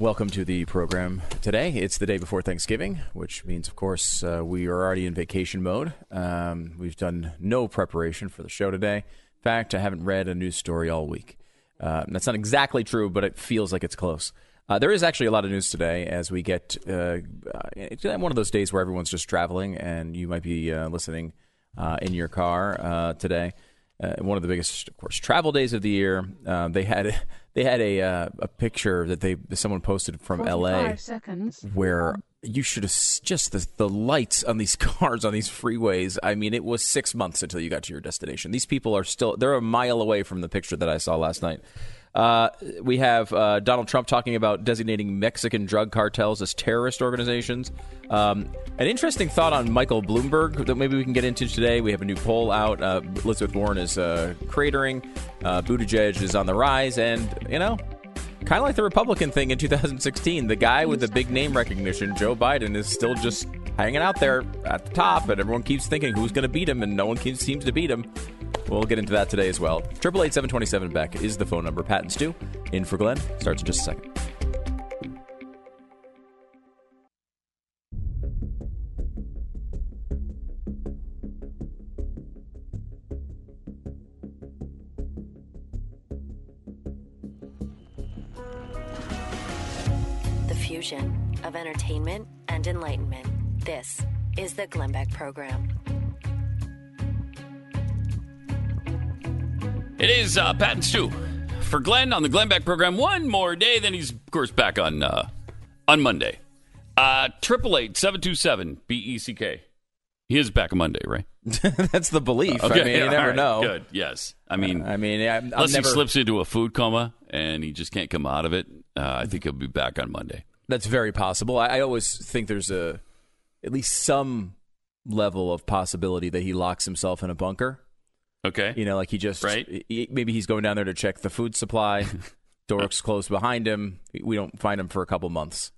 welcome to the program today. It's the day before Thanksgiving, which means, of course, uh, we are already in vacation mode. Um, we've done no preparation for the show today. In fact, I haven't read a news story all week. Uh, that's not exactly true, but it feels like it's close. Uh, there is actually a lot of news today as we get uh, it's one of those days where everyone's just traveling, and you might be uh, listening uh, in your car today. One of the biggest, of course, travel days of the year. They had they had a uh, a picture that they someone posted from L.A. seconds. where you should have just the the lights on these cars on these freeways. I mean, it was six months until you got to your destination. These people are still they're a mile away from the picture that I saw last night. Uh, we have uh, Donald Trump talking about designating Mexican drug cartels as terrorist organizations. Um, an interesting thought on Michael Bloomberg that maybe we can get into today. We have a new poll out. Uh, Elizabeth Warren is uh, cratering. Uh, Buttigieg is on the rise, and you know, kind of like the Republican thing in 2016. The guy with the big name recognition, Joe Biden, is still just hanging out there at the top, and everyone keeps thinking who's going to beat him, and no one keeps, seems to beat him. We'll get into that today as well. Triple eight seven twenty seven Beck is the phone number. Pat and Stu in for Glenn starts in just a second. Fusion of entertainment and enlightenment. This is the Glenn Beck Program. It is uh, Pat and Stu for Glenn on the Glenn Beck program. One more day, then he's of course back on uh, on Monday. Uh, Triple eight seven two seven B E C K. He is back on Monday, right? That's the belief. I mean, you all never right, know. Good. Yes. I mean, I mean, I'm, I'm unless never. he slips into a food coma and he just can't come out of it, uh, I think he'll be back on Monday. That's very possible. I, I always think there's a at least some level of possibility that he locks himself in a bunker. Okay. You know, like he just Right. he- maybe he's going down there to check the food supply. Door's closed behind him. We don't find him for a couple months.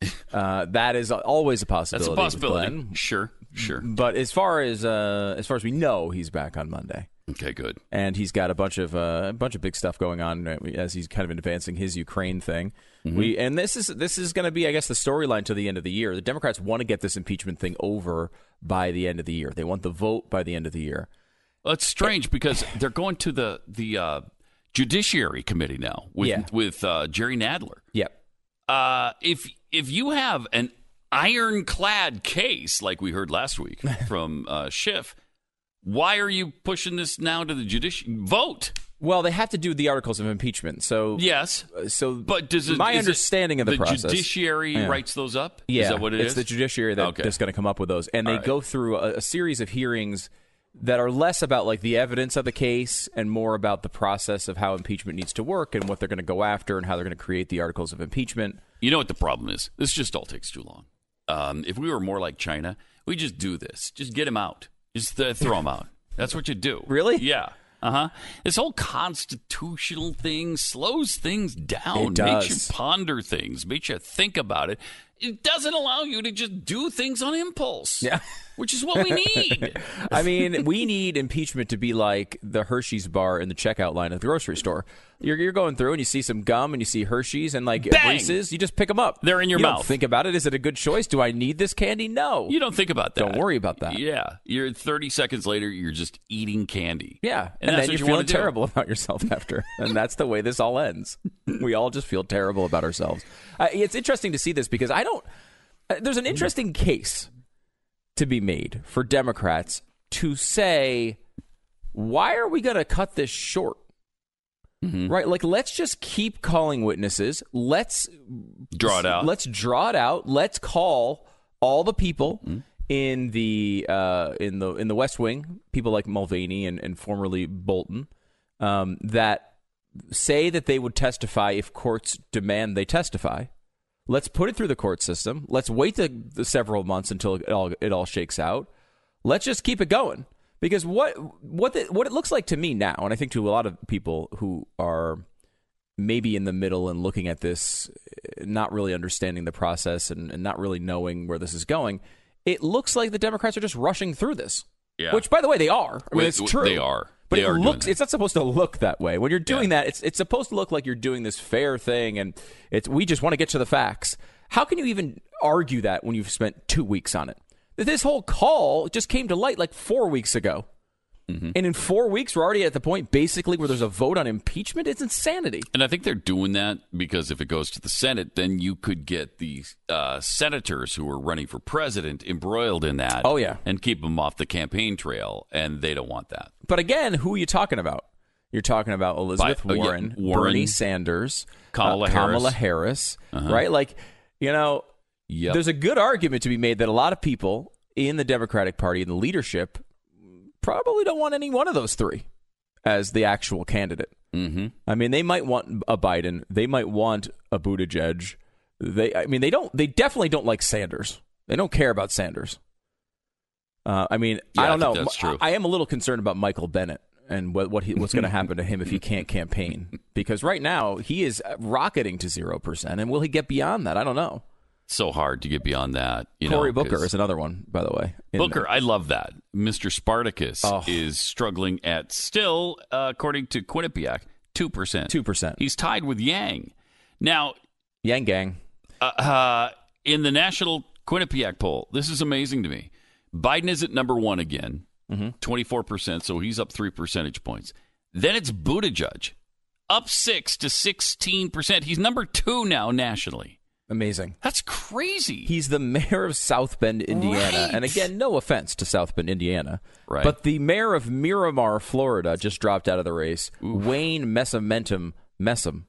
Uh, that is always a possibility. That's a possibility. Sure. Sure. But as far as uh, as far as we know, he's back on Monday, Okay. Good. and he's got a bunch of uh, a bunch of big stuff going on uh, as he's kind of advancing his Ukraine thing. We and this is this is going to be, I guess, the storyline to the end of the year. The Democrats want to get this impeachment thing over by the end of the year. They want the vote by the end of the year. Well, it's strange because they're going to the the uh, Judiciary Committee now with Yeah. with uh, Jerry Nadler. Yep. Uh, if if you have an ironclad case like we heard last week from uh, Schiff, why are you pushing this now to the judiciary vote? Well, they have to do the articles of impeachment. So Yes, so but does it, my is it understanding of the, process the process? judiciary Yeah. writes those up? Yeah, is that what it it's is? the judiciary that, Okay. that's going to come up with those, and they right. go through a, a series of hearings that are less about like the evidence of the case and more about the process of how impeachment needs to work and what they're going to go after and how they're going to create the articles of impeachment. You know what the problem is? This just all takes too long. Um, if we were more like China, we just do this. Just get him out. Just uh, throw them out. That's what you do. Really? Yeah. Uh huh. This whole constitutional thing slows things down. It does. Makes you ponder things. Makes you think about it. It doesn't allow you to just do things on impulse. Yeah. Which is what we need. I mean, we need impeachment to be like the Hershey's bar in the checkout line at the grocery store. You're, you're going through and you see some gum and you see Hershey's and like Bang! Reese's. You just pick them up. They're in your You mouth. think about it. Is it a good choice? Do I need this candy? No. you don't think about that. Don't worry about that. Yeah. You're 30 seconds later, you're just eating candy. Yeah, And, and, then you're you feeling do. terrible about yourself after, and that's the way this all ends. We all just feel terrible about ourselves. Uh, it's interesting to see this because I don't. Uh, there's an interesting case to be made for Democrats to say, why are we going to cut this short? Mm-hmm. Right, like let's just keep calling witnesses. Let's Draw it out. Let's draw it out. Let's call all the people Mm-hmm. in the uh, in the in the West Wing, people like Mulvaney and, and formerly Bolton, um, that say that they would testify if courts demand they testify. Let's put it through the court system. Let's wait the, the several months until it all it all shakes out. Let's just keep it going because what what the, what it looks like to me now, and I think to a lot of people who are maybe in the middle and looking at this, eh, not really understanding the process and, and not really knowing where this is going, it looks like the Democrats are just rushing through this. Yeah. Which, by the way, they are. I mean, it's true. They are. But They it are looks it's not supposed to look that way. When you're doing Yeah. that, it's it's supposed to look like you're doing this fair thing and it's we just want to get to the facts. How can you even argue that when you've spent 2 weeks on it? This whole call just came to light like 4 weeks ago. Mm-hmm. And in 4 weeks we're already at the point basically where there's a vote on impeachment. It's insanity. And I think they're doing that because if it goes to the Senate, then you could get the uh, senators who are running for president embroiled in that. Oh, yeah. and keep them off the campaign trail, and they don't want that. But again, who are you talking about? You're talking about Elizabeth Bi- oh, yeah, Warren, Warren, Bernie Sanders, Kamala uh, Kamala Harris. Uh-huh. Harris, right? Like, you know, Yep. there's a good argument to be made that a lot of people in the Democratic Party in the leadership probably don't want any one of those three as the actual candidate. mm-hmm. I mean, they might want a Biden, they might want a Buttigieg. They, I mean, they don't. They definitely don't like Sanders. They don't care about Sanders. Uh, I mean, Yeah, I I don't think know. that's true. I, I am a little concerned about Michael Bennet and what, what he, what's going to happen to him if he can't campaign because right now he is rocketing to zero percent, and will he get beyond that? I don't know. So hard to get beyond that. You Cory know, Booker is another one, by the way. Booker, there. I love that. Mr. Spartacus Oh. is struggling at still, uh, according to Quinnipiac, two percent. two percent. He's tied with Yang. Now, Yang Gang. uh, uh, in the national Quinnipiac poll, this is amazing to me. Biden is at number one again, Mm-hmm. 24 percent, so he's up three percentage points. Then it's Buttigieg, up six to 16 percent. He's number two now nationally. Amazing. That's crazy. He's the mayor of South Bend, Indiana. Right. And again, no offense to South Bend, Indiana. Right. But the mayor of Miramar, Florida, just dropped out of the race. Wayne Messamentum Messam.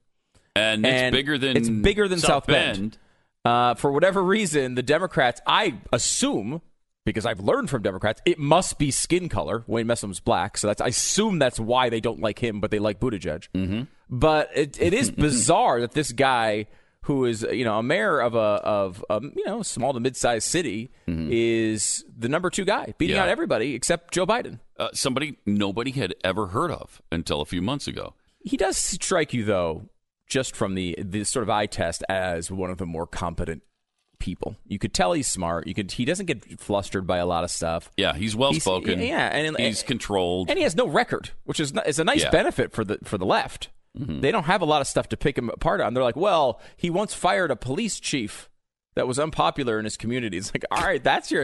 and it's bigger than it's bigger than South Bend. Uh, for whatever reason, the Democrats, I assume, because I've learned from Democrats, it must be skin color. Wayne Messam's black, so that's I assume that's why they don't like him, but they like Buttigieg. Mm-hmm. But it, it is bizarre that this guy, who is you know a mayor of a of a, you know small to mid sized city, is the number two guy, beating Yeah. out everybody except Joe Biden. Uh, somebody nobody had ever heard of until a few months ago. He does strike you though, just from the the sort of eye test, as one of the more competent people. You could tell he's smart. You could he doesn't get flustered by a lot of stuff. Yeah, he's well spoken. yeah, and- he's controlled. And he has no record, which is is a nice Yeah. Mm-hmm. benefit for the for the left. They don't have a lot of stuff to pick him apart on. They're like, well, he once fired a police chief that was unpopular in his community. It's like, all right, that's your.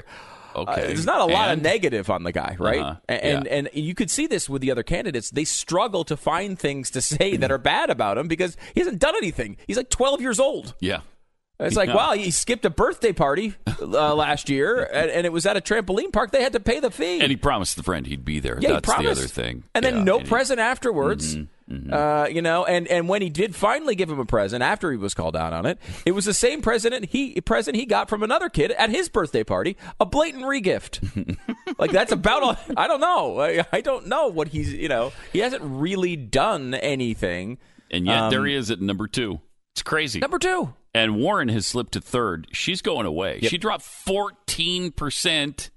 uh, Okay. there's not a lot And? of negative on the guy, right? Uh-huh. And Yeah. and you could see this with the other candidates. They struggle to find things to say that are bad about him because he hasn't done anything. He's like 12 years old. yeah, It's like, Yeah. wow, he skipped a birthday party uh, last year, and, and it was at a trampoline park. They had to pay the fee. and he promised the friend he'd be there. yeah, That's the other thing. And then Yeah, no and he- Mm-hmm, afterwards. Uh, you know, and, and when he did finally give him a present after he was called out on it, it was the same president he present he got from another kid at his birthday party, a blatant regift. like that's about all. I don't know. I, I don't know what he's. You know, he hasn't really done anything. and yet um, there he is at number two. It's crazy. Number two. and Warren has slipped to third. She's going away. Yep. She dropped fourteen percent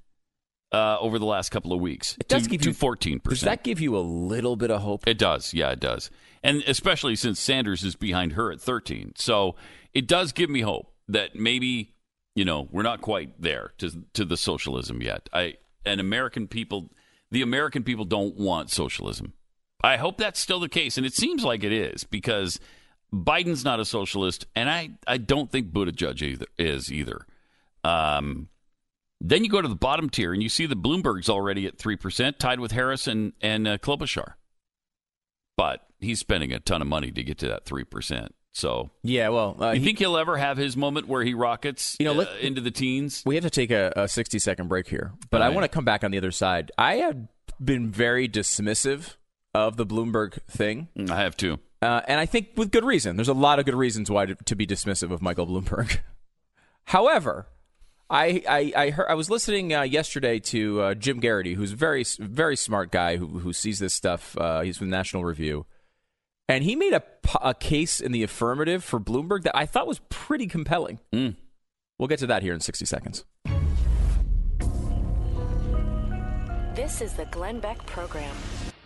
uh, over the last couple of weeks. It does to, give you- fourteen Does that give you a little bit of hope? It does. Yeah, it does. And especially since Sanders is behind her at 13. So it does give me hope that maybe, you know, we're not quite there to to the socialism yet. I and American people the American people don't want socialism. I hope that's still the case and it seems like it is because Biden's not a socialist and I I don't think Buttigieg either, is either. Um then you go to the bottom tier and you see the Bloomberg's already at 3%, tied with Harris and, and uh, Klobuchar but he's spending a ton of money to get to that three percent. So, Yeah. Well, uh, you he- think he'll ever have his moment where he rockets, You know, uh, into the teens? We have to take a, a 60 second break here, but I right. want to come back on the other side. I have been very dismissive of the Bloomberg thing, I have too. uh, and I think with good reason. There's a lot of good reasons why to, to be dismissive of Michael Bloomberg. However, I I I, heard, I was listening uh, yesterday to uh, Jim Geraghty, who's a very very smart guy who who sees this stuff. Uh, he's from National Review. And he made a a case in the affirmative for Bloomberg that I thought was pretty compelling. We'll get to that here in 60 seconds. This is the Glenn Beck Program.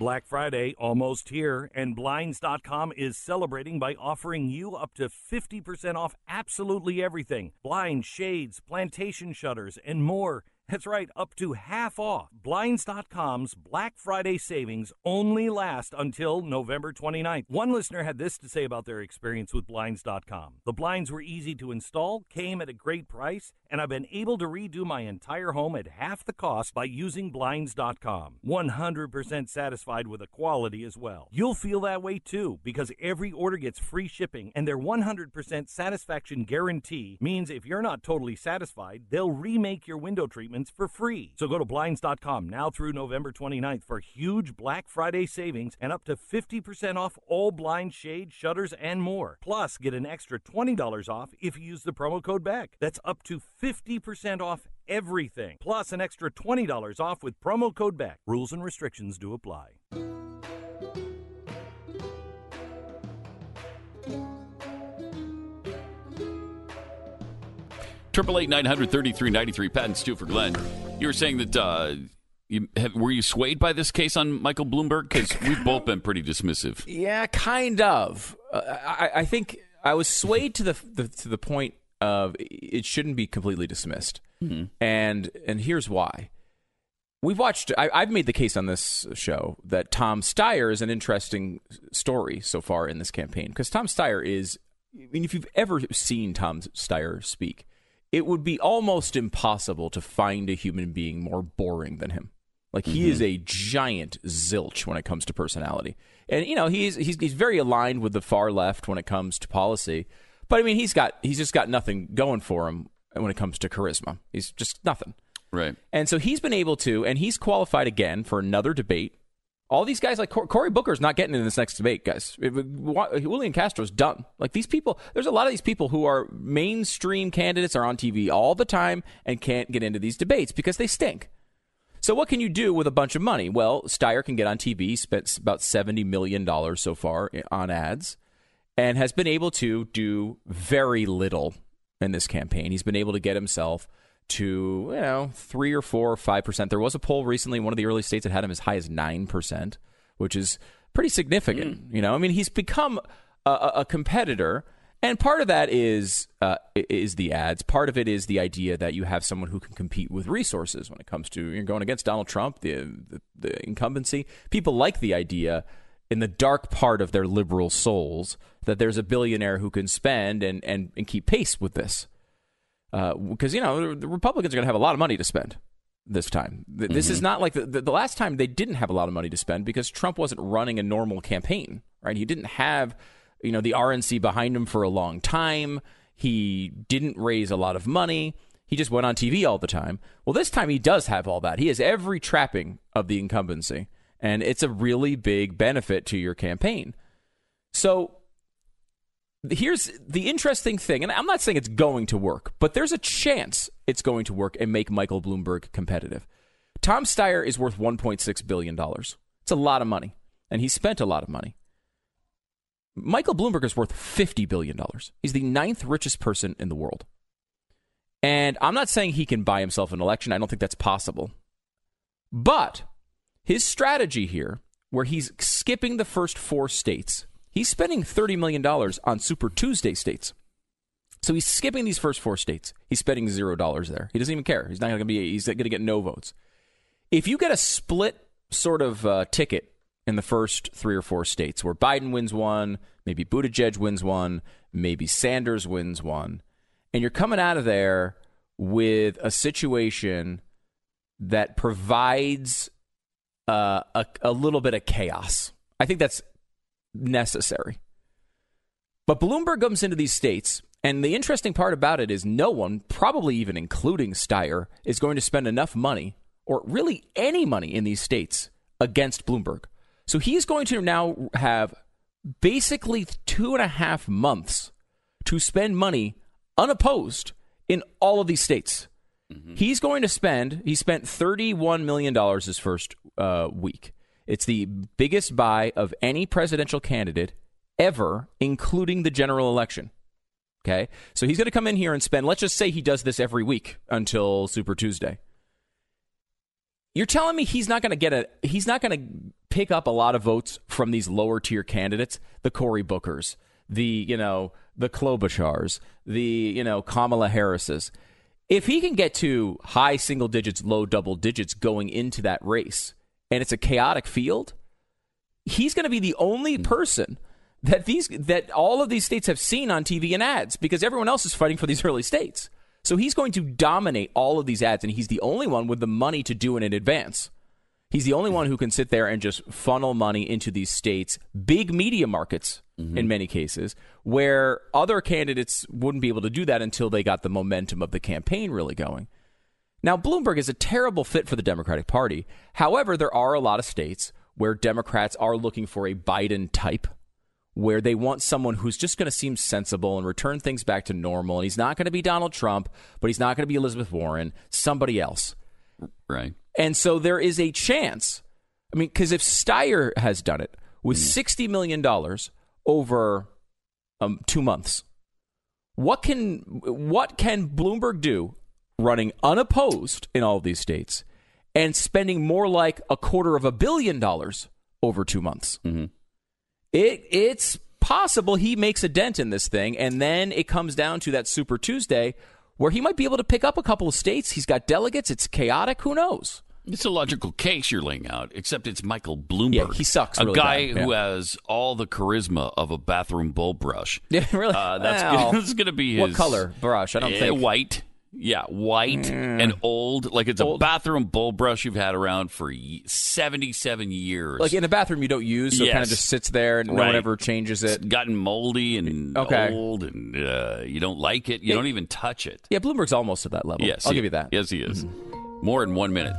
Black Friday almost here, and Blinds.com is celebrating by offering you up to 50% off absolutely everything blinds, shades, plantation shutters, and more. That's right, up to half off. Blinds.com's Black Friday savings only last until November 29th. One listener had this to say about their experience with Blinds.com. The blinds were easy to install, came at a great price, and I've been able to redo my entire home at half the cost by using Blinds.com. 100% satisfied with the quality as well. You'll feel that way too because every order gets free shipping, and their 100% satisfaction guarantee means if you're not totally satisfied, they'll remake your window treatment for free. So go to Blinds.com now through November 29th for huge Black Friday savings and up to 50% off all blind shade, shutters, and more. Plus, get an extra $20 off if you use the promo code BACK. That's up to 50% off everything. Plus, an extra $20 off with promo code BACK. Rules and restrictions do apply. Triple eight nine hundred thirty three ninety three. Pat and Stu for Glenn. You were saying that uh, you have, were you swayed by this case on Michael Bloomberg? Because we've both been pretty dismissive. Yeah, kind of. Uh, I, I, think I was swayed to the, the, to the point of it shouldn't be completely dismissed, mm-hmm. and and here's why. We've watched. I, have made the case on this show that Tom Steyer is an interesting story so far in this campaign because Tom Steyer is. I mean, if you've ever seen Tom Steyer speak, it would be almost impossible to find a human being more boring than him. Like he mm-hmm. is a giant zilch when it comes to personality, and you know he's he's he's very aligned with the far left when it comes to policy. But I mean, he's got he's just got nothing going for him when it comes to charisma. He's just nothing. Right. And so he's been able to, and he's qualified again for another debate all these guys like Cory Booker's not getting in this next debate, guys. Julian Castro's done. Like these people, there's a lot of these people who are mainstream candidates are on TV all the time and can't get into these debates because they stink. So what can you do with a bunch of money? Well, Steyer can get on TV, spent about seventy million dollars so far eh, on ads, and has been able to do very little in this campaign. He's been able to get himself to you know three or four or five percent. There was a poll recently, one of the early states that had him as high as nine percent, which is pretty significant. Mm. You know, I mean, he's become a, a competitor. And part of that is uh, is the ads. Part of it is the idea that you have someone who can compete with resources when it comes to you're going against Donald Trump, the, the, the incumbency. People like the idea in the dark part of their liberal souls that there's a billionaire who can spend and, and, and keep pace with this because uh, you know the Republicans are going to have a lot of money to spend this time. This mm-hmm. is not like the, the, the, last time they didn't have a lot of money to spend because Trump wasn't running a normal campaign, right? He didn't have you know the RNC behind him for a long time. He didn't raise a lot of money. He just went on TV all the time. Well, this time he does have all that. He has every trapping of the incumbency, and it's a really big benefit to your campaign. So here's the interesting thing, and I'm not saying it's going to work, but there's a chance it's going to work and make Michael Bloomberg competitive. Tom Steyer is worth $1.6 billion. It's a lot of money, and he spent a lot of money. Michael Bloomberg is worth $50 billion. He's the ninth richest person in the world. And I'm not saying he can buy himself an election. I don't think that's possible. But his strategy here, where he's skipping the first four states, He's spending $30 million on Super Tuesday states. So he's skipping these first four states. He's spending zero dollars there. He doesn't even care. He's not going to be. He's going to get no votes. If you get a split sort of uh, ticket in the first three or four states, where Biden wins one, maybe Buttigieg wins one, maybe Sanders wins one, and you're coming out of there with a situation that provides uh, a, a little bit of chaos. I think that's necessary. But Bloomberg comes into these states, and the interesting part about it is no one, probably even including Steyer, is going to spend enough money, or really any money in these states, against Bloomberg. So he's going to now have basically two and a half months to spend money unopposed in all of these states. Mm-hmm. He's going to spend, he spent $31 million his first uh, week. It's the biggest buy of any presidential candidate ever, including the general election. Okay? So he's going to come in here and spend, let's just say he does this every week until Super Tuesday. You're telling me he's not going to get a he's not going to pick up a lot of votes from these lower tier candidates, the Cory Bookers, the, you know, the Klobuchars, the, you know, Kamala Harris's. If he can get to high single digits, low double digits going into that race, and it's a chaotic field, he's going to be the only mm. person that these that all of these states have seen on TV and ads because everyone else is fighting for these early states. So he's going to dominate all of these ads, and he's the only one with the money to do it in advance. He's the only mm. one who can sit there and just funnel money into these states, big media markets mm-hmm. in many cases, where other candidates wouldn't be able to do that until they got the momentum of the campaign really going. Now, Bloomberg is a terrible fit for the Democratic Party. However, there are a lot of states where Democrats are looking for a Biden type, where they want someone who's just going to seem sensible and return things back to normal. And he's not going to be Donald Trump, but he's not going to be Elizabeth Warren, somebody else. Right. And so there is a chance. I mean, because if Steyer has done it with $60 million over um, two months, what can what can Bloomberg do running unopposed in all of these states and spending more like a quarter of a billion dollars over two months? It it's possible he makes a dent in this thing, and then it comes down to that Super Tuesday where he might be able to pick up a couple of states. He's got delegates. It's chaotic. Who knows? It's a logical case you're laying out, except it's Michael Bloomberg. Yeah, he sucks A really guy who has all the charisma of a bathroom bowl brush. Yeah, really. Uh, that's Well, that's going to be his. what color brush? I don't Eh, think. white. Yeah, white and old. Like it's a bathroom bowl brush you've had around for 77 years. Like in a bathroom you don't use, so it kind of just sits there and no one ever changes it's it. gotten moldy and Okay. old, and uh, you don't like it. You Yeah. don't even touch it. Yeah, Bloomberg's almost at that level. Yes, I'll give you that. Yes, he is. More in one minute.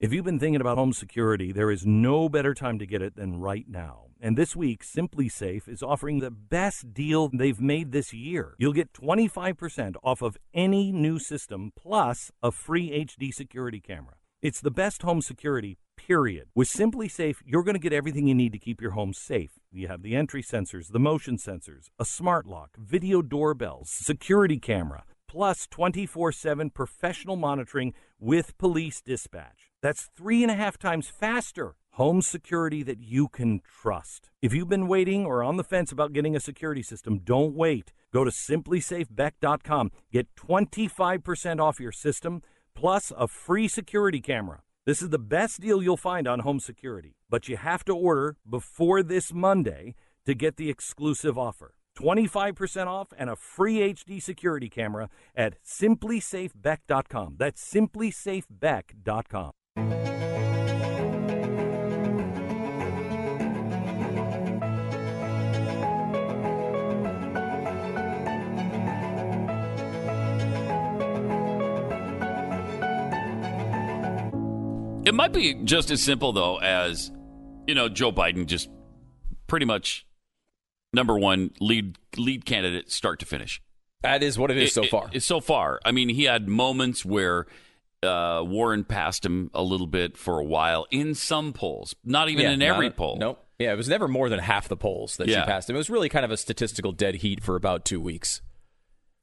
If you've been thinking about home security, there is no better time to get it than right now. And this week, SimpliSafe is offering the best deal they've made this year. You'll get 25% off of any new system plus a free HD security camera. It's the best home security, period. With SimpliSafe, you're going to get everything you need to keep your home safe. You have the entry sensors, the motion sensors, a smart lock, video doorbells, security camera, plus 24 7 professional monitoring with police dispatch. That's three and a half times faster. Home security that you can trust. If you've been waiting or on the fence about getting a security system, don't wait. Go to simplisafebeck.com. Get 25% off your system plus a free security camera. This is the best deal you'll find on home security, but you have to order before this Monday to get the exclusive offer. 25% off and a free HD security camera at simplisafebeck.com. That's simplisafebeck.com. might be just as simple though as you know Joe Biden just pretty much number one lead lead candidate start to finish. That is what it is so It- far. it- so far, I mean, he had moments where uh, Warren passed him a little bit for a while in some polls, not even Yeah, in every a- poll. Nope. Yeah, it was never more than half the polls that Yeah. she passed him. It was really kind of a statistical dead heat for about two weeks.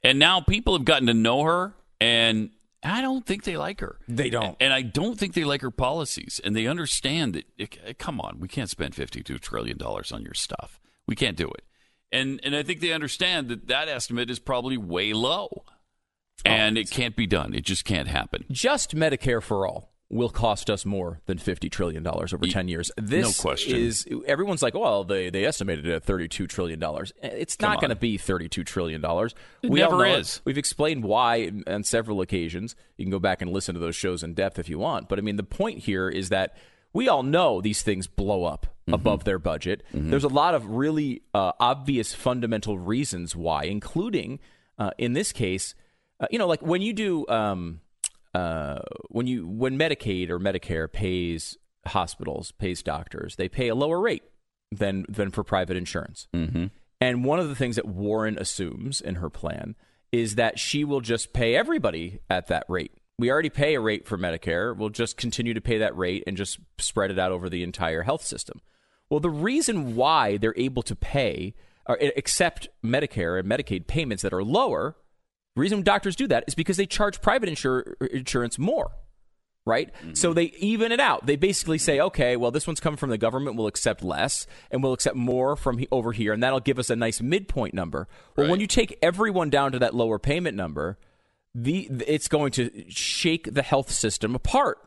And now people have gotten to know her, and I don't think they like her. They don't. And, and I don't think they like her policies. And they understand that, it- come on, we can't spend $52 trillion on your stuff. We can't do it. And, and I think they understand that that estimate is probably way low. And it can't be done. It just can't happen. Just Medicare for all will cost us more than fifty trillion dollars over ten years. This no question. is everyone's like, well, they they estimated it at thirty two trillion dollars. It's not going to be thirty two trillion dollars. It We never is. We've explained why on several occasions. You can go back and listen to those shows in depth if you want. But I mean, the point here is that we all know these things blow up Mm-hmm. above their budget. There's a lot of really uh, obvious fundamental reasons why, including uh, in this case, uh, you know, like when you do. Um, uh, when you when Medicaid or Medicare pays hospitals, pays doctors, they pay a lower rate than than for private insurance. Mm-hmm. And one of the things that Warren assumes in her plan is that she will just pay everybody at that rate. We already pay a rate for Medicare. We'll just continue to pay that rate and just spread it out over the entire health system. Well, the reason why they're able to pay or accept Medicare and Medicaid payments that are lower the reason doctors do that is because they charge private insur- insurance more. right? Mm-hmm. So they even it out. They basically say, okay, well, this one's coming from the government. We'll accept less, and we'll accept more from he- over here, and that'll give us a nice midpoint number. Well, when you take everyone down to that lower payment number, the it's going to shake the health system apart.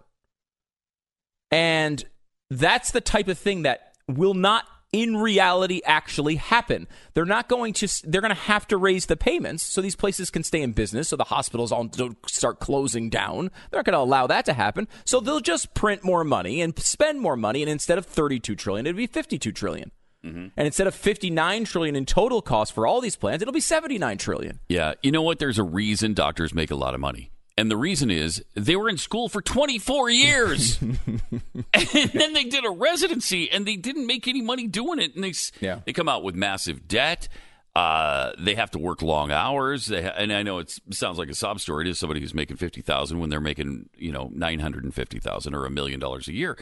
And that's the type of thing that will not in reality actually happen. They're not going to they're going to have to raise the payments so these places can stay in business so the hospitals all don't start closing down. They're not going to allow that to happen. So they'll just print more money and spend more money and instead of 32 trillion it'll be 52 trillion. Mm-hmm. And instead of 59 trillion in total cost for all these plans, it'll be 79 trillion. Yeah, you know what? There's a reason doctors make a lot of money. And the reason is they were in school for 24 years. and then they did a residency and they didn't make any money doing it. And they, Yeah. they come out with massive debt. Uh, they have to work long hours. They ha- and I know it sounds like a sob story to somebody who's making 50000 when they're making, you know, 950000 or a million dollars a year.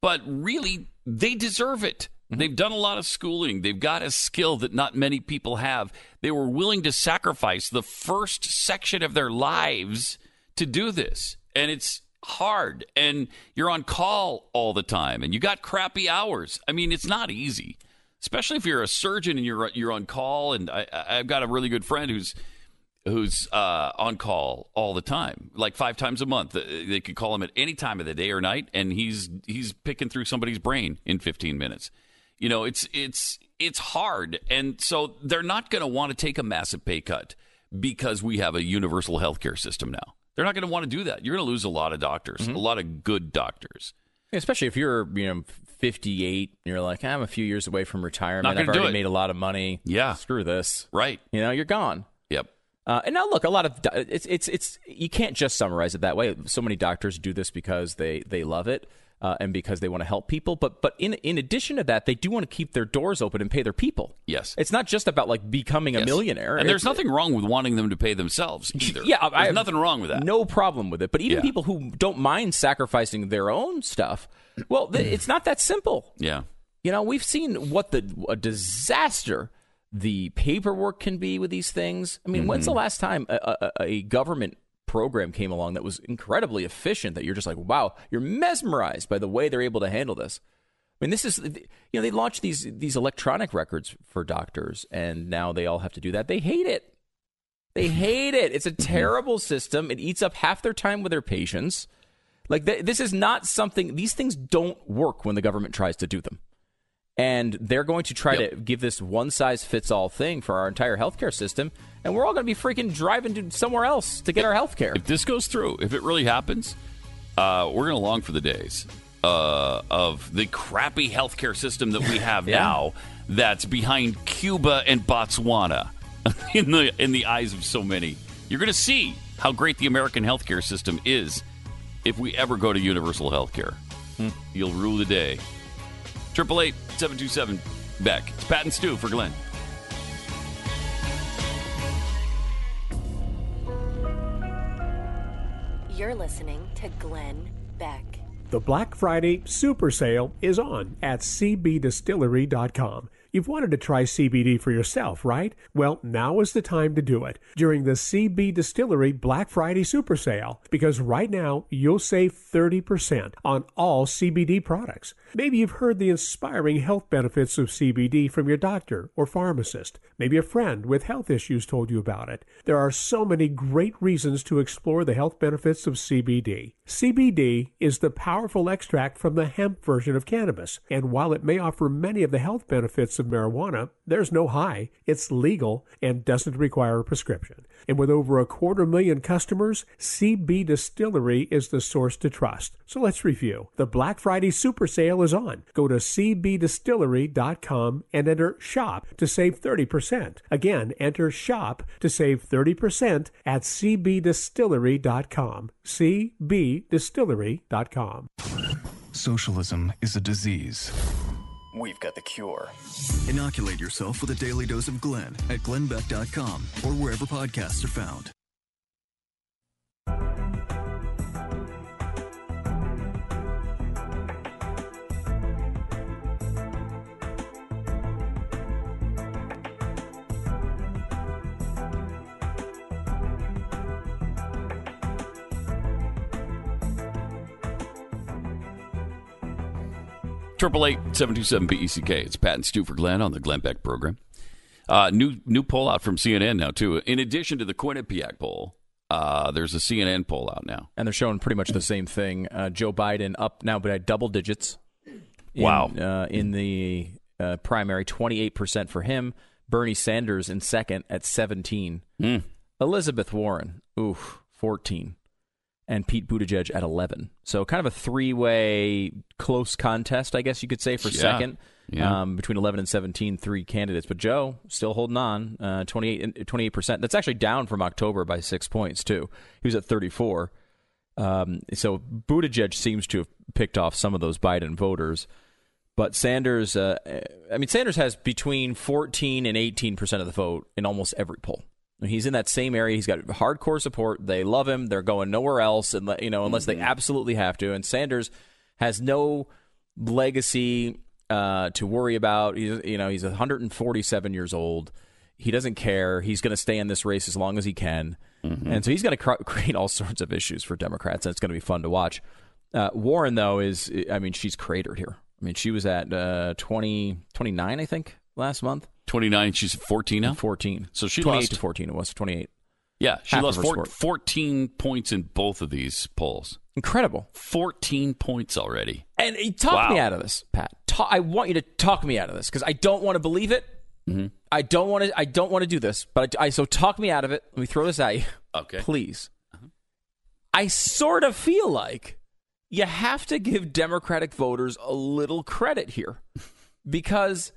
But really, they deserve it. They've done a lot of schooling. They've got a skill that not many people have. They were willing to sacrifice the first section of their lives to do this. And it's hard. And you're on call all the time and you got crappy hours. I mean, it's not easy, especially if you're a surgeon and you're you're on call. And I, I've got a really good friend who's who's uh, on call all the time, like five times a month. Uh, They could call him at any time of the day or night, and he's he's picking through somebody's brain in 15 minutes. You know, it's it's it's hard, and so they're not going to want to take a massive pay cut because we have a universal healthcare system now. They're not going to want to do that. You're going to lose a lot of doctors, a lot of good doctors. Especially if you're, you know, 58 and you're like, I'm a few years away from retirement. I've already made a lot of money. Yeah. Screw this. Right? You know, you're gone. Yep. Uh, and now look, a lot of it's it's it's you can't just summarize it that way. So many doctors do this because they they love it uh, and because they want to help people. But but in in addition to that, they do want to keep their doors open and pay their people. Yes. It's not just about like becoming a millionaire. And there's It's- nothing wrong with wanting them to pay themselves either. Yeah, I there's have nothing wrong with that. No problem with it. But even Yeah. people who don't mind sacrificing their own stuff, well, th- it's not that simple. Yeah. You know, we've seen what the a disaster the paperwork can be with these things. I mean, when's Mm-hmm. the last time a, a, a government program came along that was incredibly efficient that you're just like, wow, you're mesmerized by the way they're able to handle this? I mean, this is you know they launched these these electronic records for doctors, and now they all have to do that. They hate it. They hate it. It's a mm-hmm. terrible system. It eats up half their time with their patients. Like th- this is not something. These things don't work when the government tries to do them, and they're going to try Yep. to give this one size fits all thing for our entire healthcare system, and we're all going to be freaking driving to somewhere else to get our healthcare. If this goes through, if it really happens, uh, we're going to long for the days uh, of the crappy healthcare system that we have Yeah. now that's behind Cuba and Botswana in the in the eyes of so many. You're going to see how great the American healthcare system is if we ever go to universal healthcare. You'll rule the day. Triple eight seven two seven Beck. It's Pat and Stu for Glenn. You're listening to Glenn Beck. The Black Friday super sale is on at cbdistillery.com. You've wanted to try CBD for yourself, right? Well, now is the time to do it during the CB Distillery Black Friday super sale because right now you'll save 30% on all CBD products. Maybe you've heard the inspiring health benefits of CBD from your doctor or pharmacist. Maybe a friend with health issues told you about it. There are so many great reasons to explore the health benefits of CBD. CBD is the powerful extract from the hemp version of cannabis, and while it may offer many of the health benefits of marijuana, there's no high. It's legal and doesn't require a prescription. And with over a quarter million customers, CB Distillery is the source to trust. So let's review. The Black Friday super sale is on. Go to cbdistillery.com and enter shop to save 30%. Again, enter shop to save 30% at cbdistillery.com. cbdistillery.com. Socialism is a disease. We've got the cure. Inoculate yourself with a daily dose of Glenn at glennbeck.com or wherever podcasts are found. Triple eight seven two seven BECK. It's Pat and Stu for Glenn on the Glenn Beck program. Uh, new new poll out from CNN now too. In addition to the Quinnipiac poll, uh, there's a CNN poll out now. And they're showing pretty much the same thing. Uh, Joe Biden up now by double digits. In, Wow. Uh, in the uh, primary, 28% for him. Bernie Sanders in second at 17. Hmm. Elizabeth Warren, oof, 14. And Pete Buttigieg at 11. So kind of a three way close contest, I guess you could say, for Yeah. second. Yeah. Um, between 11 and 17, three candidates. But Joe still holding on, uh, 28, 28%. That's actually down from October by six points, too. He was at 34. Um, so Buttigieg seems to have picked off some of those Biden voters. But Sanders, uh, I mean, Sanders has between 14 and 18% of the vote in almost every poll. He's in that same area. He's got hardcore support. They love him. They're going nowhere else, and you know, unless they absolutely have to. And Sanders has no legacy uh, to worry about. He's, you know, he's 147 years old. He doesn't care. He's going to stay in this race as long as he can, and so he's going to cr- create all sorts of issues for Democrats, and it's going to be fun to watch. Uh, Warren, though, is I mean, she's cratered here. I mean, she was at uh, 20, 29, I think, last month. 29. She's at 14 now. 14. So she 28 lost- to 14. It was 28. Yeah, she Half lost four, 14 points in both of these polls. Incredible. 14 points already. And talk me out of this, Pat. Ta- I want you to talk me out of this because I don't want to believe it. Mm-hmm. I don't want to. I don't want to do this. But I, I so talk me out of it. Let me throw this at you, Okay. please. I sort of feel like you have to give Democratic voters a little credit here because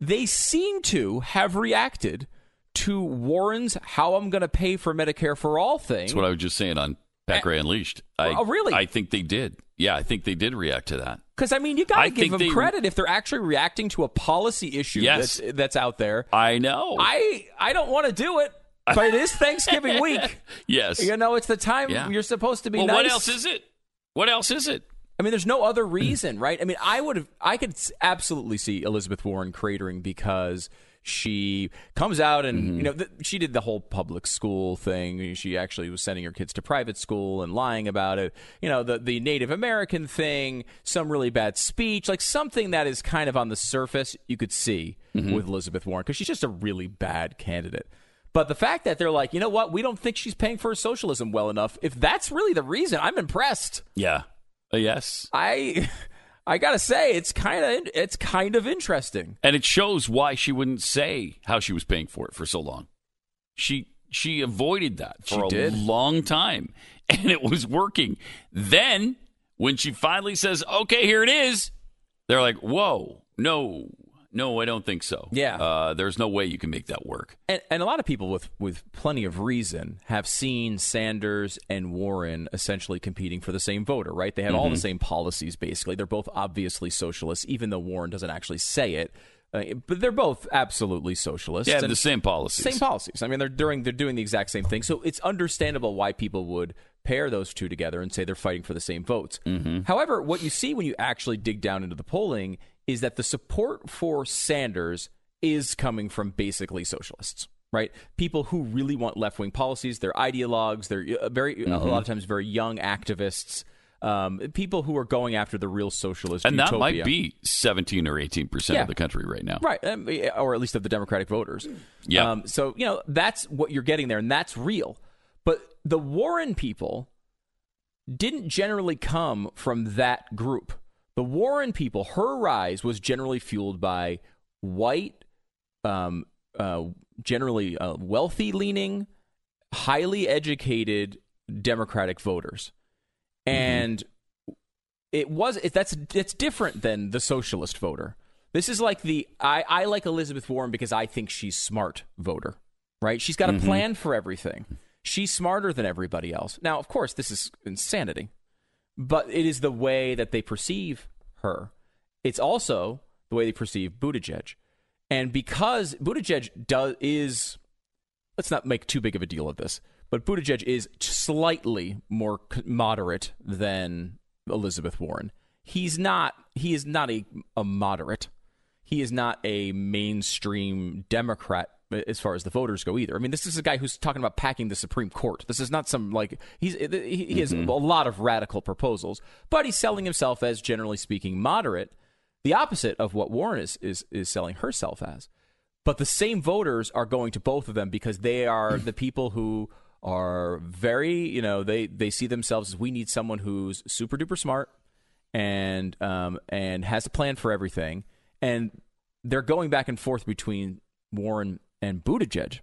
they seem to have reacted to Warren's "How I'm going to pay for Medicare for all" thing. That's what I was just saying on Gray Unleashed. I, Oh, really? I think they did. Yeah, I think they did react to that. Because I mean, you got to give them they- credit if they're actually reacting to a policy issue Yes. that's, that's out there. I know. I I don't want to do it, but it is Thanksgiving week. yes. You know, it's the time Yeah. you're supposed to be well, nice. what else is it? What else is it? I mean, there's no other reason, right? I mean, I would have, I could absolutely see Elizabeth Warren cratering because she comes out and Mm-hmm. you know th- she did the whole public school thing. She actually was sending her kids to private school and lying about it. You know, the the Native American thing, some really bad speech, like something that is kind of on the surface you could see Mm-hmm. with Elizabeth Warren because she's just a really bad candidate. But the fact that they're like, you know what, we don't think she's paying for socialism well enough. If that's really the reason, I'm impressed. Yeah. Uh, yes. I I gotta say it's kind of it's kind of interesting. And it shows why she wouldn't say how she was paying for it for so long. She she avoided that for She a did. long time, and it was working. Then when she finally says, "Okay, here it is," they're like, "Whoa, no, no, I don't think so. Yeah. uh, there's no way you can make that work." And, and a lot of people with with plenty of reason have seen Sanders and Warren essentially competing for the same voter, right? They have all Mm-hmm. the same policies basically. They're both obviously socialists, even though Warren doesn't actually say it. Uh, but they're both absolutely socialists. Yeah, and- the same policies. Same policies. I mean, they're doing they're doing the exact same thing. So it's understandable why people would pair those two together and say they're fighting for the same votes. However, what you see when you actually dig down into the polling is that the support for Sanders is coming from basically socialists. Right, people who really want left wing policies. They're ideologues. They're uh, very a lot of times very young activists. Um, people who are going after the real socialist and that might be 17 or 18 percent Yeah. of the country right now. Right, um, or at least of the Democratic voters. Yeah. Um, so you know that's what you're getting there, and that's real. But the Warren people didn't generally come from that group. The Warren people, her rise was generally fueled by white, um, uh, generally uh, wealthy-leaning, highly educated Democratic voters, and it was it, that's it's different than the socialist voter. This is like the I, I like Elizabeth Warren because I think she's smart voter, right? She's got a plan for everything. She's smarter than everybody else. Now, of course, this is insanity, but it is the way that they perceive her. It's also the way they perceive Buttigieg, and because Buttigieg does is let's not make too big of a deal of this, but Buttigieg is slightly more moderate than Elizabeth Warren. He's not. He is not a, a moderate. He is not a mainstream Democrat Uh, as far as the voters go either. I mean, this is a guy who's talking about packing the Supreme Court. This is not some like he's uh, he, he has mm-hmm. a lot of radical proposals, but he's selling himself as generally speaking moderate. the opposite of what Warren is is is selling herself as. But the same voters are going to both of them because they are the people who are very, you know, they they see themselves as we need someone who's super duper smart and um and has a plan for everything, and they're going back and forth between Warren and Buttigieg.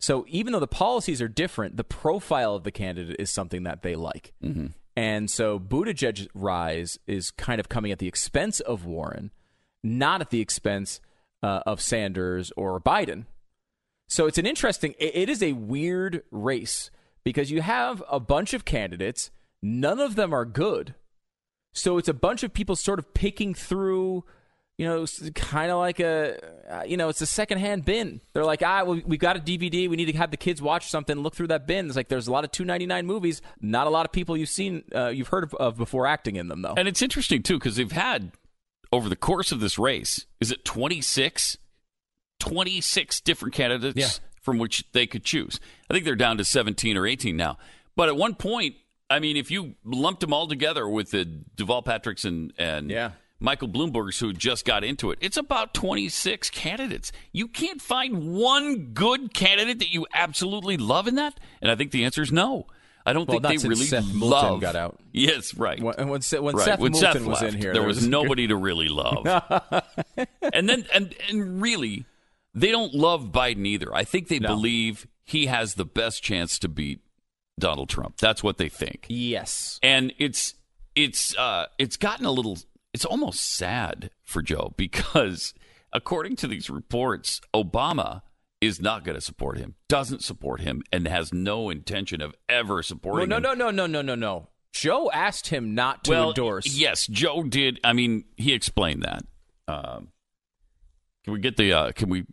So even though the policies are different, the profile of the candidate is something that they like. Mm-hmm. And so Buttigieg's rise is kind of coming at the expense of Warren, not at the expense uh, of Sanders or Biden. So it's an interesting, it, it is a weird race because you have a bunch of candidates, none of them are good. So it's a bunch of people sort of picking through you know, kind of like a, uh, you know, it's a secondhand bin. They're like, ah, well, we've got a DVD. We need to have the kids watch something. Look through that bin. It's like there's a lot of two ninety nine movies. Not a lot of people you've seen, uh, you've heard of, of, before acting in them though. And it's interesting too because they've had over the course of this race, is it 26? 26 different candidates Yeah. from which they could choose. I think they're down to 17 or 18 now. But at one point, I mean, if you lumped them all together with the Deval Patricks and, and Yeah. Michael Bloomberg's who just got into it, it's about 26 candidates. You can't find one good candidate that you absolutely love in that. And I think the answer is no. I don't Well, think they really Seth Moulton love. got out. Yes, right. When, when, when Right. Seth when Moulton Seth was left, in here, there was nobody to really love. and then and and really, they don't love Biden either. I think they No. believe he has the best chance to beat Donald Trump. That's what they think. Yes. And it's it's uh it's gotten a little it's almost sad for Joe because according to these reports, Obama is not going to support him, doesn't support him, and has no intention of ever Well, supporting no, him. no, no, no, no, no, no. Joe asked him not to well, endorse. Yes, Joe did. I mean, he explained that. Um, can we get the? Uh, can we?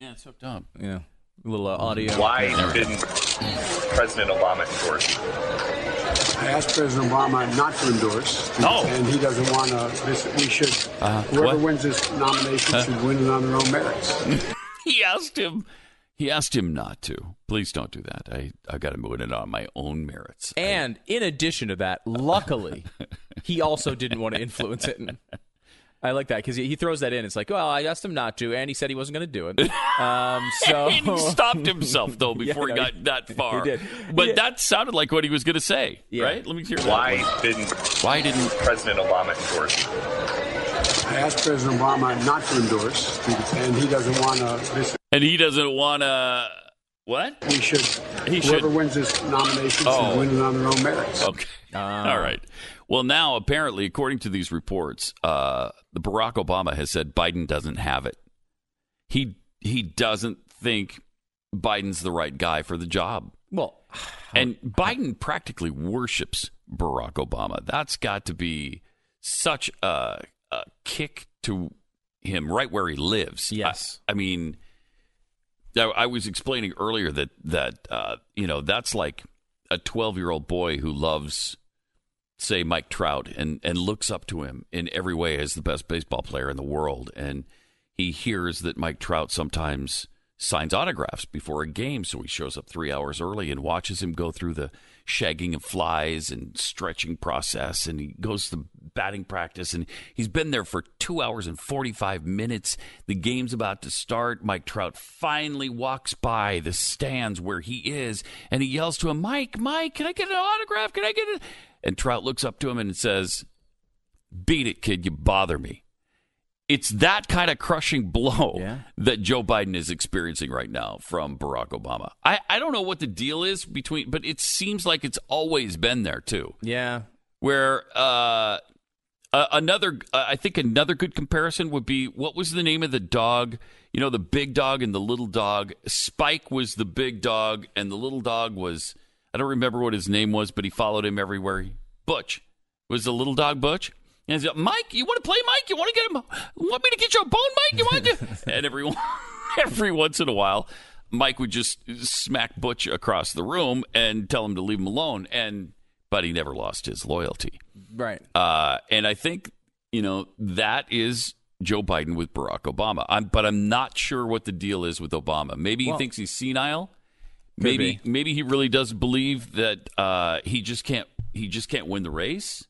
Yeah, it's hooked up. Yeah. A little uh, audio. Why didn't President Obama endorse you? I asked President Obama not to endorse. No. And he doesn't want to. We should. Uh, whoever what? wins this nomination should win it on their own merits. He asked him. He asked him not to. Please don't do that. I I got to move it on my own merits. And in addition to that, luckily, he also didn't want to influence it. And I like that because he, he throws that in. It's like, well, I asked him not to, and he said he wasn't going to do it. Um, so he stopped himself though Yeah, before no, he got he- that far. he did. But Yeah. that sounded like what he was going to say, Yeah. right? Let me hear that. Why one. didn't Why didn't? President Obama endorse you? I asked President Obama not to endorse, and he doesn't want to. And he doesn't want to. What? we should. He whoever should- wins this nomination Oh. should win it on their own merits. Okay. All right. Well, now apparently, according to these reports, uh, the Barack Obama has said Biden doesn't have it. He he doesn't think Biden's the right guy for the job, well, and Biden practically worships Barack Obama. That's got to be such a, a kick to him right where he lives. Yes. I, I mean, I, I was explaining earlier that that uh, you know that's like a 12 year old boy who loves say Mike Trout and and looks up to him in every way as the best baseball player in the world. And he hears that Mike Trout sometimes signs autographs before a game so he shows up 3 hours early and watches him go through the shagging of flies and stretching process. And he goes to batting practice and he's been there for 2 hours and 45 minutes. The game's about to start. Mike Trout finally walks by the stands where he is and he yells to him Mike Mike can I get an autograph? Can I get it and Trout looks up to him and says, Beat it, kid. You bother me. It's that kind of crushing blow Yeah. that Joe Biden is experiencing right now from Barack Obama. I, I don't know what the deal is between, but it seems like it's always been there too. yeah. Where uh, uh, another, uh, I think another good comparison would be what was the name of the dog? You know, the big dog and the little dog. Spike was the big dog, and the little dog was, I don't remember what his name was, but he followed him everywhere. Butch was the little dog Butch. And he's like, Mike, you want to play Mike? You want to get him? Want me to get you a bone, Mike? You want to? and every every once in a while, Mike would just smack Butch across the room and tell him to leave him alone. And but he never lost his loyalty. Right. Uh, and I think you know that is Joe Biden with Barack Obama. I'm, but I'm not sure what the deal is with Obama. Maybe he Well- thinks he's senile. Maybe maybe he really does believe that uh, he just can't he just can't win the race.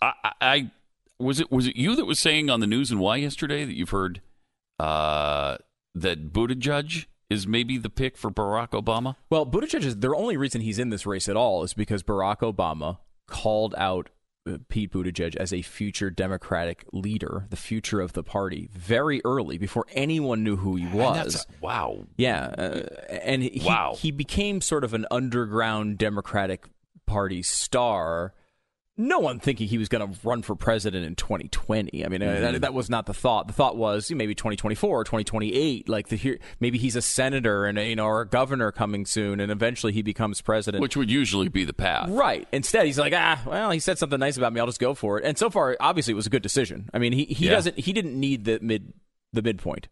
I, I Was it was it you that was saying on the news and why yesterday that you've heard uh, that Buttigieg is maybe the pick for Barack Obama? Well, Buttigieg is the only reason he's in this race at all is because Barack Obama called out Pete Buttigieg as a future Democratic leader, the future of the party, very early before anyone knew who he was. wow. Yeah, uh, and he, Wow. he became sort of an underground Democratic Party star. No one thinking he was going to run for president in 2020. I mean, uh, Mm-hmm. that, that was not the thought. The thought was maybe 2024 or 2028. Like the here, maybe he's a senator and you know, or a governor coming soon, and eventually he becomes president. Which would usually be the path. Right. Instead, he's like, ah, well, he said something nice about me. I'll just go for it. And so far, obviously, it was a good decision. I mean, he, he Yeah. doesn't he didn't need the mid the midpoint.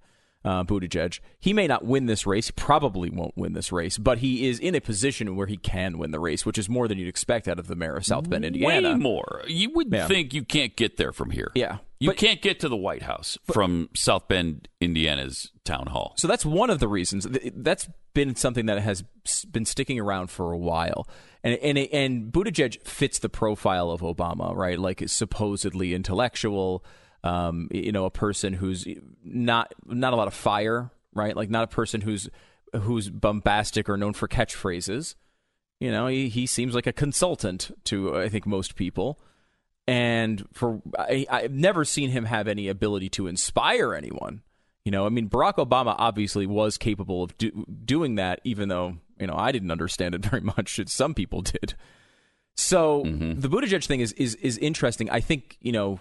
Uh, Buttigieg. He may not win this race. Probably won't win this race, but he is in a position where he can win the race, which is more than you'd expect out of the mayor of South Bend, Indiana. Way more. You would Yeah. think you can't get there from here. Yeah. You But- can't get to the White House from South Bend, Indiana's town hall. So that's one of the reasons. That's been something that has been sticking around for a while, and and and Buttigieg fits the profile of Obama, right? Like supposedly intellectual, um, you know, a person who's not not a lot of fire, right? Like not a person who's who's bombastic or known for catchphrases. You know, he, he seems like a consultant to I think most people. And for I, I've never seen him have any ability to inspire anyone. You know, I mean, Barack Obama obviously was capable of do, doing that, even though you know I didn't understand it very much. Some people did. So the Buttigieg thing is is is interesting. I think you know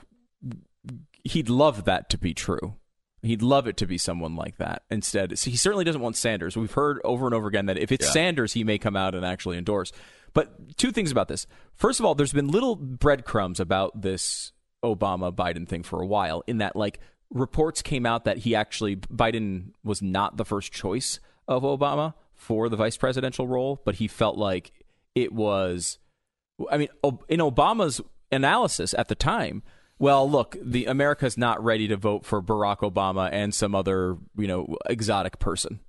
he'd love that to be true. He'd love it to be someone like that instead. So he certainly doesn't want Sanders. We've heard over and over again that if it's Yeah. Sanders, he may come out and actually endorse. But two things about this. First of all, there's been little breadcrumbs about this Obama Biden thing for a while, in that like reports came out that he actually Biden was not the first choice of Obama for the vice presidential role, but he felt like it was I mean, in Obama's analysis at the time, well, look, the America's not ready to vote for Barack Obama and some other, you know, exotic person.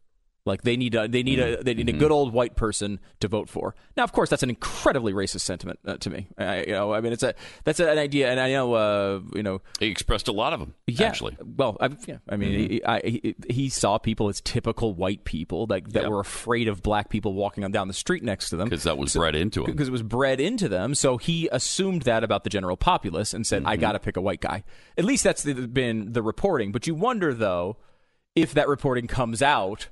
Like they need a they need a they need a good old white person to vote for. Now, of course, that's an incredibly racist sentiment uh, to me. I, you know, I mean, it's a that's an idea, and I know, uh, you know, He expressed a lot of them, yeah. actually. Well, I, yeah, I mean, he, I, he, he saw people as typical white people that that Yep. were afraid of black people walking on down the street next to them Because that was bred into him. because it was bred into them. So he assumed that about the general populace and said, Mm-hmm. "I got to pick a white guy." At least that's the, been the reporting. But you wonder though if that reporting comes out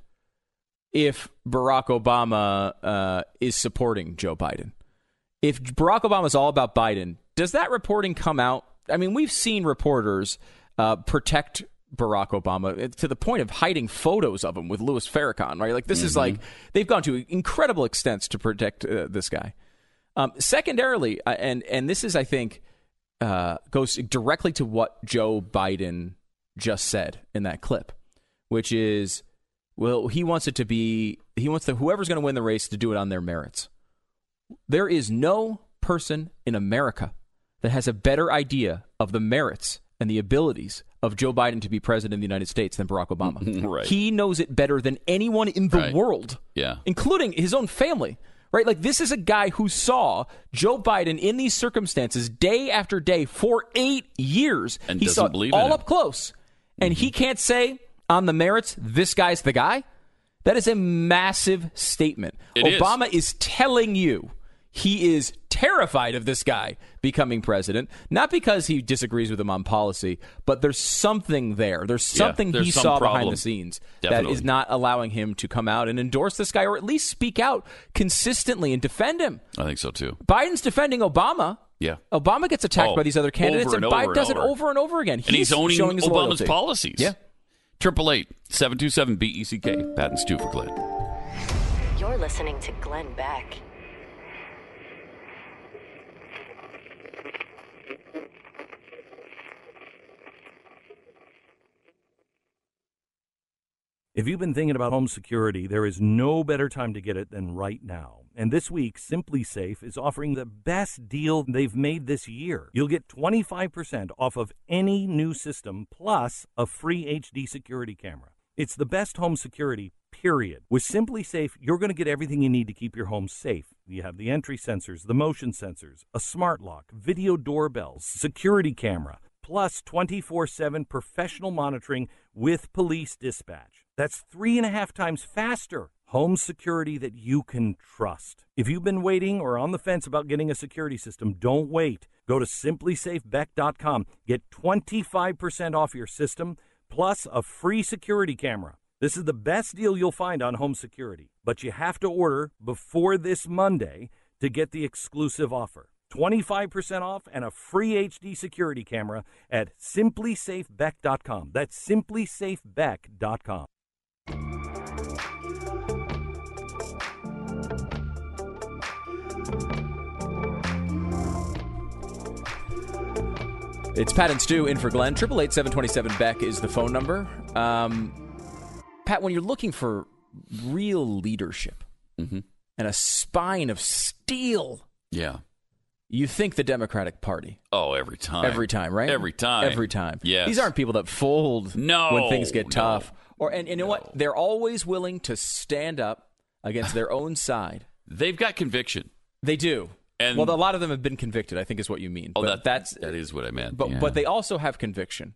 if Barack Obama uh, is supporting Joe Biden. If Barack Obama is all about Biden, does that reporting come out? I mean, we've seen reporters uh, protect Barack Obama eh, to the point of hiding photos of him with Louis Farrakhan, right? Like this is like they've gone to incredible extents to protect uh, this guy. Um, secondarily, uh, and and this is I think uh, goes directly to what Joe Biden just said in that clip, which is, well, he wants it to be he wants the whoever's going to win the race to do it on their merits. There is no person in America that has a better idea of the merits and the abilities of Joe Biden to be president of the United States than Barack Obama. Right. He knows it better than anyone in the Right. world Yeah. including his own family. Right? Like this is a guy who saw Joe Biden in these circumstances day after day for 8 years. And he doesn't saw believe all up close. And he mm-hmm. can't say on the merits this guy's the guy. That is a massive statement. It is. Obama is telling you he is terrified of this guy becoming president, not because he disagrees with him on policy, but there's something there. There's Yeah, something there's he some saw behind the scenes that Definitely. is not allowing him to come out and endorse this guy or at least speak out consistently and defend him. I think so too. Biden's defending Obama. Yeah. Obama gets attacked Oh, by these other candidates, and, and Biden over does and it over. and over again. And he's owning showing his Obama's loyalty. policies. Yeah. Triple eight seven two seven B E C K. Pat and Stu for Glenn. You're listening to Glenn Beck. If you've been thinking about home security, there is no better time to get it than right now. And this week, SimpliSafe is offering the best deal they've made this year. You'll get 25% off of any new system plus a free HD security camera. It's the best home security, period. With SimpliSafe, you're going to get everything you need to keep your home safe. You have the entry sensors, the motion sensors, a smart lock, video doorbells, security camera. plus 24 7 professional monitoring with police dispatch. That's three and a half times faster. Home security that you can trust. If you've been waiting or on the fence about getting a security system, don't wait. Go to simplisafebeck.com. Get 25% off your system plus a free security camera. This is the best deal you'll find on home security, but you have to order before this Monday to get the exclusive offer. 25% off and a free HD security camera at simplisafebeck.com. That's simplisafebeck.com. It's Pat and Stu in for Glenn. Triple eight seven twenty seven Beck is the phone number. Um, Pat, when you're looking for real leadership Mm-hmm. and a spine of steel, Yeah. you think the Democratic Party Oh, every time. every time, right? Every time. Every time. Yeah. These aren't people that fold No, when things get no. tough. Or and, and you know what? They're always willing to stand up against their own side. They've got conviction. They do. And- well, a lot of them have been convicted. I think is what you mean. Oh, but that, that's that is what I meant. But yeah. but they also have conviction,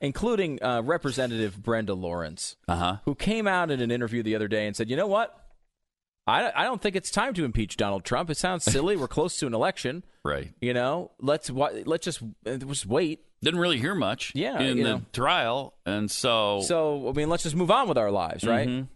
including uh, Representative Brenda Lawrence, uh-huh. who came out in an interview the other day and said, "You know what? I I don't think it's time to impeach Donald Trump. It sounds silly. We're close to an election. Right. You know, let's let's just just wait. Didn't really hear much Yeah, in the know. trial. And so, So I mean, let's just move on with our lives, right?" Mhm.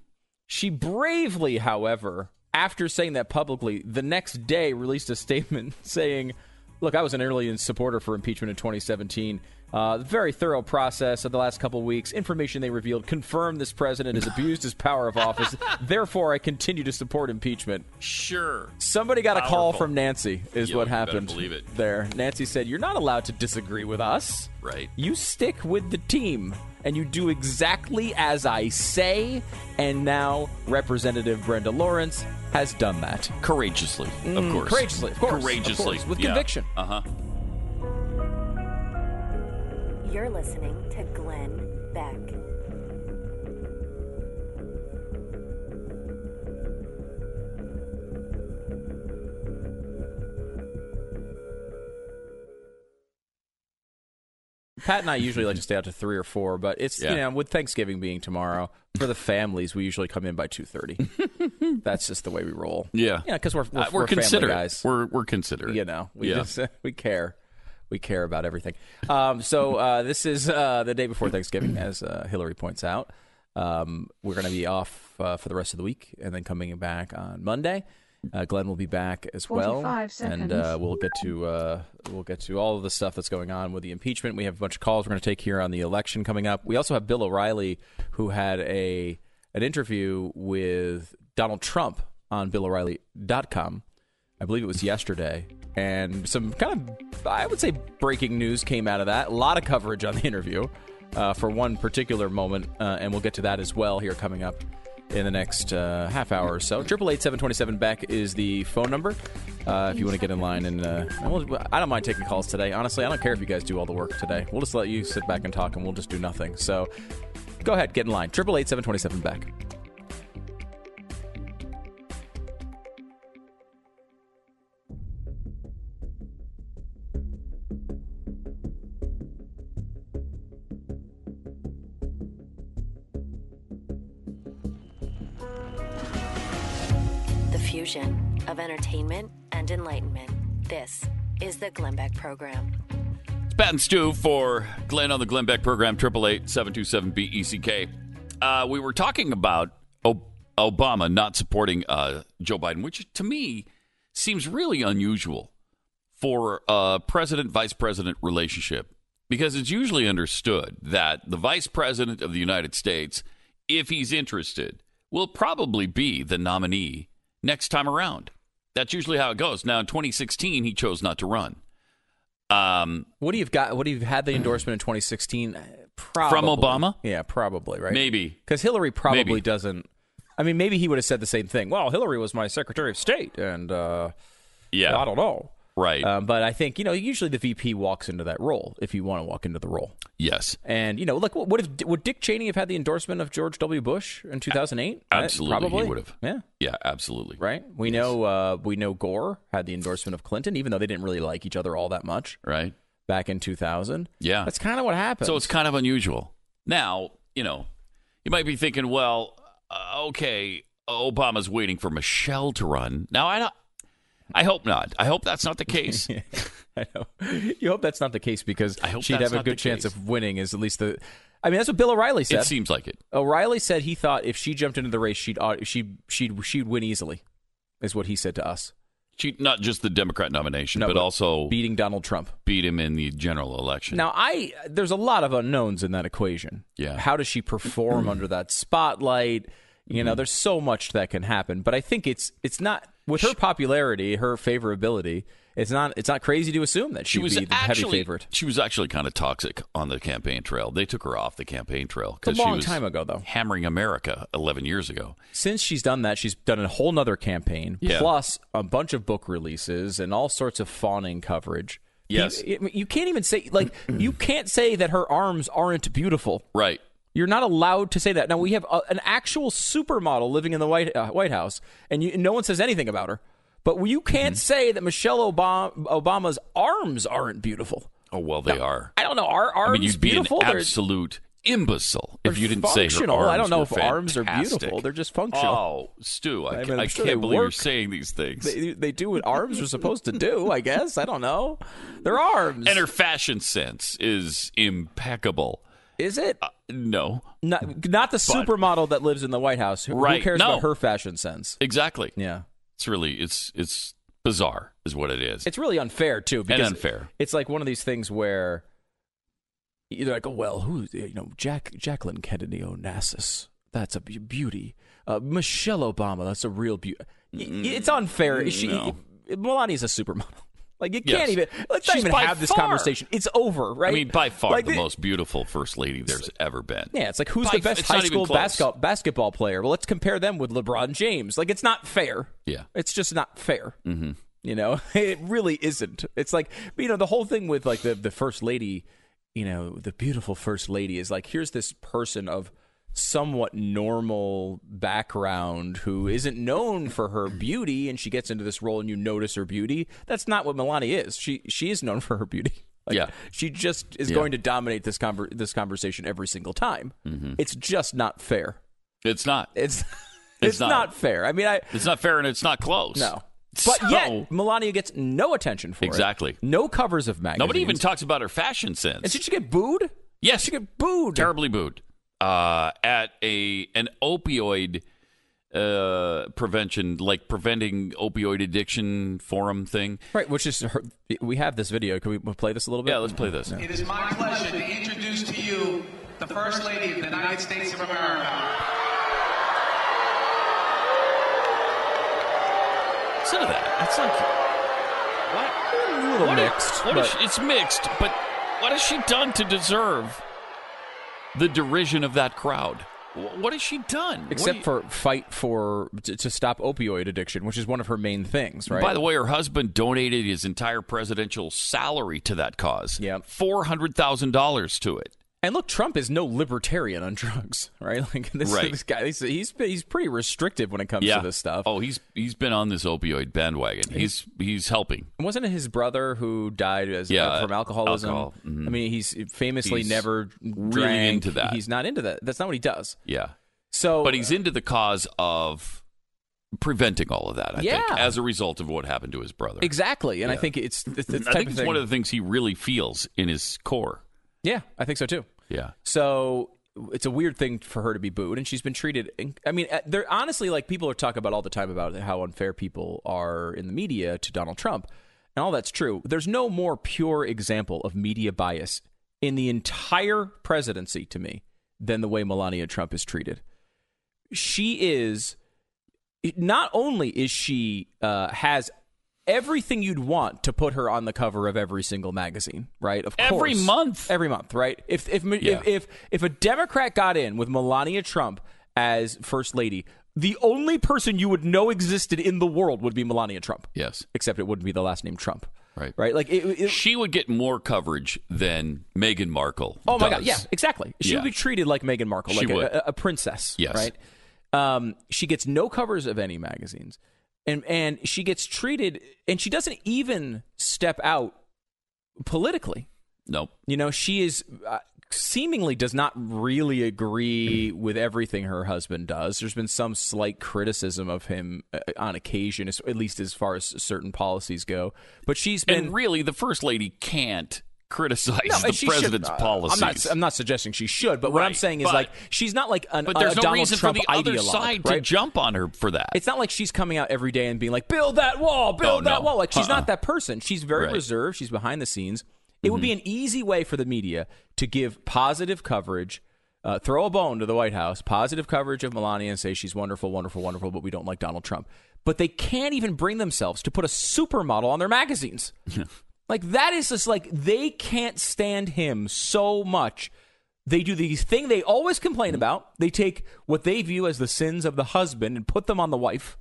She bravely, however, after saying that publicly, the next day released a statement saying, Look, I was an early supporter for impeachment in 2017. Uh, very thorough process of the last couple of weeks. Information they revealed confirmed this president has abused his power of office. Therefore, I continue to support impeachment. sure. Somebody got a call from Nancy, is Yeah, what happened. believe it. There, Nancy said, "You're not allowed to disagree with us. Right. You stick with the team, and you do exactly as I say." And now, Representative Brenda Lawrence has done that Courageously, of Mm, course. courageously, of course, of Courageously. course, with yeah. conviction. Uh huh. You're listening to Glenn Beck. Pat and I usually like to stay out to three or four, but it's Yeah. you know with Thanksgiving being tomorrow for the families, we usually come in by two thirty. That's just the way we roll. Yeah. yeah, because we're we're, Uh, we're we're family considerate. guys. We're we're considerate. You know, we Yeah. just we care. We care about everything. Um, so uh, this is uh, the day before Thanksgiving, as uh, Hillary points out. Um, we're going to be off uh, for the rest of the week, and then coming back on Monday. Uh, Glenn will be back as well, 45 and uh, we'll get to uh, we'll get to all of the stuff that's going on with the impeachment. We have a bunch of calls we're going to take here on the election coming up. We also have Bill O'Reilly, who had a an interview with Donald Trump on BillO'Reilly.com. I believe it was yesterday, and some kind of I would say breaking news came out of that. A lot of coverage on the interview uh, for one particular moment, uh, and we'll get to that as well here coming up in the next uh, half hour or so. Triple eight seven twenty seven Beck is the phone number. Uh, if you want to get in line, and uh, I don't mind taking calls today. Honestly, I don't care if you guys do all the work today. We'll just let you sit back and talk, and we'll just do nothing. So go ahead, get in line. Triple eight seven twenty seven Beck. Fusion of entertainment and enlightenment. This is the Glenn Beck Program. It's Pat and Stu for Glenn on the Glenn Beck program, 888-727-BECK. Uh, we were talking about Obama not supporting uh, Joe Biden, which to me seems really unusual for a president-vice president relationship because it's usually understood that the vice president of the United States, if he's interested, will probably be the nominee next time around. That's usually how it goes. Now, in 2016, he chose not to run. Um, What do you've got? What do you had the endorsement in 2016? Probably. From Obama? Yeah, probably right. Maybe. because Hillary probably Maybe. doesn't. I mean, maybe he would have said the same thing. Well, Hillary was my Secretary of State, and uh, Yeah. I don't know. Right. Um, but I think you know, usually the VP walks into that role if you want to walk into the role. yes. And you know, like, what, if would Dick Cheney have had the endorsement of George W. Bush in 2008? Absolutely, probably he would have. Yeah, Yeah, absolutely. right. We know uh, we know Gore had the endorsement of Clinton, even though they didn't really like each other all that much. Right. back in 2000. Yeah. That's kind of what happened. So it's kind of unusual. Now, you know, you might be thinking, well, uh, okay, Obama's waiting for Michelle to run. Now, I don't. I hope not. I hope that's not the case. I know. You hope that's not the case because she'd have a good chance case. of winning. Is at least the. I mean, that's what Bill O'Reilly said. It seems like it. O'Reilly said he thought if she jumped into the race, she'd uh, she she'd she'd win easily. Is what he said to us. She not just the Democrat nomination, No, but, but also beating Donald Trump. beat him in the general election. Now, I there's a lot of unknowns in that equation. Yeah. How does she perform under that spotlight? You Mm-hmm. know, there's so much that can happen, but I think it's it's not with her popularity, her favorability. It's not it's not crazy to assume that she was be the actually heavy favorite. she was actually kind of toxic on the campaign trail. They took her off the campaign trail a because she long was time ago, though. hammering America 11 years ago. Since she's done that, she's done a whole nother campaign, Yeah. plus a bunch of book releases and all sorts of fawning coverage. Yes. you, you can't even say like you can't say that her arms aren't beautiful. Right. You're not allowed to say that. Now we have a, an actual supermodel living in the White uh, White House, and you, no one says anything about her. But you can't Mm-hmm. say that Michelle Obama, Obama's arms aren't beautiful. Oh well, they are. I don't know. Are arms I mean, you'd be beautiful? an They're- absolute imbecile if you didn't say her arms I don't know if arms are fantastic. beautiful. They're just functional. Oh, Stu, I, I mean, I sure can't believe you're work. saying these things. They, they do what arms are supposed to do. I guess. I don't know. They're arms. and her fashion sense is impeccable. Is it? Uh, no, not, not the supermodel that lives in the White House. Who, who cares No. about her fashion sense? exactly. Yeah. It's really it's it's bizarre, is what it is. It's really unfair too. Because unfair. It's like one of these things where you're like, oh well, who you know, Jack Jacqueline Kennedy Onassis. That's a beauty. Uh, Michelle Obama. That's a real beauty. It's unfair. She no. Melania's a supermodel. Like you can't even. Let's not even have this far- conversation. It's over, right? I mean, by far Like the the- most beautiful first lady there's ever been. Yeah, it's like who's By- the best high school basketball basketball player? Well, let's compare them with LeBron James. Like it's not fair. Yeah. It's just not fair. Mm-hmm. You know, it really isn't. It's like you know the whole thing with like the the first lady. You know, the beautiful first lady is like here's this person of somewhat normal background who isn't known for her beauty and she gets into this role and you notice her beauty that's not what Melania is she she is known for her beauty like, Yeah. she just is Yeah. going to dominate this conver- this conversation every single time mm-hmm. it's just not fair It's not. it's It's it's, not. not. fair i mean i It's not fair and it's not close. no but So- yet Melania gets no attention for it Exactly. no covers of magazines Nobody even talks about her fashion sense. and did she get booed yes, she get booed terribly booed uh, at a an opioid uh, prevention, like preventing opioid addiction forum thing. Right, which is her, we have this video. Can we play this a little bit? Yeah, let's play this. It is my pleasure to introduce to you the First Lady of the United States of America. Listen to that. That's like what? A little What mixed. what has but- she- it's mixed, but what has she done to deserve the derision of that crowd? What has she done? Except you- for fight for to, to stop opioid addiction, which is one of her main things, right? By the way, her husband donated his entire presidential salary to that cause. Yeah. four hundred thousand dollars to it. And look, Trump is no libertarian on drugs, right? Like this, Right. this guy, he's, he's pretty restrictive when it comes Yeah. to this stuff. Oh, he's he's been on this opioid bandwagon. He's he's helping. Wasn't it his brother who died as Yeah, from alcoholism? alcohol. Mhm. I mean, he's famously He's never really drank. into that. He's not into that. That's not what he does. Yeah, So, but he's into the cause of preventing all of that. I think Yeah. as a result of what happened to his brother. exactly, and I think it's, it's, it's I think it's thing. one of the things he really feels in his core. yeah, I think so too. Yeah. So it's a weird thing for her to be booed, and she's been treated. I mean, uh, they're honestly like people are talking about all the time about how unfair people are in the media to Donald Trump, and all that's true. There's no more pure example of media bias in the entire presidency to me than the way Melania Trump is treated. She is not only is she uh, has everything you'd want to put her on the cover of every single magazine, right? Of Every course. month. every month, right? If if, Yeah. if if if a Democrat got in with Melania Trump as first lady, the only person you would know existed in the world would be Melania Trump. Yes. Except it wouldn't be the last name Trump. Right. Right? Like it, it- She would get more coverage than Meghan Markle. Oh my does. god, yeah, exactly. She Yeah. would be treated like Meghan Markle, She like would. a, a princess, Yes. right? Um, she gets no covers of any magazines, and and she gets treated, and she doesn't even step out politically. Nope. You know, she is uh, seemingly does not really agree with everything her husband does. There's been some slight criticism of him uh, on occasion, at least as far as certain policies go. But she's been And really, the first lady can't criticize No, the should- president's uh, policies. I'm not. I'm not suggesting she should, but what I'm saying is but- like she's not like an, but there's a no Donald reason Trump for the other side right? to jump on her for that. It's not like she's coming out every day and being like, "Build that wall, build Oh, that no. wall." Like she's Uh-uh. not that person. She's very Right. reserved. She's behind the scenes. It would be an easy way for the media to give positive coverage, uh, throw a bone to the White House, positive coverage of Melania, and say she's wonderful, wonderful, wonderful, but we don't like Donald Trump. But they can't even bring themselves to put a supermodel on their magazines. like that is just like they can't stand him so much. They do the thing they always complain about. They take what they view as the sins of the husband and put them on the wife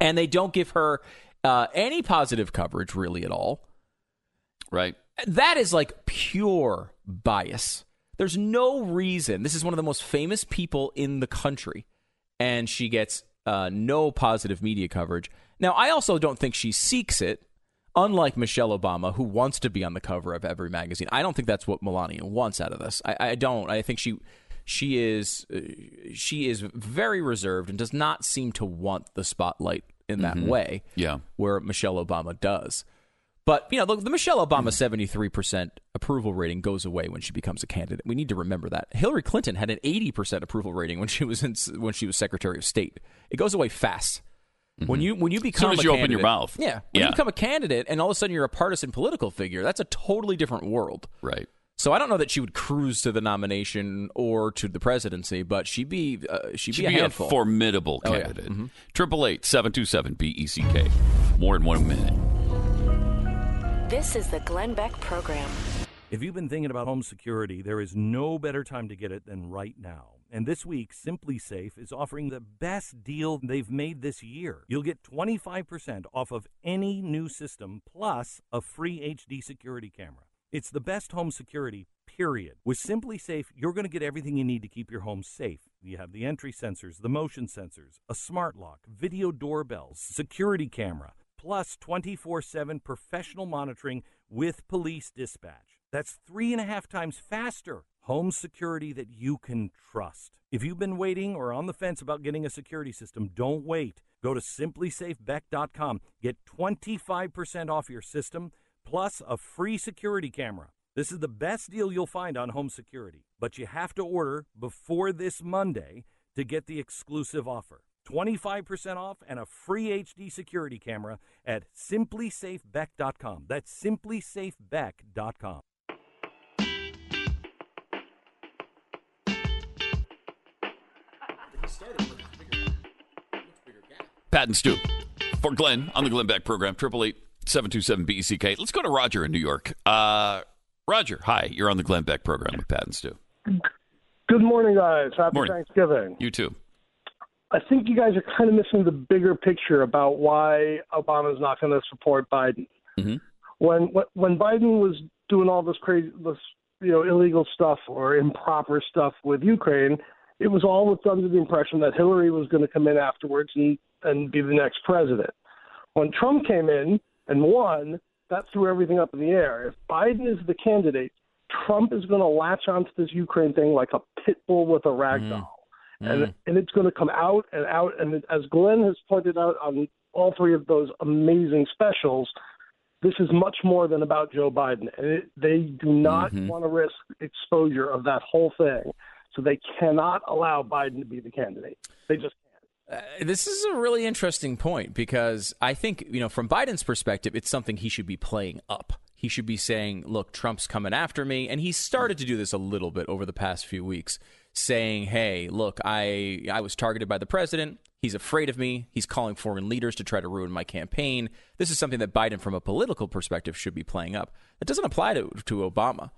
and they don't give her uh, any positive coverage really at all. Right. That is like pure bias. There's no reason. This is one of the most famous people in the country, and she gets uh, no positive media coverage. Now, I also don't think she seeks it. Unlike Michelle Obama, who wants to be on the cover of every magazine, I don't think that's what Melania wants out of this. I, I don't. I think she she is uh, she is very reserved and does not seem to want the spotlight in that Mhm. way. Yeah. where Michelle Obama does. But you know, the, the Michelle Obama seventy three percent approval rating goes away when she becomes a candidate. We need to remember that. Hillary Clinton had an eighty percent approval rating when she was in, when she was Secretary of State. It goes away fast. When you when you become as soon a you open your candidate- mouth. yeah. When Yeah. you become a candidate and all of a sudden you're a partisan political figure, that's a totally different world. Right. So I don't know that she would cruise to the nomination or to the presidency, but she'd be uh, she'd, She'd be a be a formidable Oh, candidate. Mhm. Triple eight seven two seven B E C K. More in one minute. This is the Glenn Beck Program. If you've been thinking about home security, there is no better time to get it than right now. And this week, SimpliSafe is offering the best deal they've made this year. You'll get 25% off of any new system plus a free HD security camera. It's the best home security, period. With SimpliSafe, you're going to get everything you need to keep your home safe. You have the entry sensors, the motion sensors, a smart lock, video doorbells, security camera, plus 24 7 professional monitoring with police dispatch. That's three and a half times faster. Home security that you can trust. If you've been waiting or on the fence about getting a security system, don't wait. Go to simplisafebeck.com. Get 25% off your system plus a free security camera. This is the best deal you'll find on home security, but you have to order before this Monday to get the exclusive offer. 25% off and a free HD security camera at simplisafebeck.com. That's simplisafebeck.com. Pat and Stu for Glenn on the Glenn Beck program. Triple eight seven two seven B E C K. Let's go to Roger in New York. Uh, Roger, hi. You're on the Glenn Beck program with Pat and Stu. Good morning, guys. Happy Morning. Thanksgiving. You too. I think you guys are kind of missing the bigger picture about why Obama's not going to support Biden. Mm-hmm. When when- when Biden was doing all this crazy, this you know illegal stuff or improper stuff with Ukraine, it was all under the impression that Hillary was going to come in afterwards and and be the next president. When Trump came in and won, that threw everything up in the air. If Biden is the candidate, Trump is going to latch onto this Ukraine thing like a pit bull with a rag mm. doll mm. and and it's going to come out and out. And as Glenn has pointed out on all three of those amazing specials, this is much more than about Joe Biden, and it, they do not mm-hmm. want to risk exposure of that whole thing. So they cannot allow Biden to be the candidate. They just Uh, this is a really interesting point because I think, you know, from Biden's perspective, it's something he should be playing up. He should be saying, look, Trump's coming after me. And he started to do this a little bit over the past few weeks, saying, hey, look, I, I was targeted by the president. He's afraid of me. He's calling foreign leaders to try to ruin my campaign. This is something that Biden, from a political perspective, should be playing up. That doesn't apply to, to Obama.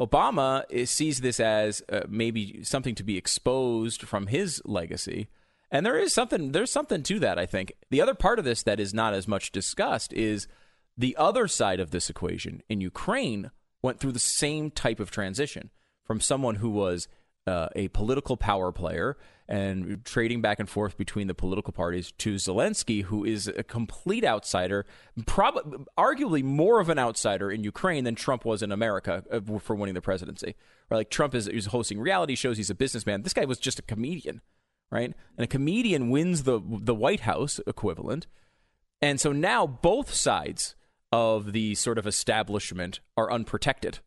Obama is, sees this as uh, maybe something to be exposed from his legacy. And there is something there's something to that, I think. The other part of this that is not as much discussed is the other side of this equation in Ukraine went through the same type of transition from someone who was uh, a political power player and trading back and forth between the political parties to Zelensky, who is a complete outsider, probably arguably more of an outsider in Ukraine than Trump was in America uh, for winning the presidency. Right? Like Trump is, is hosting reality shows, he's a businessman. This guy was just a comedian, right? And a comedian wins the the White House equivalent, and so now both sides of the sort of establishment are unprotected.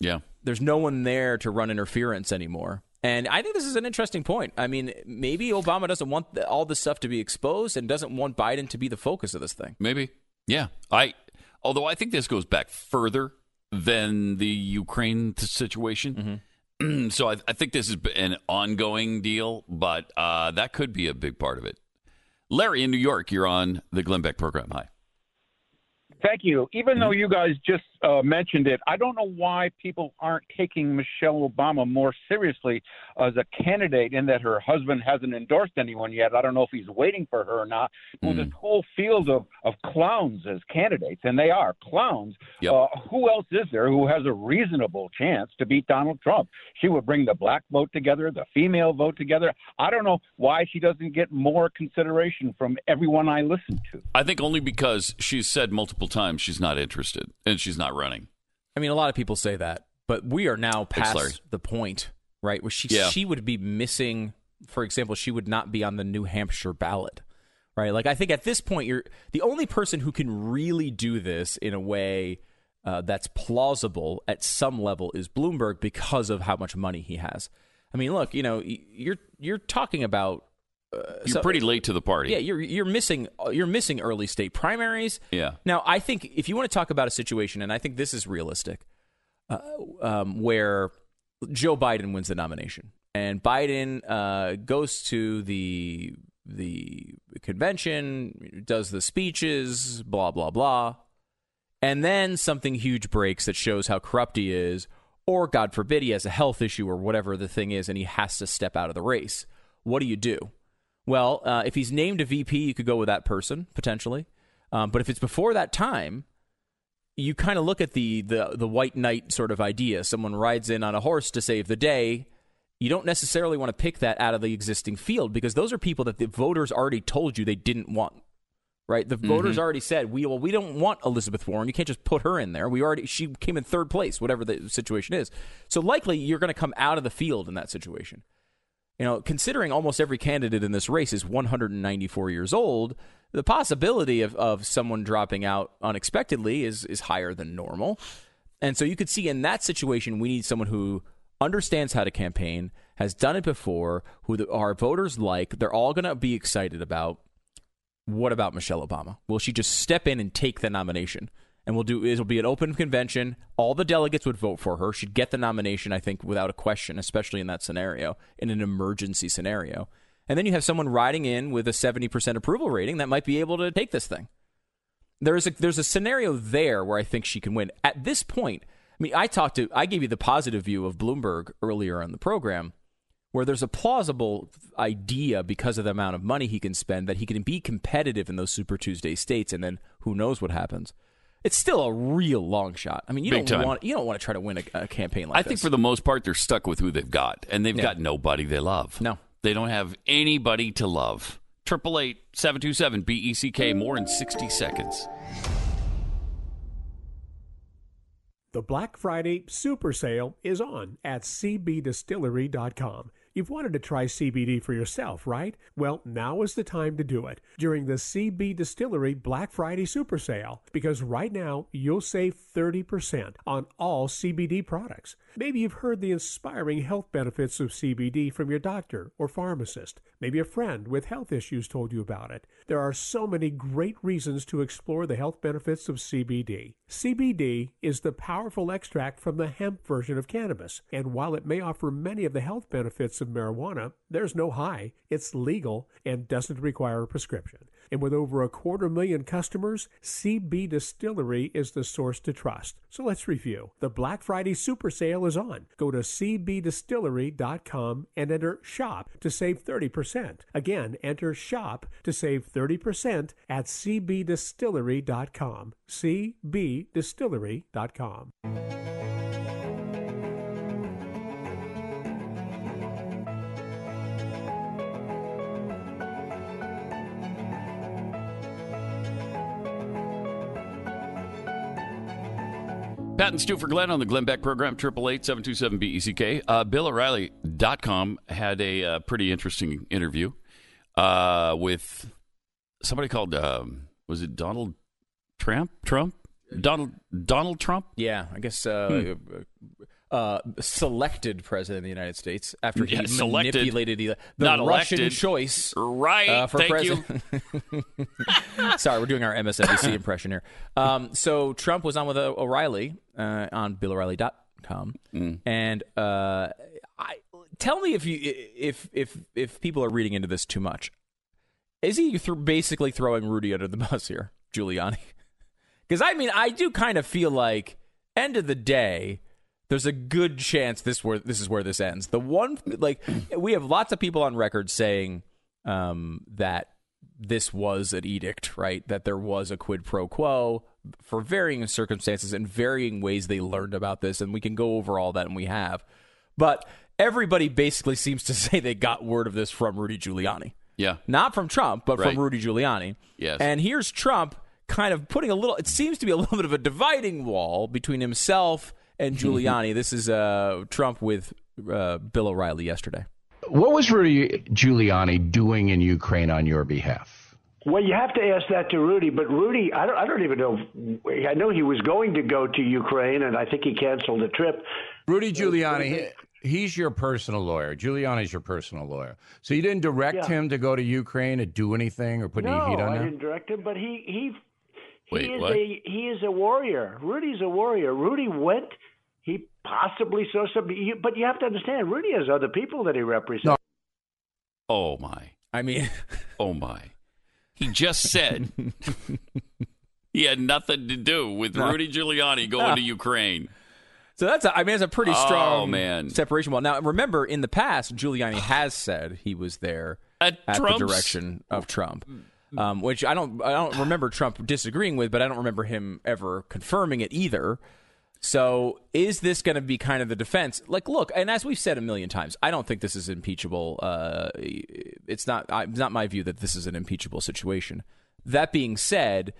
Yeah. There's no one there to run interference anymore. And I think this is an interesting point. I mean, maybe Obama doesn't want all this stuff to be exposed and doesn't want Biden to be the focus of this thing. Maybe. Yeah. I although I think this goes back further than the Ukraine situation. Mm-hmm. so I, I, think this is an ongoing deal, but uh, that could be a big part of it. Larry in New York, you're on the Glenn Beck program. Hi. Thank you. Even though you guys just uh, mentioned it, I don't know why people aren't taking Michelle Obama more seriously as a candidate in that her husband hasn't endorsed anyone yet. I don't know if he's waiting for her or not. Mm. With this whole field of, of clowns as candidates, and they are clowns, yep. uh, who else is there who has a reasonable chance to beat Donald Trump? She would bring the black vote together, the female vote together. I don't know why she doesn't get more consideration from everyone I listen to. I think only because she's said multiple times she's not interested and she's not running. I mean, a lot of people say that, but we are now past the point, right, where she yeah. she would be missing. For example, she would not be on the New Hampshire ballot, right? Like, I think at this point, you're the only person who can really do this in a way uh, that's plausible at some level is Bloomberg because of how much money he has. I mean, look, you know, you're you're talking about uh, you're so, pretty late to the party. Yeah, you're you're missing you're missing early state primaries. Yeah. Now, I think if you want to talk about a situation, and I think this is realistic, uh, um, where Joe Biden wins the nomination, and Biden uh, goes to the the convention, does the speeches, blah blah blah, and then something huge breaks that shows how corrupt he is, or God forbid he has a health issue or whatever the thing is, and he has to step out of the race. What do you do? Well, uh, if he's named a VP, you could go with that person potentially. Um, but if it's before that time, you kind of look at the, the the white knight sort of idea. Someone rides in on a horse to save the day. You don't necessarily want to pick that out of the existing field because those are people that the voters already told you they didn't want. Right, the mm-hmm. voters already said we well we don't want Elizabeth Warren. You can't just put her in there. We already she came in third place, whatever the situation is. So likely you're going to come out of the field in that situation you know, considering almost every candidate in this race is 194 years old, the possibility of, of someone dropping out unexpectedly is is higher than normal. And so you could see in that situation, we need someone who understands how to campaign, has done it before, who the, our voters like. They're all going to be excited about. What about Michelle Obama? Will she just step in and take the nomination? And we'll do it'll be an open convention. All the delegates would vote for her. She'd get the nomination, I think, without a question, especially in that scenario, in an emergency scenario. And then you have someone riding in with a 70% approval rating that might be able to take this thing. There's a there's a scenario there where I think she can win. At this point, I mean, I talked to I gave you the positive view of Bloomberg earlier on the program where there's a plausible idea because of the amount of money he can spend that he can be competitive in those Super Tuesday states and then who knows what happens it's still a real long shot. I mean, you Big don't time. want you don't want to try to win a, a campaign like I this. think for the most part, they're stuck with who they've got, and they've Yeah. got nobody they love. No. they don't have anybody to love. Triple eight seven two seven B E C K. More in sixty seconds. The Black Friday Super Sale is on at cbdistillery.com. You've wanted to try CBD for yourself, right? Well, now is the time to do it during the CB Distillery Black Friday Super Sale because right now you'll save 30% on all CBD products. Maybe you've heard the inspiring health benefits of CBD from your doctor or pharmacist. Maybe a friend with health issues told you about it. There are so many great reasons to explore the health benefits of CBD. CBD is the powerful extract from the hemp version of cannabis, and while it may offer many of the health benefits of marijuana, there's no high. It's legal and doesn't require a prescription. And with over a quarter million customers, CB Distillery is the source to trust. So let's review. The Black Friday Super Sale is on. Go to cbdistillery.com and enter SHOP to save 30%. Again, enter SHOP to save 30% at cbdistillery.com. cbdistillery.com. Pat and Stu for Glenn on the Glenn Beck program, 888-727-BECK. Uh, BillO'Reilly.com had a uh, pretty interesting interview uh, with somebody called, um, was it Donald Trump? Trump? Donald Donald Trump? Yeah, I guess uh, uh, selected president of the United States after he Yeah, selected. manipulated the, the Not Russian elected. choice. Right, uh, for thank you. president. Sorry, we're doing our MSNBC impression here. Um, so Trump was on with uh, O'Reilly uh, on BillO'Reilly.com, Mm. and uh, I tell me if you if if if people are reading into this too much. Is he th- basically throwing Rudy under the bus here, Giuliani? Because I mean, I do kind of feel like end of the day, there's a good chance this where this is where this ends. The one like we have lots of people on record saying um, that this was an edict, right? That there was a quid pro quo for varying circumstances and varying ways they learned about this, and we can go over all that, and we have. But everybody basically seems to say they got word of this from Rudy Giuliani. Yeah. Not from Trump, but Right. from Rudy Giuliani. Yes. And here's Trump kind of putting a little, it seems to be a little bit of a dividing wall between himself and Giuliani. this is uh, Trump with uh, Bill O'Reilly yesterday. What was Rudy Giuliani doing in Ukraine on your behalf? Well, you have to ask that to Rudy, but Rudy, I don't, I don't even know. I know he was going to go to Ukraine, and I think he canceled the trip. Rudy Giuliani, he's your personal lawyer. Giuliani's your personal lawyer. So you didn't direct Yeah. him to go to Ukraine to do anything or put no, any heat on him? I didn't direct him, but he he Wait, he is what? a he is a warrior. Rudy's a warrior. Rudy went. He possibly saw some, he- but you have to understand, Rudy has other people that he represents. Oh my! I mean, oh my! He just said he had nothing to do with No. Rudy Giuliani going No. to Ukraine. So that's, a, I mean, it's a pretty Oh, strong man. separation wall. Now, remember, in the past, Giuliani has said he was there At the direction of Trump, um, which I don't, I don't remember Trump disagreeing with, but I don't remember him ever confirming it either. So, is this going to be kind of the defense? Like, look, and as we've said a million times, I don't think this is impeachable. Uh, it's not. I, it's not my view that this is an impeachable situation. That being said,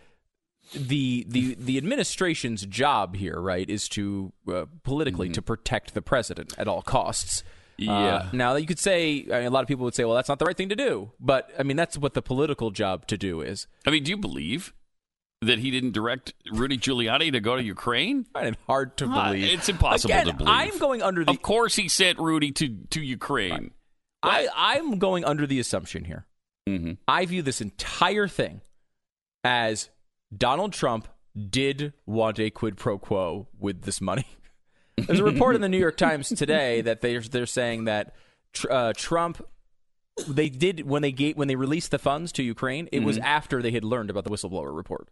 the the the administration's job here, right, is to uh, politically to protect the president at all costs. Yeah. Uh, now you could say I mean, a lot of people would say, well, that's not the right thing to do, but I mean, that's what the political job to do is. I mean, do you believe that he didn't direct Rudy Giuliani to go to Ukraine? It's hard to Uh, believe. it's impossible Again, to believe. I'm going under the. Of course, he sent Rudy to to Ukraine. I I'm going under the assumption here. Mm-hmm. I view this entire thing as Donald Trump did want a quid pro quo with this money. There's a report in the New York Times today that they're they're saying that tr- uh, Trump they did when they gave when they released the funds to Ukraine. It was Mhm. after they had learned about the whistleblower report.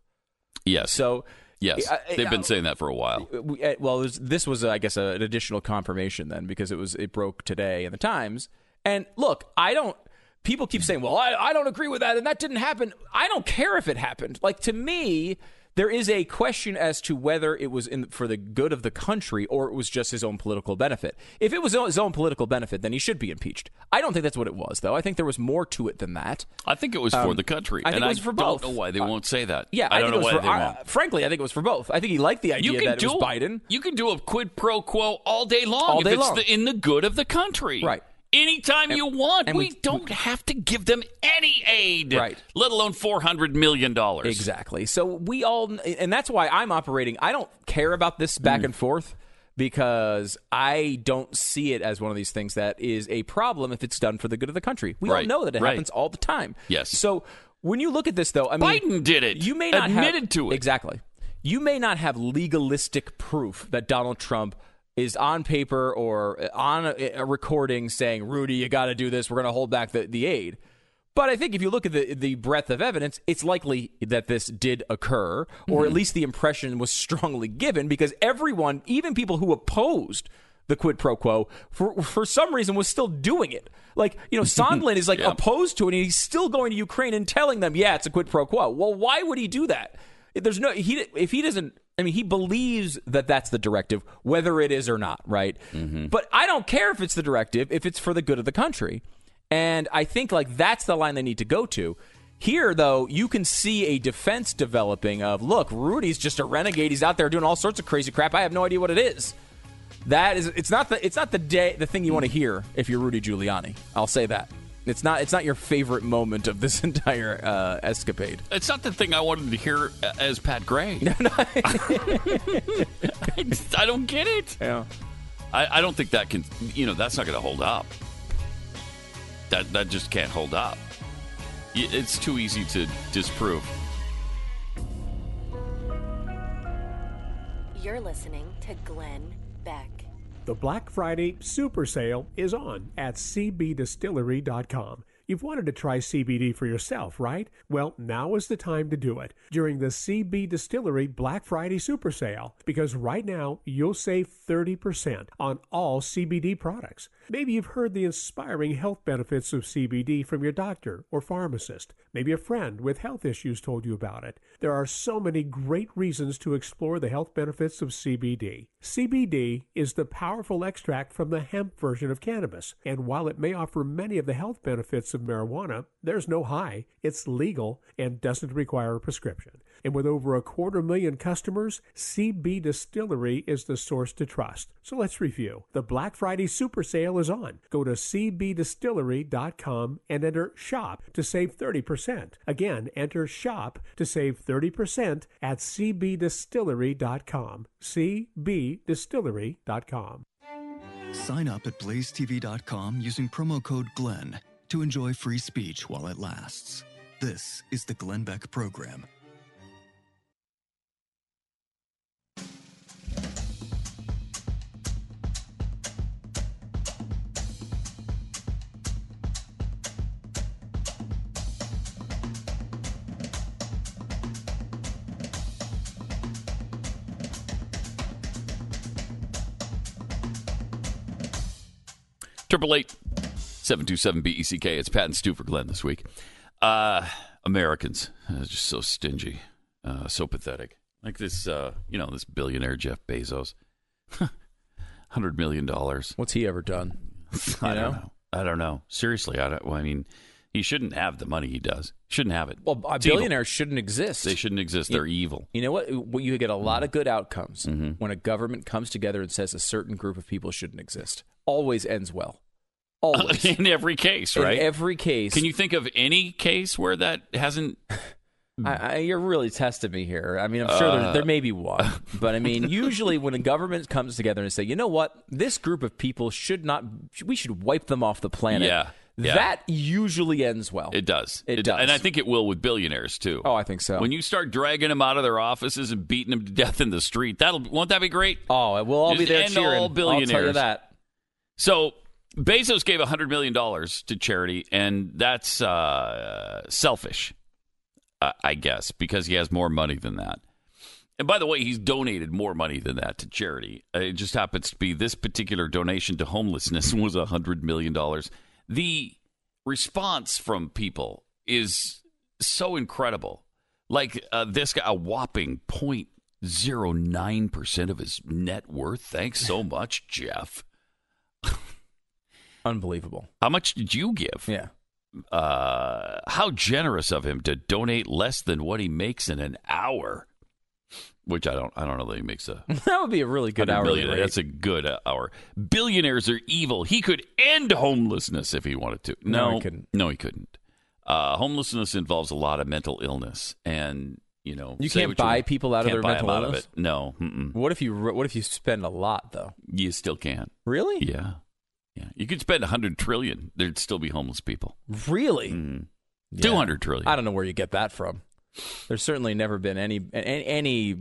Yes. So yes, they've been saying that for a while. uh, well, was, this was, uh, I guess, an additional confirmation then because it was it broke today in the Times. And look, I don't. People keep saying, "Well, I, I don't agree with that," and that didn't happen. I don't care if it happened. Like to me, there is a question as to whether it was in for the good of the country or it was just his own political benefit. If it was his own political benefit, then he should be impeached. I don't think that's what it was, though. I think there was more to it than that. I think it was for Um, the country, I think and it was for both. don't know why they won't say that. Yeah, I don't think know why for, they I- won't. frankly, I think it was for both. I think he liked the idea You can that do it was Biden. You can do a quid pro quo all day long All if day it's long. The, in the good of the country. Right. Anytime you want. we, we- don't have to give them any aid. Right. Let alone four hundred million dollars. Exactly. So we all, and that's why I'm operating. I don't care about this back Mm. and forth because I don't see it as one of these things that is a problem if it's done for the good of the country. We all know that it Right. happens all the time. Yes. So when you look at this, though, I mean, Biden did it. You may not Admitted have, to it. exactly. You may not have legalistic proof that Donald Trump is on paper or uh, on a, a recording saying, "Rudy, you got to do this. We're going to hold back the, the aid." But I think if you look at the the breadth of evidence, it's likely that this did occur, or at mm-hmm. least the impression was strongly given, because everyone, even people who opposed the quid pro quo, for for some reason was still doing it. Like you know, Sondland is like Yeah. opposed to it, and he's still going to Ukraine and telling them, "Yeah, it's a quid pro quo." Well, why would he do that? There's no he if he doesn't. I mean, he believes that that's the directive, whether it is or not, right? Mm-hmm. But I don't care if it's the directive, if it's for the good of the country. And I think like that's the line they need to go to. Here, though, you can see a defense developing of, look, Rudy's just a renegade. He's out there doing all sorts of crazy crap. I have no idea what it is. That is, it's not the, it's not the day, the thing you want to hear if you're Rudy Giuliani. I'll say that. It's not, it's not your favorite moment of this entire uh, escapade. It's not the thing I wanted to hear as Pat Gray. I, just- I don't get it. Yeah. I, I don't think that can, you know, that's not going to hold up. That that just can't hold up. It's too easy to disprove. You're listening to Glenn Beck. The Black Friday super sale is on at cbdistillery.com. You've wanted to try CBD for yourself, right? Well, now is the time to do it during the CB Distillery Black Friday super sale because right now you'll save 30% on all CBD products. Maybe you've heard the inspiring health benefits of CBD from your doctor or pharmacist. Maybe a friend with health issues told you about it. There are so many great reasons to explore the health benefits of CBD. CBD is the powerful extract from the hemp version of cannabis, and while it may offer many of the health benefits of marijuana, there's no high. It's legal and doesn't require a prescription. And with over a quarter million customers, CB Distillery is the source to trust. So let's review. The Black Friday super sale is on. Go to cbdistillery.com and enter shop to save 30%. Again, enter shop to save 30% at cbdistillery.com. cbdistillery.com. Sign up at blazetv.com using promo code GLENN to enjoy free speech while it lasts. This is the Glenn Beck Program. Triple eight seven two seven B E C K. It's Pat and Stu for Glenn this week. Uh, Americans uh, just so stingy, uh, so pathetic. Like this, uh, you know, this billionaire Jeff Bezos, hundred million dollars. What's he ever done? I You don't know? know. I don't know. Seriously, I don't. Well, I mean, he shouldn't have the money he does. Shouldn't have it. Well, evil. billionaires shouldn't exist. They shouldn't exist. They're evil. You know what? Well, You get a lot Mm-hmm. of good outcomes when a government comes together and says a certain group of people shouldn't exist. Always ends well. Always. in every case, In right? every case. Can you think of any case where that hasn't? I, I, you're really testing me here. I mean, I'm sure Uh, there, there may be one, but I mean, usually when a government comes together and say, you know what, this group of people should not, we should wipe them off the planet. Yeah, yeah. That usually ends well. It does. It does. And I think it will with billionaires too. Oh, I think so. When you start dragging them out of their offices and beating them to death in the street, that'll won't that be great? Oh, we'll all be there cheering. all billionaires. I'll tell you that. So Bezos gave hundred million dollars to charity, and that's uh, selfish, I guess, because he has more money than that. And by the way, he's donated more money than that to charity. It just happens to be this particular donation to homelessness was hundred million dollars. The response from people is so incredible. Like uh, this guy, a whopping 0.09 percent of his net worth. Thanks so much, Jeff. Unbelievable. How much did you give? Yeah. Uh, how generous of him to donate less than what he makes in an hour. Which I don't, I don't know that he makes a That would be a really good 100 hourly That's a good uh, hour. Billionaires are evil. He could end homelessness if he wanted to. No, No, he couldn't. No, he couldn't. Uh, homelessness involves a lot of mental illness, and you know You can't what you buy people out of their buy mental illness? of. No, mm-mm. What if you what if you spend a lot though? you still can. Really? Yeah, yeah. You could spend a hundred trillion. There'd still be homeless people. Really? Mm. Yeah. Two hundred trillion. I don't know where you get that from. There's certainly never been any any,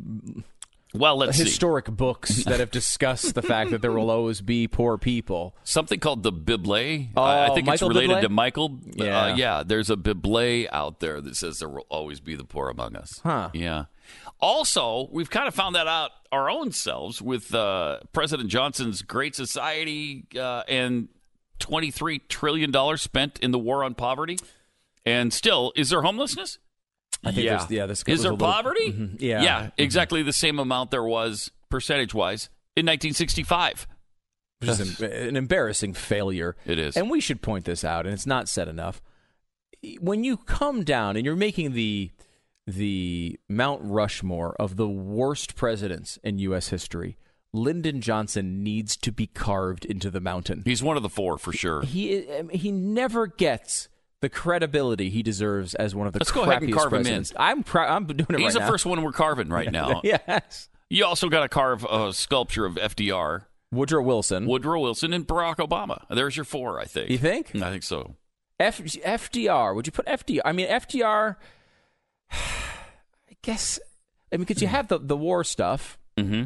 Well, let's see. historic books that have discussed the fact that there will always be poor people. Something called the Bible. Oh, I I think Michael it's related Bublé? to Michael. Yeah. Uh, yeah. There's a Bible out there that says there will always be the poor among us. Huh. Yeah. Also, we've kind of found that out our own selves with uh, President Johnson's Great Society uh, and $23 trillion spent in the war on poverty. And still, is there homelessness? I think yeah. there's- yeah, this is there little- poverty? Mhm. Yeah. Yeah, Mhm. exactly the same amount there was percentage wise in 1965. Which is an, an embarrassing failure. It is. And we should point this out, and it's not said enough. when you come down and you're making the the Mount Rushmore of the worst presidents in U.S. history, Lyndon Johnson needs to be carved into the mountain. He's one of the four for sure. He he never gets the credibility he deserves as one of the Let's go ahead and carve him in. I'm I'm doing it He's right the now. first one we're carving right now. yes. You also got to carve a sculpture of FDR, Woodrow Wilson, Woodrow Wilson, and Barack Obama. There's your four, I think. You think? I think so. F- FDR. Would you put FDR? I mean, FDR. I guess. I mean, because you have the the war stuff. Mm-hmm.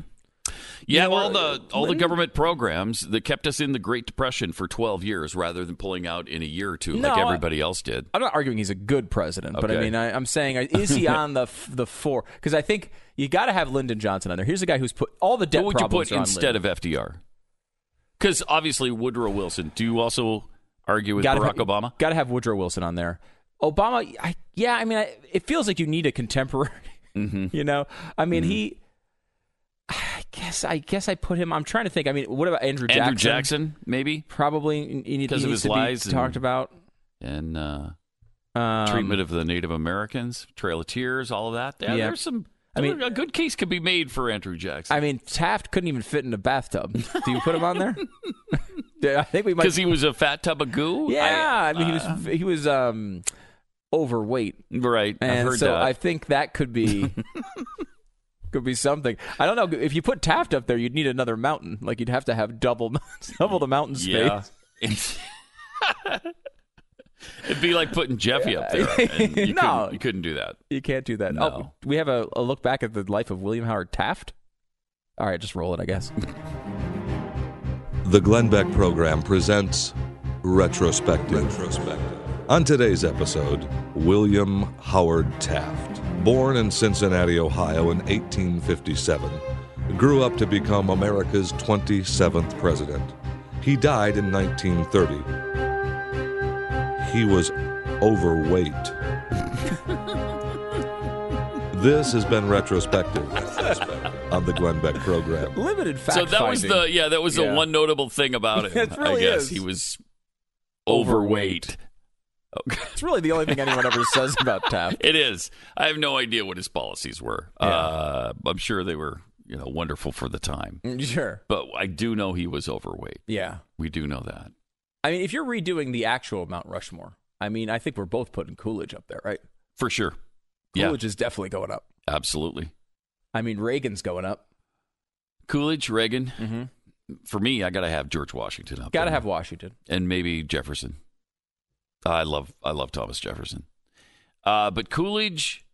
Yeah, You know, all the uh, all the government programs that kept us in the Great Depression for 12 years, rather than pulling out in a year or two No, like I- everybody else did. I'm not arguing he's a good president, but I mean, I, I'm saying, uh, is he on the the four? Because I think you got to have Lyndon Johnson on there. Here's a guy who's put all the debt What would you put instead Lyndon. of FDR? Because obviously Woodrow Wilson. Do you also argue with Gotta Barack have, Obama? Got to have Woodrow Wilson on there. Obama, I, yeah, I mean, I, it feels like you need a contemporary. Mm-hmm. You know, I mean, he. I guess I guess I put him. I'm trying to think. I mean, what about Andrew Jackson? Andrew Jackson, maybe Probably because of his to be lies and- talked about. and uh, Um, treatment of the Native Americans, Trail of Tears, all of that. Yeah, Yeah. there's some. I mean- a good case could be made for Andrew Jackson I mean, Taft couldn't even fit in a bathtub. Do you put him on there? I think we might. because he was a fat tub of goo. Yeah, I, mean, uh, he was he was um overweight, right. I've and heard so that. I think that could be could be something. I don't know if you put Taft up there, you'd need another mountain. Like you'd have to have double double the mountain space. yeah. It'd be like putting Jeffy up there. You, No. couldn't, you couldn't do that. You can't do that. No. Oh, we have a, a look back at the life of William Howard Taft. All right, just roll it, I guess. The Glenn Beck program presents Retrospective. Retrospective. On today's episode, William Howard Taft. Born in Cincinnati, Ohio in 1857, grew up to become America's 27th president. He died in 1930. He was overweight. this has been Retrospective on the Glenn Beck program. Limited fact so that was the yeah that was the one notable thing about him. It really I guess is. he was overweight. Okay. It's really the only thing anyone ever says about Taft. It is. I have no idea what his policies were. Uh, I'm sure they were you know wonderful for the time, Sure. but I do know he was overweight. Yeah. We do know that. I mean, if you're redoing the actual Mount Rushmore, I mean, I think we're both putting Coolidge up there, right? For sure. Yeah, Coolidge is definitely going up. absolutely. I mean, Reagan's going up. Coolidge, Reagan. Mm-hmm. For me, I got to have George Washington up Got to have Washington. and maybe Jefferson. I love I love Thomas Jefferson. Uh, but Coolidge,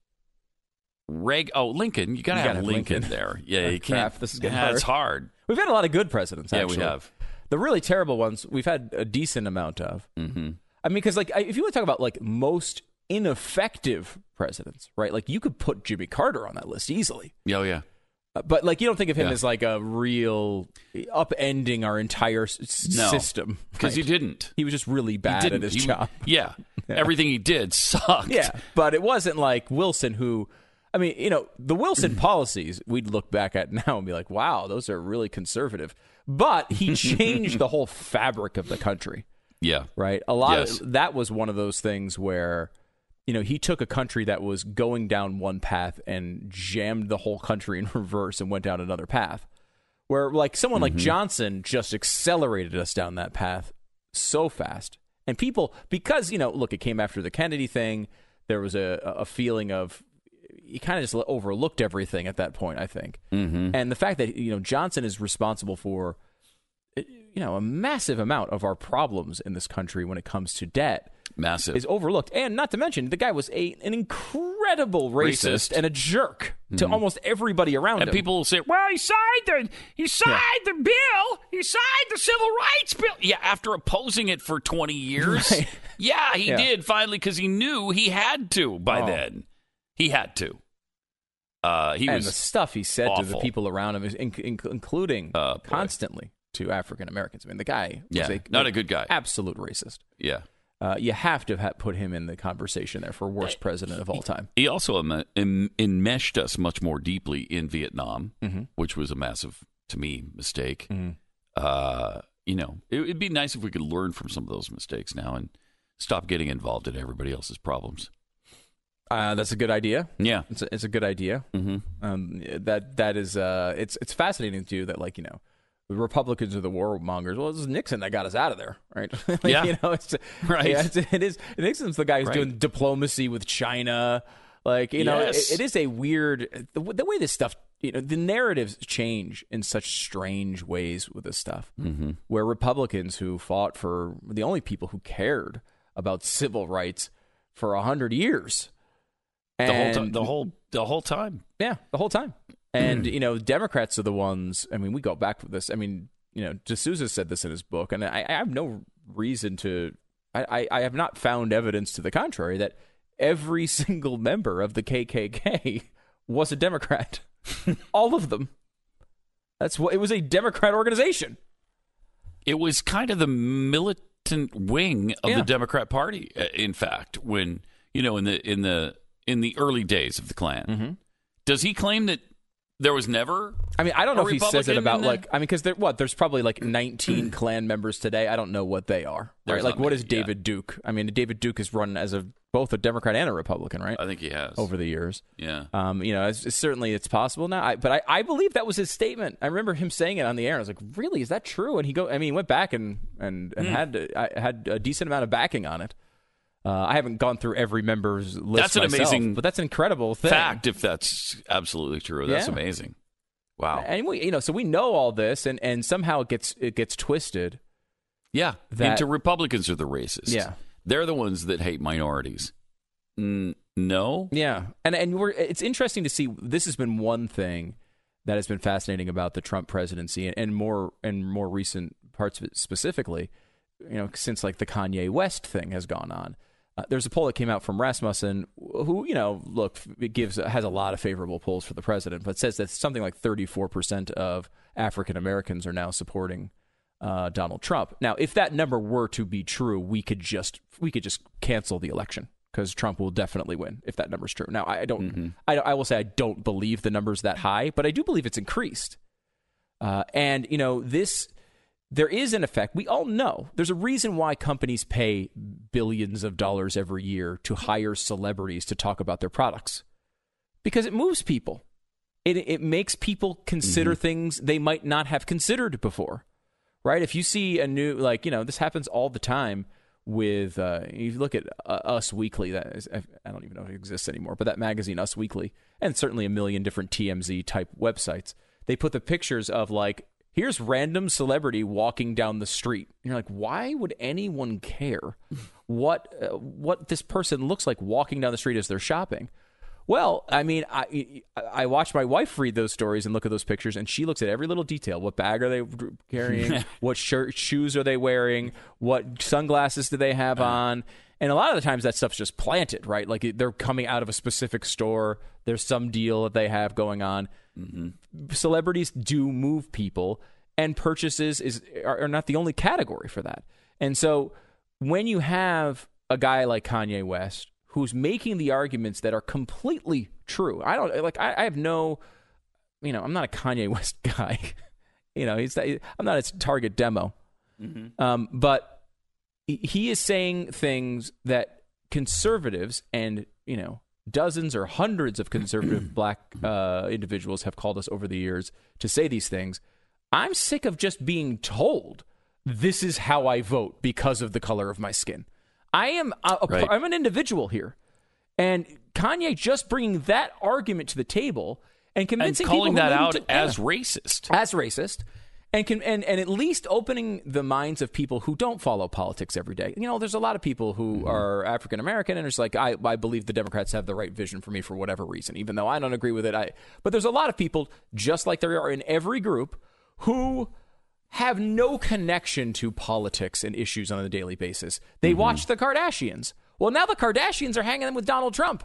Reg, oh Lincoln, you got to You have, gotta have Lincoln, Lincoln. there. Yeah, you can't. crap, this is getting yeah, hard. It's hard. We've had a lot of good presidents. Yeah, Actually. we have. The really terrible ones, we've had a decent amount of. Mm-hmm. I mean, because like, I- if you want to talk about like most ineffective presidents, right? Like, you could put Jimmy Carter on that list easily. Oh yeah. But like, you don't think of him Yeah. as like a real upending our entire s- No, system because he didn't. He was just really bad at his He- job. Yeah. everything he did sucked. Yeah, but it wasn't like Wilson who. I mean, you know, the Wilson policies we'd look back at now and be like, "Wow, those are really conservative." But he changed the whole fabric of the country, yeah, right? A lot Yes. of that was one of those things where, you know, he took a country that was going down one path and jammed the whole country in reverse and went down another path. Where like someone like Johnson just accelerated us down that path so fast. And people because, you know, look, it came after the Kennedy thing, there was a a feeling of he kind of just overlooked everything at that point, I think. Mm-hmm. And the fact that you know Johnson is responsible for you know a massive amount of our problems in this country when it comes to debt Massive. is overlooked. And not to mention the guy was a an incredible racist, Racist. and a jerk to Mhm. almost everybody around him. And him. people will say, "Well, he signed the he signed the bill. He signed the civil rights bill." Yeah, after opposing it for twenty years. Right. Yeah, he Yeah. did finally because he knew he had to. By Oh. then, he had to. Uh, he and was the stuff he said to the people around him, in, in, including Uh, constantly to African Americans. I mean, the guy was Yeah, a, not a good guy. absolute racist. yeah. Uh, you have to ha- put him in the conversation there for worst president of all time. He also em- em- enmeshed us much more deeply in Vietnam, Mhm. which was a massive, to me, mistake. Mhm. Uh, you know, it, it'd be nice if we could learn from some of those mistakes now and Stop getting involved in everybody else's problems. Uh, that's a good idea. Yeah, it's a, it's a good idea. Mm-hmm. Um, that that is uh, it's it's fascinating to you that like you know, the Republicans are the warmongers. Well, it was Nixon that got us out of there, right? like, Yeah. you know, it's Right. Yeah, it's, it is. Nixon's the guy who's Right. doing diplomacy with China. Like you know, Yes. it, it is a weird the, the way this stuff. You know, the narratives change in such strange ways with this stuff. Mm-hmm. Where Republicans who fought for the only people who cared about civil rights for a hundred years. The whole And- time. The whole the whole time. yeah, the whole time. And you know, Democrats are the ones. I mean, we go back with this. I mean, you know, D'Souza said this in his book, and I, I have no reason to. I, I, I have not found evidence to the contrary that every single member of the KKK was a Democrat. All of them. That's what it was a Democrat organization. It was kind of the militant wing of Yeah. the Democrat Party. uh, In fact, when you know in the in the in the early days of the Klan, Mm-hmm. does he claim that there was never? I mean, I don't know if he says it about in the- like I mean, because there what there's probably like 19 Klan members today. I don't know what they are. There's Right? Like, not what many, is David Duke? I mean, David Duke is run as a both a Democrat and a Republican, right? I think he has over the years. Yeah. Um, you know, it's, it's certainly it's possible now. I, but I, I believe that was his statement. I remember him saying it on the air. I was like, really, is that true? And he go, I mean, he went back and and, and Hmm. had I had a decent amount of backing on it. Uh, I haven't gone through every member's list. That's an myself, amazing but that's an incredible thing. fact. If that's absolutely true, that's Yeah. amazing. Wow. And we, you know, so we know all this, and and somehow it gets it gets twisted. Yeah. That- Into Republicans are the racists. Yeah. They're the ones that hate minorities. Mm, no. Yeah, and and we're it's interesting to see. This has been one thing that has been fascinating about the Trump presidency, and, and more and more recent parts of it specifically. You know, since like the Kanye West thing has gone on. Uh, there's a poll that came out from Rasmussen, who you know, look, it gives has a lot of favorable polls for the president, but says that something like 34 percent of African Americans are now supporting uh, Donald Trump. Now, if that number were to be true, we could just we could just cancel the election because Trump will definitely win if that number's true. Now, I I don't, I, I will say I don't believe the number's that high, but I do believe it's increased. Uh, and you know this, there is an effect. We all know there's a reason why companies pay billions of dollars every year to hire celebrities to talk about their products, because it moves people. It it makes people consider things they might not have considered before right? If you see a new, like, you know, this happens all the time with, uh, you look at uh, Us Weekly, that is, I don't even know if it exists anymore, but that magazine, Us Weekly, and certainly a million different TMZ type websites, they put the pictures of, like, here's random celebrity walking down the street. And you're like, why would anyone care what, uh, what this person looks like walking down the street as they're shopping? Well, I mean, I I watch my wife read those stories and look at those pictures, and she looks at every little detail. What bag are they carrying? what shirt, shoes are they wearing? What sunglasses do they have on? And a lot of the times that stuff's just planted, right? Like they're coming out of a specific store. There's some deal that they have going on. Celebrities do move people, and purchases is are, are not the only category for that. And so when you have a guy like Kanye West who's making the arguments that are completely true. I don't like. I, I have no, you know, I'm not a Kanye West guy. you know, he's I'm not his target demo. Um, but he- is saying things that conservatives and you know dozens or hundreds of conservative black uh, individuals have called us over the years to say these things. I'm sick of just being told this is how I vote because of the color of my skin. I am a, a, Right. I'm an individual here, and Kanye just bringing that argument to the table and And convincing calling people who that out don't- as yeah racist. as racist and can and, and at least opening the minds of people who don't follow politics every day. You know, there's a lot of people who Mm-hmm. are African American and it's like I, I believe the Democrats have the right vision for me for whatever reason, even though I don't agree with it. I but there's a lot of people, just like there are in every group, who have no connection to politics and issues on a daily basis. They Mm-hmm. watch the Kardashians. Well, now the Kardashians are hanging with Donald Trump.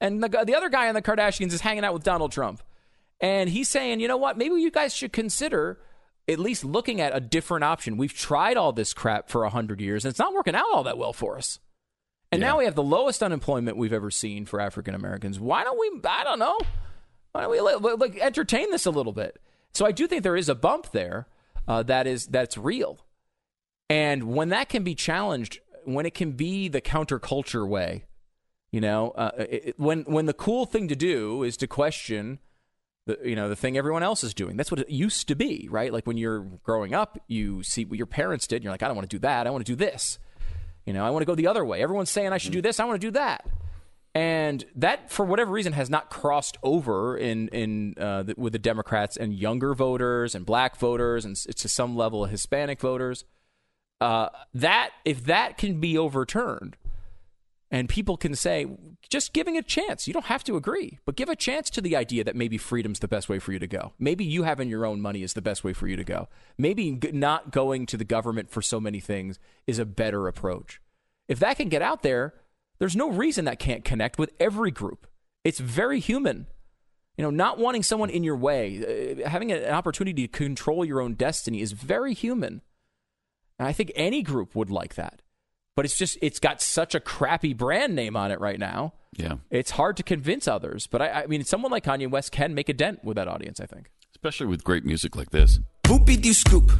And the, the other guy on the Kardashians is hanging out with Donald Trump. And he's saying, you know what? Maybe you guys should consider at least looking at a different option. We've tried all this crap for 100 years, and it's not working out all that well for us. And now we have the lowest unemployment we've ever seen for African Americans. Why don't we, I don't know, why don't we like, like, entertain this a little bit? So I do think there is a bump there uh, that is that's real. And when that can be challenged when it can be the counterculture way, you know, uh, it, when when the cool thing to do is to question the you know the thing everyone else is doing. That's what it used to be, right? Like when you're growing up, you see what your parents did, and you're like, I don't want to do that. I want to do this. You know, I want to go the other way. Everyone's saying I should do this. I want to do that. And that, for whatever reason, has not crossed over in in uh, the, with the Democrats and younger voters and black voters and to some level Hispanic voters. Uh, that if that can be overturned, and people can say, just giving a chance, you don't have to agree, but give a chance to the idea that maybe freedom's the best way for you to go. Maybe you having your own money is the best way for you to go. Maybe not going to the government for so many things is a better approach. If that can get out there, there's no reason that can't connect with every group. It's very human. You know, not wanting someone in your way, uh, having an opportunity to control your own destiny is very human. And I think any group would like that but it's just it's got such a crappy brand name on it right now. Yeah, it's hard to convince others. But I, I mean, someone like Kanye West can make a dent with that audience. I think, especially with great music like this. Poopy dee scoop,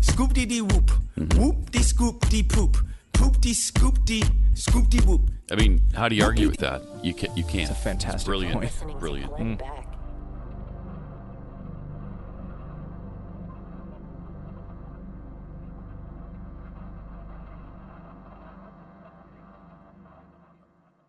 scoop dee dee whoop, whoop dee scoop dee poop, poop dee scoop dee scoop dee whoop. I mean, how do you argue with that? You can't. You can't. It's a fantastic It's brilliant. point. Brilliant. Mm.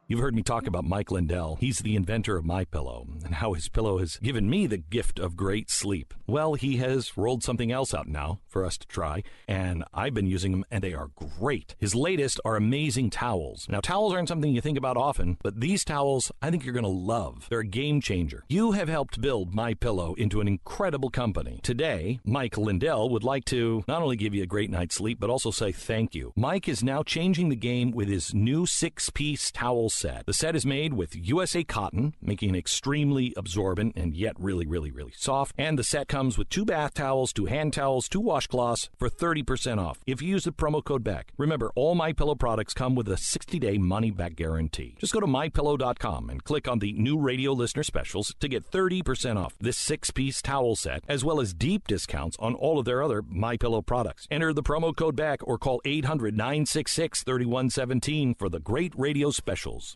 You've heard me talk about Mike Lindell. He's the inventor of My Pillow and how his pillow has given me the gift of great sleep. Well, he has rolled something else out now for us to try, and I've been using them and they are great. His latest are amazing towels. Now, towels aren't something you think about often, but these towels I think you're going to love. They're a game changer. You have helped build My Pillow into an incredible company. Today, Mike Lindell would like to not only give you a great night's sleep, but also say thank you. Mike is now changing the game with his new six-piece towel set. The set is made with USA cotton, making it extremely absorbent and yet really, really, really soft. And the set comes with two bath towels, two hand towels, two washcloths for 30% off if you use the promo code BECK. Remember, all My Pillow products come with a 60-day money-back guarantee. Just go to mypillow.com and click on the new radio listener specials to get 30% off this six-piece towel set, as well as deep discounts on all of their other My Pillow products. Enter the promo code BECK or call 800-966-3117 for the great radio specials.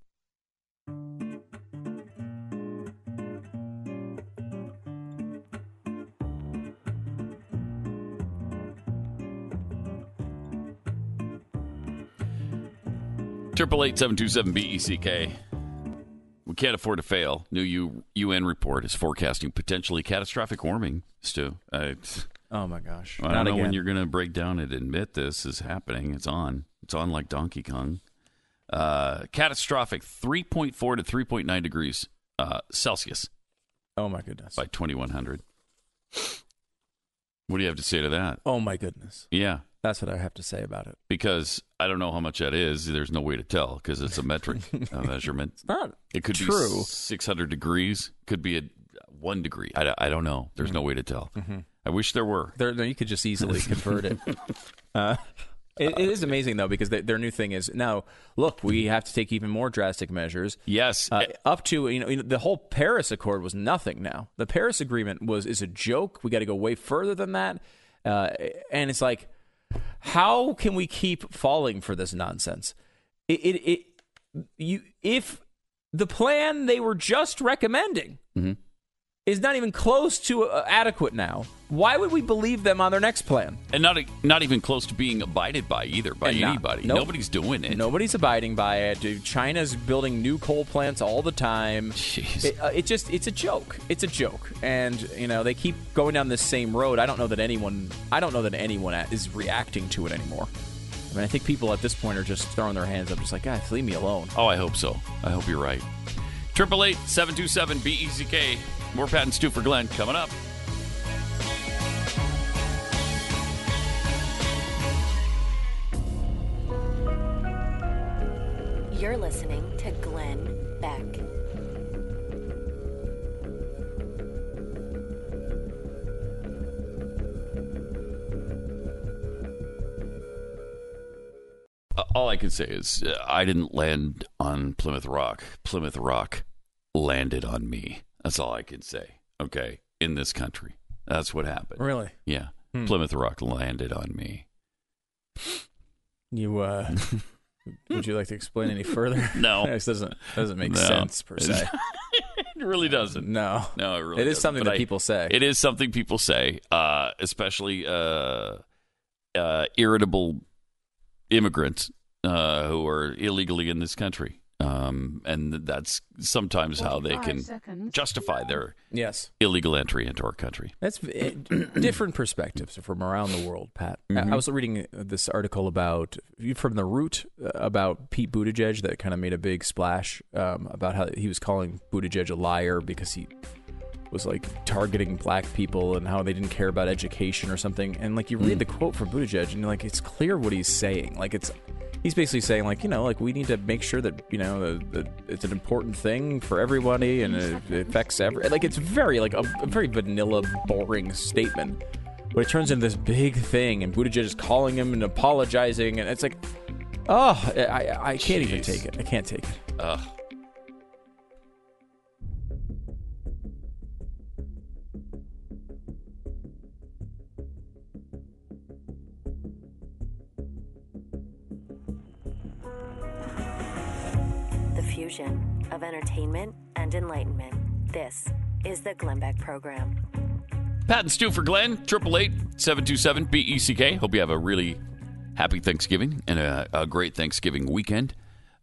Triple eight seven two seven B E C K. We can't afford to fail. New U- UN report is forecasting potentially catastrophic warming. Stu, I, oh my gosh, I don't Not know when you're going to break down and admit this is happening. It's on. It's on like Donkey Kong. Uh, catastrophic 3.4 to 3.9 degrees uh, Celsius Oh my goodness. by 2100. What do you have to say to that? Oh my goodness. Yeah, That's what I have to say about it. because I don't know how much that is. There's no way to tell because it's a metric uh, measurement. It's not It could true. be 600 degrees. Could be a one degree. I, don't- I don't know. There's no way to tell. I wish there were. There, there, you could just easily convert it. Uh, it. It is amazing though because they, their new thing is now. Look, we have to take even more drastic measures. Yes, uh, up to you know, you know the whole Paris Accord was nothing. Now the Paris Agreement was is a joke. We got to go way further than that. Uh, and it's like, how can we keep falling for this nonsense? It, it, it you if the plan they were just recommending Mhm. Is not even close to uh, adequate now. Why would we believe them on their next plan? and not not even close to being abided by either by And not- anybody. nope. Nobody's doing it. Nobody's abiding by it. Dude, China's building new coal plants all the time. Jeez. It, uh, it just it's a joke. It's a joke, and you know they keep going down this same road. I don't know that anyone. I don't know that anyone is reacting to it anymore. I mean, I think people at this point are just throwing their hands up, just like, guys, leave me alone. Oh, I hope so. I hope you're right. Triple eight seven two seven B E C K. More Pat and Stu for Glenn coming up. You're listening to Glenn Beck. Uh, all I can say is uh, I didn't land on Plymouth Rock. Plymouth Rock landed on me. That's all I can say. Okay, in this country, that's what happened. Really? Yeah, Hmm. Plymouth Rock landed on me. You uh, would you like to explain any further? No. this doesn't doesn't make No. sense per se. it really doesn't. No, No, it really It is something that I- people say. It is something people say, uh, especially uh, uh, irritable immigrants uh, who are illegally in this country. Um, and that's sometimes how they can justify their Yes. illegal entry into our country. That's uh, different perspectives from around the world, Pat. I- Mhm. I was reading this article about from the Root uh, about Pete Buttigieg that kind of made a big splash um, about how he was calling Buttigieg a liar because he was like targeting black people and how they didn't care about education or something. And like you read the quote from Buttigieg and you're like, it's clear what he's saying. Like it's he's basically saying like you know like we need to make sure that you know that that it's an important thing for everybody and it, it affects every like it's very like a, a very vanilla boring statement. But it turns into this big thing and Buttigieg is calling him and apologizing and it's like oh I I, I can't even take it. I can't take it. Ugh. Fusion of entertainment and enlightenment. This is the Glenn Beck Program. Pat and Stu for Glenn, 888 BECK. Hope you have a really happy Thanksgiving and a, a great Thanksgiving weekend.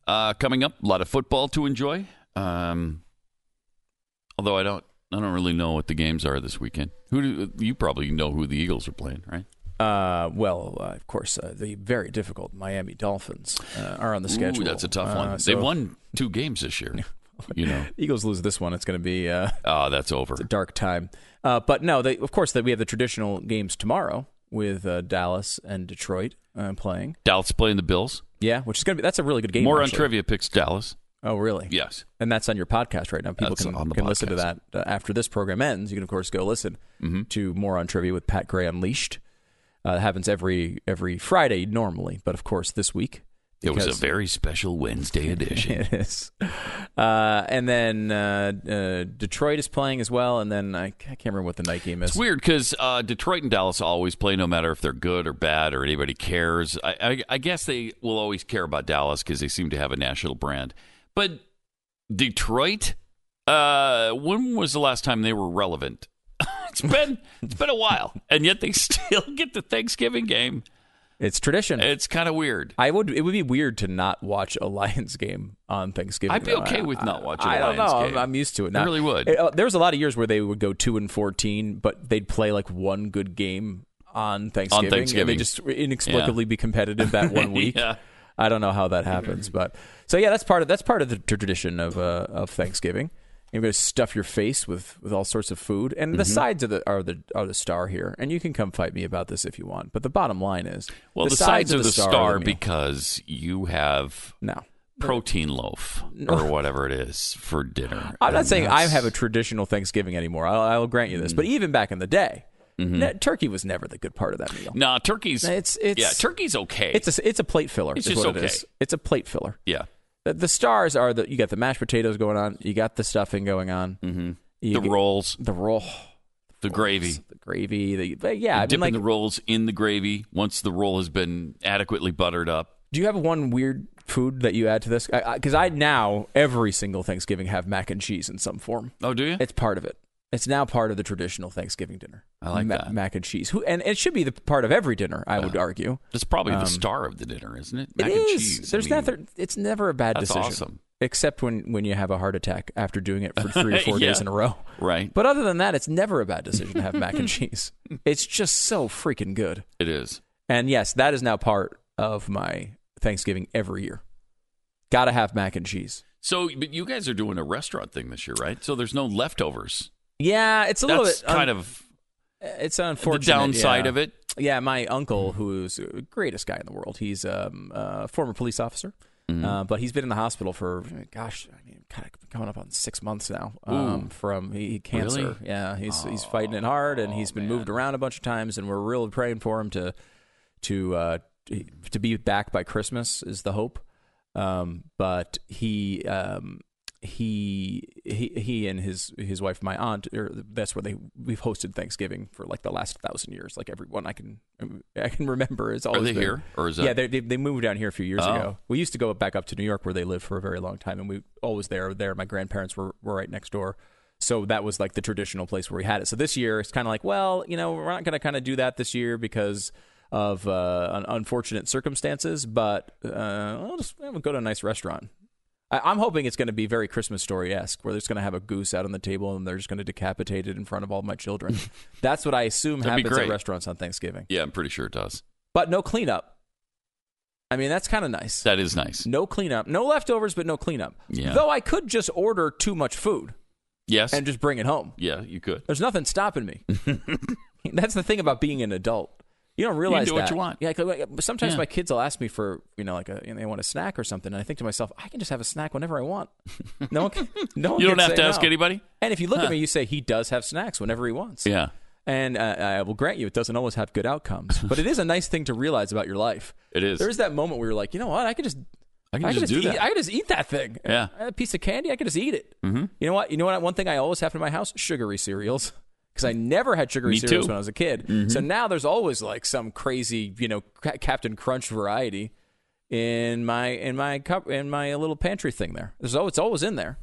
Uh, coming up, a lot of football to enjoy. Um, although I don't, I don't really know what the games are this weekend. Who do, you probably know who the Eagles are playing, right? Uh, well, uh, of course, uh, the very difficult Miami Dolphins uh, are on the schedule. Ooh, that's a tough one. Uh, they so won two games this year. you know, Eagles lose this one, it's going to be uh, oh, that's over. a dark time. Uh, but no, they, of course, that we have the traditional games tomorrow with uh, Dallas and Detroit uh, playing. Dallas playing the Bills. Yeah, which is going to be that's a really good game. More on trivia picks Dallas. Oh, really? Yes. And that's on your podcast right now. People That's can, can listen to that uh, after this program ends. You can, of course, go listen Mm-hmm. to Moron Trivia with Pat Gray Unleashed. Uh, it happens every every Friday normally, but of course this week It was a very special Wednesday edition. it is. Uh, and then uh, uh, Detroit is playing as well, and then I, I can't remember what the night game is. It's weird because uh, Detroit and Dallas always play, no matter if they're good or bad or anybody cares. I, I, I guess they will always care about Dallas because they seem to have a national brand. But Detroit, uh, when was the last time they were relevant? It's been it's been a while, and yet they still get the Thanksgiving game. It's tradition. It's kind of weird. I would. It would be weird to not watch a Lions game on Thanksgiving. I'd be though. okay I- with not watching I don't Lions know. I'm- I'm used to it. I Now, really would. It- uh, there was a lot of years where they would go two and fourteen, but they'd play like one good game on Thanksgiving. and Thanksgiving. they just inexplicably be competitive that one week. Yeah. I don't know how that happens, but so yeah, that's part of that's part of the tradition of uh, of Thanksgiving. You're going to stuff your face with, with all sorts of food, and the Mhm. sides are the are the are the star here. And you can come fight me about this if you want, but the bottom line is, Well, the, sides, of the star, because you have no protein loaf or whatever it is for dinner. I'm not And saying I that's- Mm. have a traditional Thanksgiving anymore. I'll, I'll grant you this, but even back in the day, Mm-hmm. turkey was never the good part of that meal. No, turkey's It's it's yeah, turkey's okay. It's a it's a plate filler. It's is just what it okay. is. It's a plate filler. yeah. The, the stars are the you got the mashed potatoes going on, you got the stuffing going on, Mm-hmm. The get- rolls, the roll, the gravy. the gravy, the but yeah. I mean, dipping like, the rolls in the gravy once the roll has been adequately buttered up. do you have one weird food that you add to this? Because I, now every single Thanksgiving have mac and cheese in some form. Oh, do you? It's part of it. It's now part of the traditional Thanksgiving dinner. I like Ma- that. mac and cheese. Who and it should be the part of every dinner. I would argue. It's probably Um, the star of the dinner, isn't it? It Mac is. and cheese. There's I mean, never. It's never a bad that's decision. awesome. Except when when you have a heart attack after doing it for three or four Yeah. days in a row. Right. But other than that, it's never a bad decision to have mac and cheese. It's just so freaking good. It is. And yes, that is now part of my Thanksgiving every year. Got to have mac and cheese. So, but you guys are doing a restaurant thing this year, right? So there's no leftovers. Yeah, it's a little bit un- kind of It's unfortunate. the downside yeah. of it. Yeah, my uncle, who's the greatest guy in the world, he's um, a former police officer, Mm-hmm. uh, but he's been in the hospital for, gosh, I mean, kind of coming up on six months now um, from he, cancer. Really? Yeah, he's he's fighting it hard, and he's been moved around a bunch of times, and we're really praying for him to to uh, to be back by Christmas is the hope. Um, but he um, he he he and his his wife, my aunt, or that's where they we've hosted Thanksgiving for like the last thousand years. Like everyone I can I can remember is always they been- here? Or is that- yeah they, they they moved down here a few years Oh. ago. We used to go back up to New York where they lived for a very long time, and we always there there. My grandparents were were right next door. So that was like the traditional place where we had it. So this year it's kind of like, well, you know, we're not going to kind of do that this year because of uh, unfortunate circumstances. But uh, I'll just we'll go to a nice restaurant. I- I'm hoping it's going to be very Christmas story esque, where they're just going to have a goose out on the table and they're just going to decapitate it in front of all my children. That's what I assume That'd happens at restaurants on Thanksgiving. Yeah, I'm pretty sure it does. But no cleanup. I mean, that's kind of nice. That is nice. No cleanup, no leftovers, but no cleanup. Yeah. Though I could just order too much food Yes. and just bring it home. yeah, you could. There's nothing stopping me. That's the thing about being an adult. You don't realize do what you want. Yeah, like, sometimes Yeah. my kids will ask me for you know like a you know, they want a snack or something, and I think to myself, I can just have a snack whenever I want. No one, can, no one You don't have to ask anybody? And if you look Huh. at me, you say he does have snacks whenever he wants. Yeah. And uh, I will grant you, it doesn't always have good outcomes, but it is a nice thing to realize about your life. It is. There is that moment where you're like, you know what, I could just. I can just do eat, that. I can just eat that thing. Yeah. A piece of candy, I can just eat it. Mm-hmm. You know what? You know what? One thing I always have in my house: sugary cereals. Because I never had sugary Me cereals too. when I was a kid. Mhm. So now there's always like some crazy, you know, Ca- Captain Crunch variety in my in my cup in my little pantry thing. There, there's always it's always in there.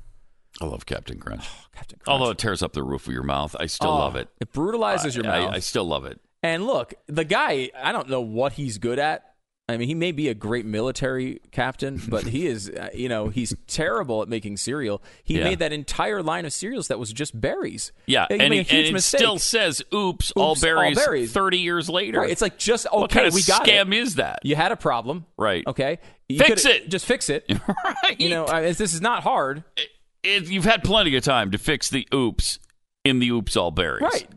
I love Captain Crunch. Captain Crunch. Although it tears up the roof of your mouth, I still Oh, love it. It brutalizes your I- I- mouth. I still love it. And look, the guy, I don't know what he's good at. I mean, he may be a great military captain, but he is, uh, you know, he's terrible at making cereal. He Yeah. made that entire line of cereals that was just berries. Yeah, He and, he- and it still says "Oops, all, Oops, all berries, berries. 30 years later. Right, it's like just okay, what kind of we got scam it. is that? You had a problem, Right. Okay, You Fix it. Just fix it. right. You know, I mean, this is not hard. It- you've had plenty of time to fix the oops in the oops all berries. Right.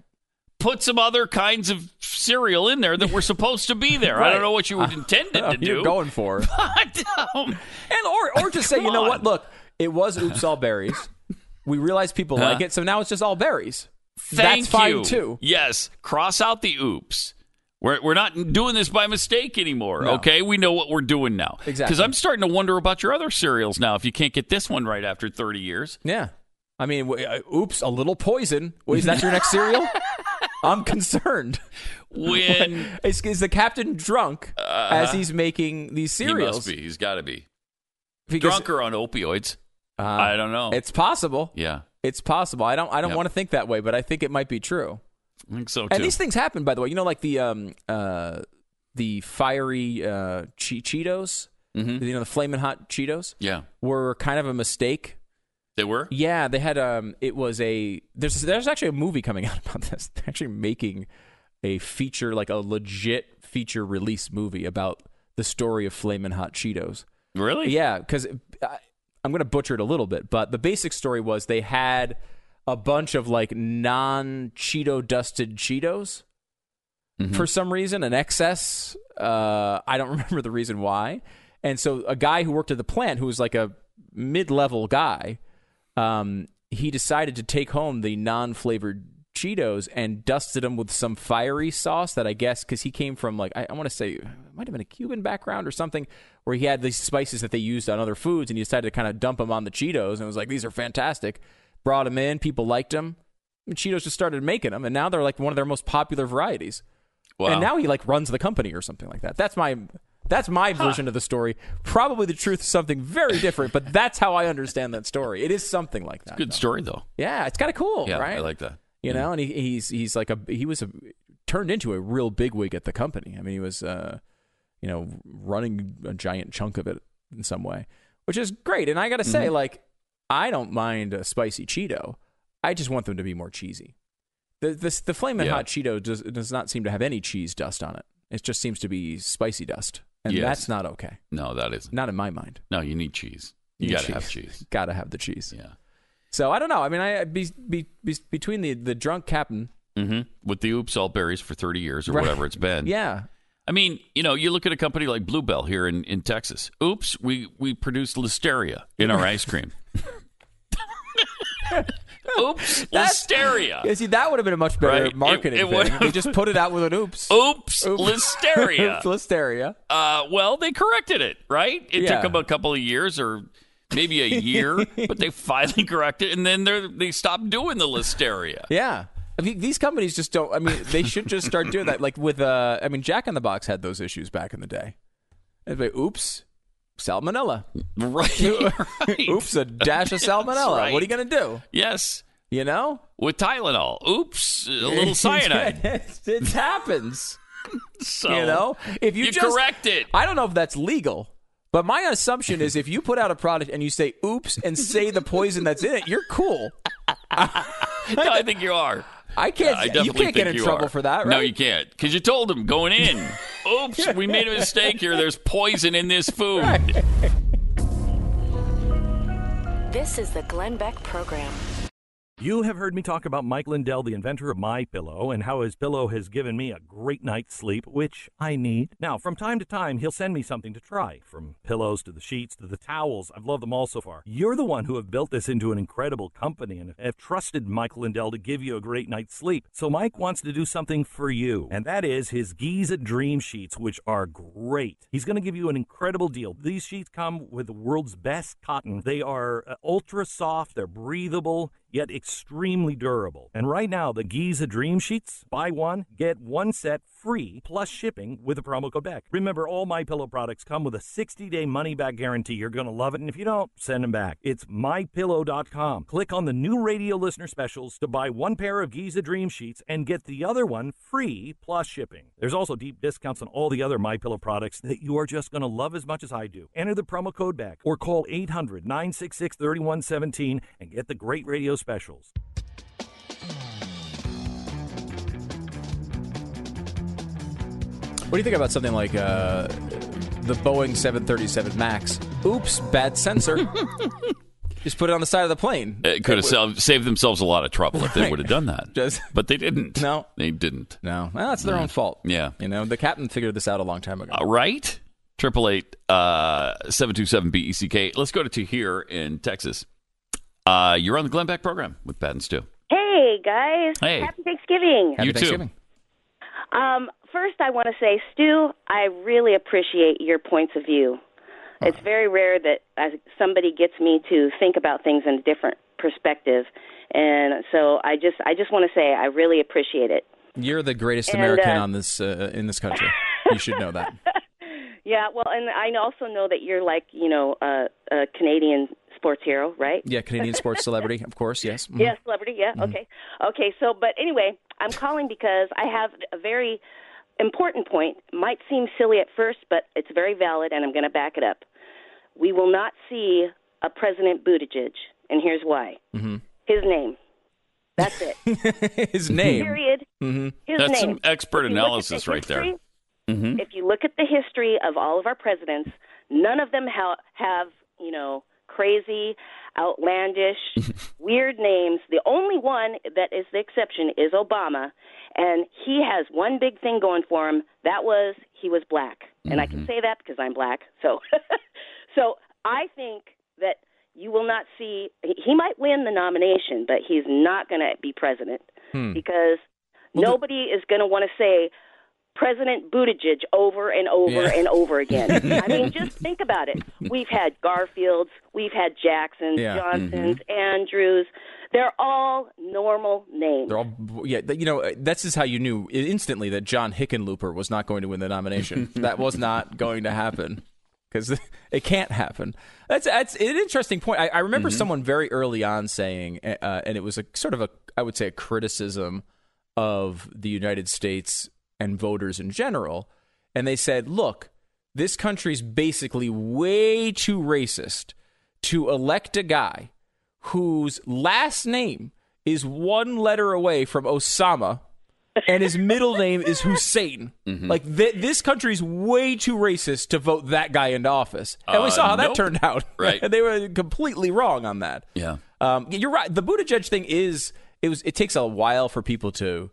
Put some other kinds of cereal in there that were supposed to be there. I don't know what you were intended to do. You're going for. But, um, and or or just say, you know what? Look, it was oops all berries. We realized people Huh? like it, so now it's just all berries. Thank That's fine you. too. Yes, cross out the oops. We're, we're not doing this by mistake anymore. No. Okay, we know what we're doing now. Exactly. Because I'm starting to wonder about your other cereals now. If you can't get this one right after 30 years, Yeah. I mean, w- uh, oops, a little poison. Is that your next cereal? I'm concerned. When- is, is the captain drunk as he's making these cereals? he must be. He's got to be Because- drunk or on opioids. Uh, I don't know. It's possible. yeah, It's possible. I don't. I don't Yep. want to think that way, but I think it might be true. I think so too. And these things happen, by the way. You know, like the um uh the fiery uh che- Cheetos. Mhm. You know, the flaming hot Cheetos yeah, were kind of a mistake. They were. Yeah, they had um. It was a there's there's actually a movie coming out about this. They're actually making a feature like a legit feature release movie about the story of Flamin' Hot Cheetos. Really? Yeah, because I'm going to butcher it a little bit, but the basic story was they had a bunch of like non Cheeto dusted Cheetos Mm-hmm. for some reason, an excess. Uh, I don't remember the reason why. And so a guy who worked at the plant, who was like a mid level guy, um, he decided to take home the non flavored Cheetos and dusted them with some fiery sauce that I guess because he came from like I, I want to say it might have been a Cuban background or something where he had these spices that they used on other foods and he decided to kind of dump them on the Cheetos and was like these are fantastic. Brought them in, people liked them. And Cheetos just started making them and now they're like one of their most popular varieties. Wow. And now he like runs the company or something like that. That's my that's my version of the story. Probably the truth is something very different, but that's how I understand that story. It is something like that. Good though. story though. Yeah, it's kind of cool, Yeah, right? I like that. You know, and he, he's he's like a he was a turned into a real bigwig at the company. I mean, he was uh, you know running a giant chunk of it in some way, which is great. And I got to say, Mhm. like, I don't mind a spicy Cheeto. I just want them to be more cheesy. The this the flaming Yeah. hot Cheeto does does not seem to have any cheese dust on it. It just seems to be spicy dust, and Yes. that's not okay. No, that isn't. Not in my mind. No, you need cheese. You, need got to have cheese. Got to have the cheese. Yeah. So I don't know. I mean, I be, be, be between the the drunk captain. hmm With the oops all berries for 30 years or Right. whatever it's been. Yeah. I mean, you know, you look at a company like Bluebell here in, in Texas. Oops, we, we produced listeria in our ice cream. oops, listeria. Yeah, see, that would have been a much better Right. Marketing it thing. would've- They just put it out with an oops. Oops, listeria. Oops, listeria. Uh, well, they corrected it, right? It Yeah. took them a couple of years or maybe a year, but they finally corrected, it, and then they they stopped doing the listeria. Yeah. I mean, these companies just don't. I mean, they should just start doing that. Like with, uh, I mean, Jack in the Box had those issues back in the day. It'd oops, salmonella. Right. oops, a dash of salmonella. right. What are you gonna do? Yes, You know, with Tylenol. Oops, a little cyanide. it, it happens. So you know, if you, you just correct it. I don't know if that's legal. But my assumption is if you put out a product and you say oops and say the poison that's in it, you're cool. no, I think you are. I can't I you can't get in you trouble are. for that, right? No, you can't, because you told them going in. Oops, we made a mistake here. There's poison in this food. This is the Glenn Beck Program. You have heard me talk about Mike Lindell, the inventor of My Pillow, and how his pillow has given me a great night's sleep, which I need. Now, from time to time, he'll send me something to try, from pillows to the sheets to the towels. I've loved them all so far. You're the one who have built this into an incredible company and have trusted Mike Lindell to give you a great night's sleep. So Mike wants to do something for you, and that is his Giza Dream Sheets, which are great. He's going to give you an incredible deal. These sheets come with the world's best cotton. They are uh, ultra soft, they're breathable, yet extremely durable. And right now, the Giza Dream Sheets, buy one, get one set free plus shipping with the promo code BECK. Remember, all My Pillow products come with a 60-day money-BECK guarantee. You're to love it, and if you don't, send them back. It's mypillow.com. Click on the new radio listener specials to buy one pair of Giza Dream Sheets and get the other one free plus shipping. There's also deep discounts on all the other My Pillow products that you are just to love as much as I do. Enter the promo code back or call 800-966-3117 and get the great radio specials. What do you think about something like uh, the Boeing 737 Max? Oops, bad sensor. Just put it on the side of the plane. It could have sel- saved themselves a lot of trouble if they Right. would have done that. Just- but they didn't. No. They didn't. No, well, that's their own fault. Yeah. You know, the captain figured this out a long time ago. Uh, right? Triple eight uh seven two seven B E C K. Let's go to two here in Texas. Uh, you're on the Glenn Beck program with Pat and Stu. Hey guys! Hey. Happy Thanksgiving. you too. Um, first, I want to say, Stu, I really appreciate your points of view. It's very rare that somebody gets me to think about things in a different perspective, and so I just, I just want to say, I really appreciate it. You're the greatest And, American uh, on this uh, in this country. you should know that. Yeah, well, and I also know that you're like, you know, uh, a Canadian sports hero, right? Yeah, Canadian sports celebrity, of course. Yes. Mhm. Yeah, celebrity. Yeah. Okay. Okay. So, but anyway, I'm calling because I have a very important point. Might seem silly at first, but it's very valid, and I'm going to back it up. We will not see a President Buttigieg, and here's why. Mm-hmm. His name. That's it. His name. Period. Mm-hmm. His That's name. some expert If you look at analysis the right there. Mm-hmm. If you look at the history of all of our presidents, none of them ha- have, you know, crazy, outlandish, weird names. The only one that is the exception is Obama, and he has one big thing going for him. That was he was black, and I can say that because I'm black. So, so I think that you will not see. he- might win the nomination, but he's not going to be president Hmm. because nobody is going to want to say President Buttigieg over and over Yeah. and over again. I mean, just think about it. We've had Garfields, we've had Jacksons, Yeah. Johnsons, Andrews. They're all normal names. They're all, yeah. You know, that's just how you knew instantly that John Hickenlooper was not going to win the nomination. that was not going to happen because it can't happen. That's that's an interesting point. I, I remember Mm-hmm. someone very early on saying, uh, and it was a sort of a, I would say, a criticism of the United States and voters in general, and they said, "Look, this country's basically way too racist to elect a guy." whose last name is one letter away from Osama, and his middle name is Hussein. Mm-hmm. Like th- this country's way too racist to vote that guy into office, and we Uh, saw how that turned out. Right. And they were completely wrong on that. Yeah. Um, you're right. The Buttigieg thing is it was. It takes a while for people to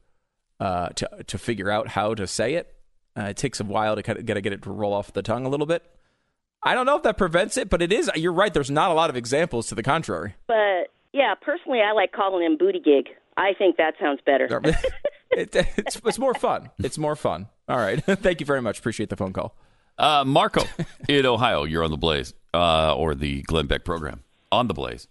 uh, to to figure out how to say it. Uh, it takes a while to kind of get to get it to roll off the tongue a little bit. I don't know if that prevents it, but it is. You're right. There's not a lot of examples to the contrary. But yeah, personally, I like calling him Booty Gig. I think that sounds better. it, it's, it's more fun. It's more fun. All right. Thank you very much. Appreciate the phone call. Uh, Marco in Ohio, you're on the blaze uh, or the Glenn Beck program on the Blaze.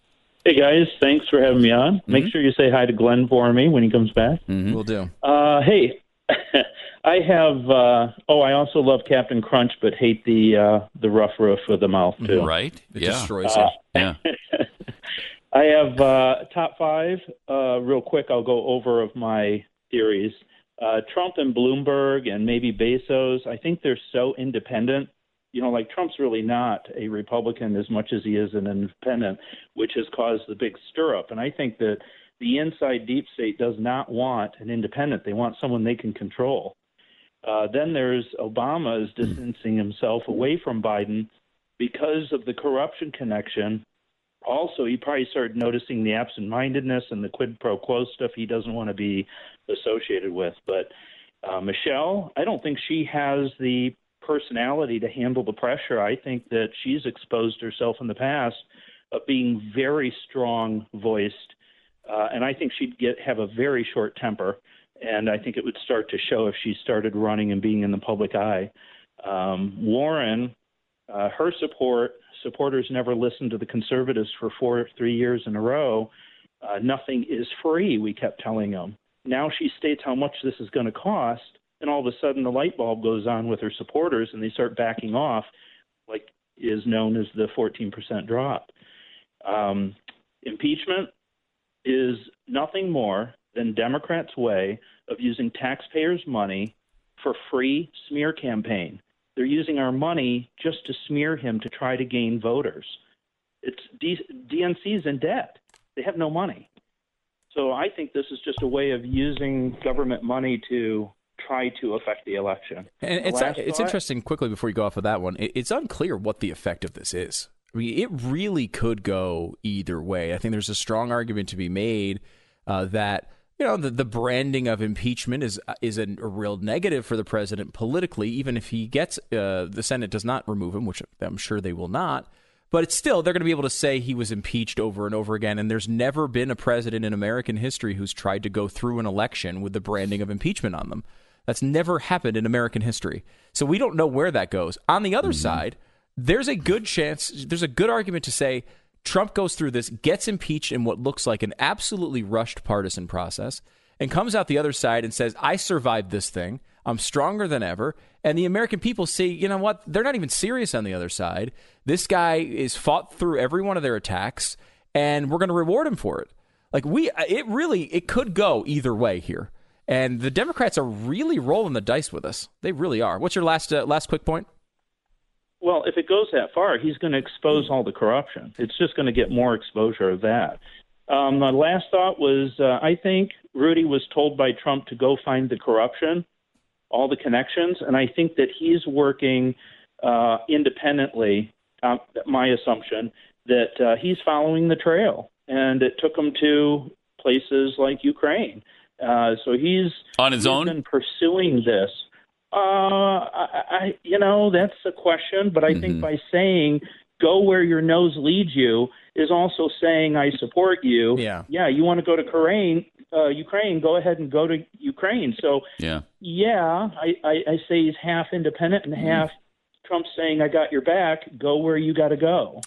Hey guys, thanks for having me on. Make Mm-hmm. sure you say hi to Glenn for me when he comes back. We'll do. Uh, hey, I have. Uh, oh, I also love Captain Crunch, but hate the uh, the rough roof of the mouth too. Right? It yeah. destroys Uh, Yeah. I have uh, top five. Uh, real quick, I'll go over of my theories. Uh, Trump and Bloomberg and maybe Bezos. I think they're so independent. You know, like Trump's really not a Republican as much as he is an independent, which has caused the big stir up. And I think that the inside deep state does not want an independent. They want someone they can control. Uh, then there's Obama is distancing himself away from Biden because of the corruption connection. Also, he probably started noticing the absent-mindedness and the quid pro quo stuff he doesn't want to be associated with. But uh, Michelle, I don't think she has the personality to handle the pressure. I think that she's exposed herself in the past of being very strong voiced, uh, and I think she'd get have a very short temper. And I think it would start to show if she started running and being in the public eye. Um, Warren, uh, her support supporters never listened to the conservatives for four three years in a row. Uh, nothing is free, we kept telling them. Now she states how much this is going to cost, and all of a sudden the light bulb goes on with her supporters, and they start backing off, like is known as the 14% drop. Um, impeachment is nothing more than Democrats' way of using taxpayers' money for free smear campaign. They're using our money just to smear him to try to gain voters. It's D- DNC's in debt. They have no money. So I think this is just a way of using government money to try to affect the election. And The it's it's thought- interesting. Quickly before you go off of that one, it, it's unclear what the effect of this is. I mean, it really could go either way. I think there's a strong argument to be made uh, that you know the, the branding of impeachment is is a, a real negative for the president politically, even if he gets uh, the Senate does not remove him, which I'm sure they will not. But it's still they're going to be able to say he was impeached over and over again. And there's never been a president in American history who's tried to go through an election with the branding of impeachment on them. That's never happened in American history. So we don't know where that goes. On the other mm-hmm. side, there's a good chance, there's a good argument to say Trump goes through this, gets impeached in what looks like an absolutely rushed partisan process, and comes out the other side and says, I survived this thing. I'm stronger than ever. And the American people see, you know what? They're not even serious on the other side. This guy is fought through every one of their attacks, and we're going to reward him for it. Like we, it really, it could go either way here. And the Democrats are really rolling the dice with us. They really are. What's your last uh, last quick point? Well, if it goes that far, he's going to expose all the corruption. It's just going to get more exposure of that. Um, my last thought was uh, I think Rudy was told by Trump to go find the corruption, all the connections, and I think that he's working uh, independently. Uh, my assumption that uh, he's following the trail, and it took him to places like Ukraine. Uh, so he's on his he's own been pursuing this. Uh, I, I, you know, that's a question, but I Mm-hmm. think by saying "go where your nose leads you" is also saying I support you. Yeah, yeah. You want to go to Ukraine? Uh, Ukraine, go ahead and go to Ukraine. So Yeah. yeah, I, I, I say he's half independent and half Trump saying I got your back. Go where you got to go.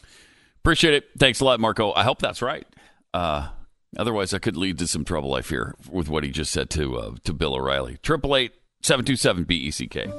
Appreciate it. Thanks a lot, Marco. I hope that's right. Uh, otherwise, that could lead to some trouble. I fear with what he just said to uh, to Bill O'Reilly. Triple eight seven two seven B E C K.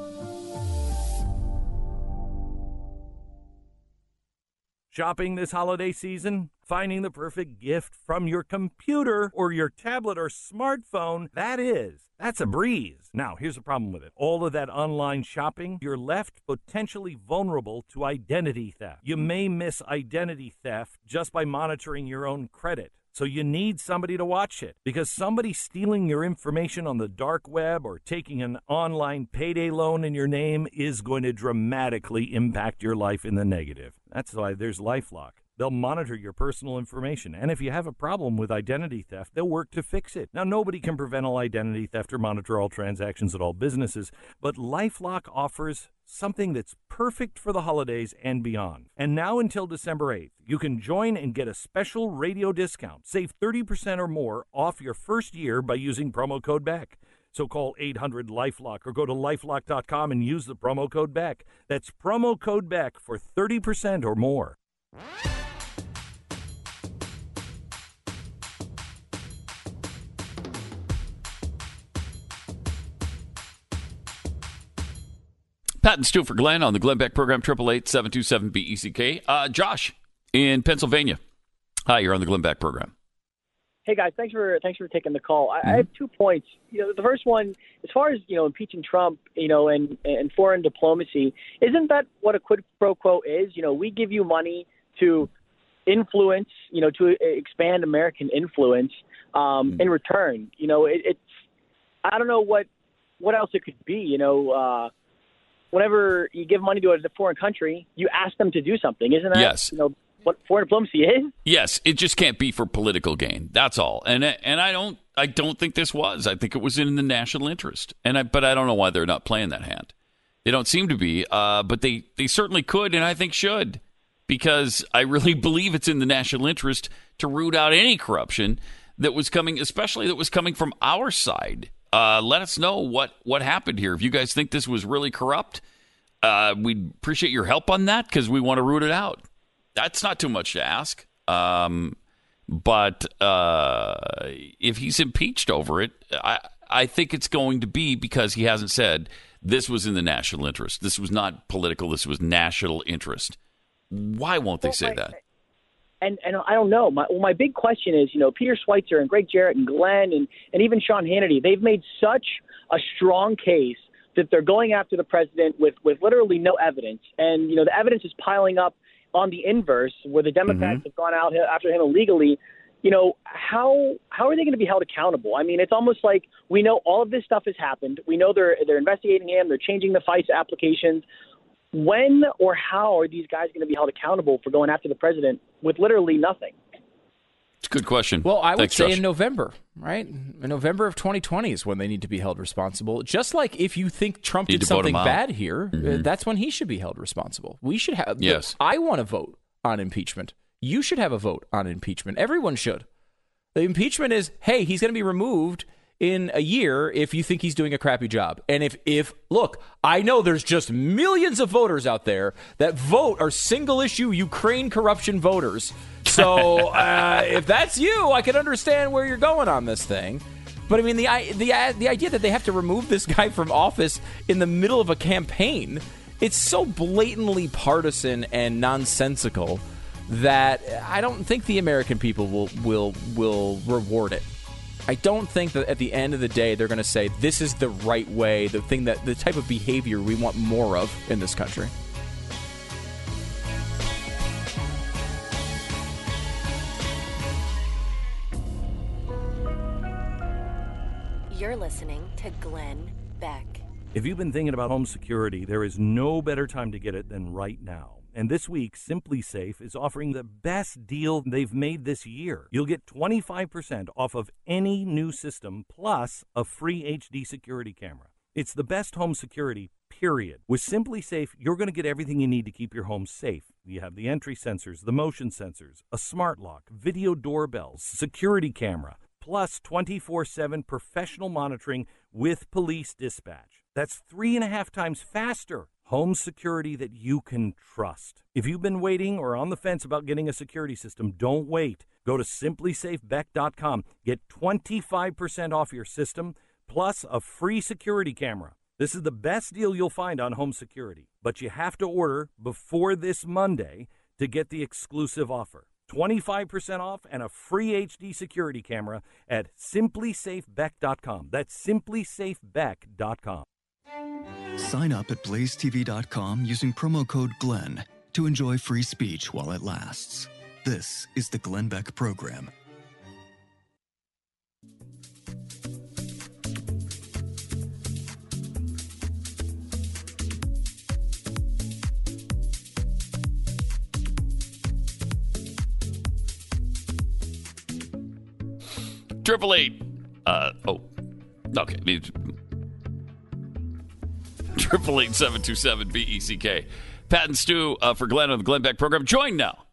Shopping this holiday season? Finding the perfect gift from your computer or your tablet or smartphone? That is. That's a breeze. Now, here's the problem with it. All of that online shopping, you're left potentially vulnerable to identity theft. You may miss identity theft just by monitoring your own credit. So you need somebody to watch it because somebody stealing your information on the dark web or taking an online payday loan in your name is going to dramatically impact your life in the negative. That's why there's LifeLock. They'll monitor your personal information, and if you have a problem with identity theft, they'll work to fix it. Now, nobody can prevent all identity theft or monitor all transactions at all businesses, but LifeLock offers something that's perfect for the holidays and beyond. And now until December 8th, you can join and get a special radio discount. Save 30% or more off your first year by using promo code BECK. So call 800 Lifelock or go to lifelock.com and use the promo code BECK. That's promo code BECK for 30% or more. Pat and Stu for Glenn on the Glenn Beck program, 888 BECK. Uh, Josh in Pennsylvania. Hi, you're on the Glenn Beck program. Hey guys, thanks for thanks for taking the call. I, I have two points. You know, the first one, as far as you know, impeaching Trump, you know, and and foreign diplomacy, isn't that what a quid pro quo is? You know, we give you money to influence, you know, to expand American influence. Um, In return, you know, it, it's I don't know what what else it could be. You know, uh, whenever you give money to a foreign country, you ask them to do something, isn't that? Yes. You know what foreign diplomacy is. Yes, it just can't be for political gain. That's all. And and I don't I don't think this was. I think it was in the national interest. And I but I don't know why they're not playing that hand. They don't seem to be. Uh, but they they certainly could, and I think should, because I really believe it's in the national interest to root out any corruption that was coming, especially that was coming from our side. Uh, let us know what what happened here. If you guys think this was really corrupt, uh, we'd appreciate your help on that because we want to root it out. That's not too much to ask. Um, but uh, if he's impeached over it, I, I think it's going to be because he hasn't said this was in the national interest. This was not political. This was national interest. Why won't they Well, say my- that? and and I don't know. My well, my big question is, you know, Peter Schweizer and Greg Jarrett and Glenn and and even Sean Hannity, they've made such a strong case that they're going after the president with with literally no evidence, and you know, the evidence is piling up on the inverse, where the Democrats mm-hmm. have gone out after him illegally. You know, how how are they going to be held accountable? I mean, it's almost like we know all of this stuff has happened. We know they're they're investigating him. They're changing the FISA applications when or how are these guys going to be held accountable for going after the president with literally nothing? It's a good question. Well, I would say Josh. in November, right? In November of 2020 is when they need to be held responsible. Just like if you think Trump Need did something bad here, uh, Mhm. that's when he should be held responsible. We should have. Yes. I want to vote on impeachment. You should have a vote on impeachment. Everyone should. The impeachment is, hey, he's going to be removed in a year if you think he's doing a crappy job. And if if look, I know there's just millions of voters out there that vote are single issue Ukraine corruption voters. So uh, if that's you, I can understand where you're going on this thing. But I mean the i- the the idea that they have to remove this guy from office in the middle of a campaign, it's so blatantly partisan and nonsensical that I don't think the American people will will will reward it. I don't think that at the end of the day they're going to say this is the right way, the thing that the type of behavior we want more of in this country. You're listening to Glenn Beck. If you've been thinking about home security, there is no better time to get it than right now. And this week, SimpliSafe is offering the best deal they've made this year. You'll get 25% off of any new system plus a free HD security camera. It's the best home security, period. With SimpliSafe, you're going to get everything you need to keep your home safe. You have the entry sensors, the motion sensors, a smart lock, video doorbells, security camera, plus 24 7 professional monitoring with police dispatch. That's three and a half times faster. Home security that you can trust. If you've been waiting or on the fence about getting a security system, don't wait. Go to simplisafebeck.com. Get 25% off your system plus a free security camera. This is the best deal you'll find on home security, but you have to order before this Monday to get the exclusive offer. 25% off and a free HD security camera at simplisafebeck.com. That's simplisafebeck.com. Sign up at blazetv.com using promo code GLENN to enjoy free speech while it lasts. This is the Glenn Beck Program. Triple eight. Uh oh. Okay. Triple eight seven two seven B E C K. Pat and Stu uh, for Glenn on the Glenn Beck program. Joined now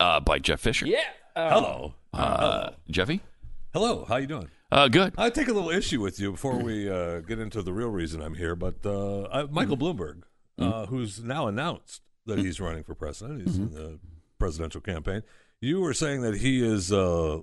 uh, by Jeff Fisher. Yeah. Hello. Uh, Jeffy. Hello. How you doing? Uh, good. I take a little issue with you before we uh, get into the real reason I'm here. But uh, I, Michael Mm-hmm. Bloomberg, uh, who's now announced that he's running for president, he's in Mm-hmm. the presidential campaign. You were saying that he is, uh,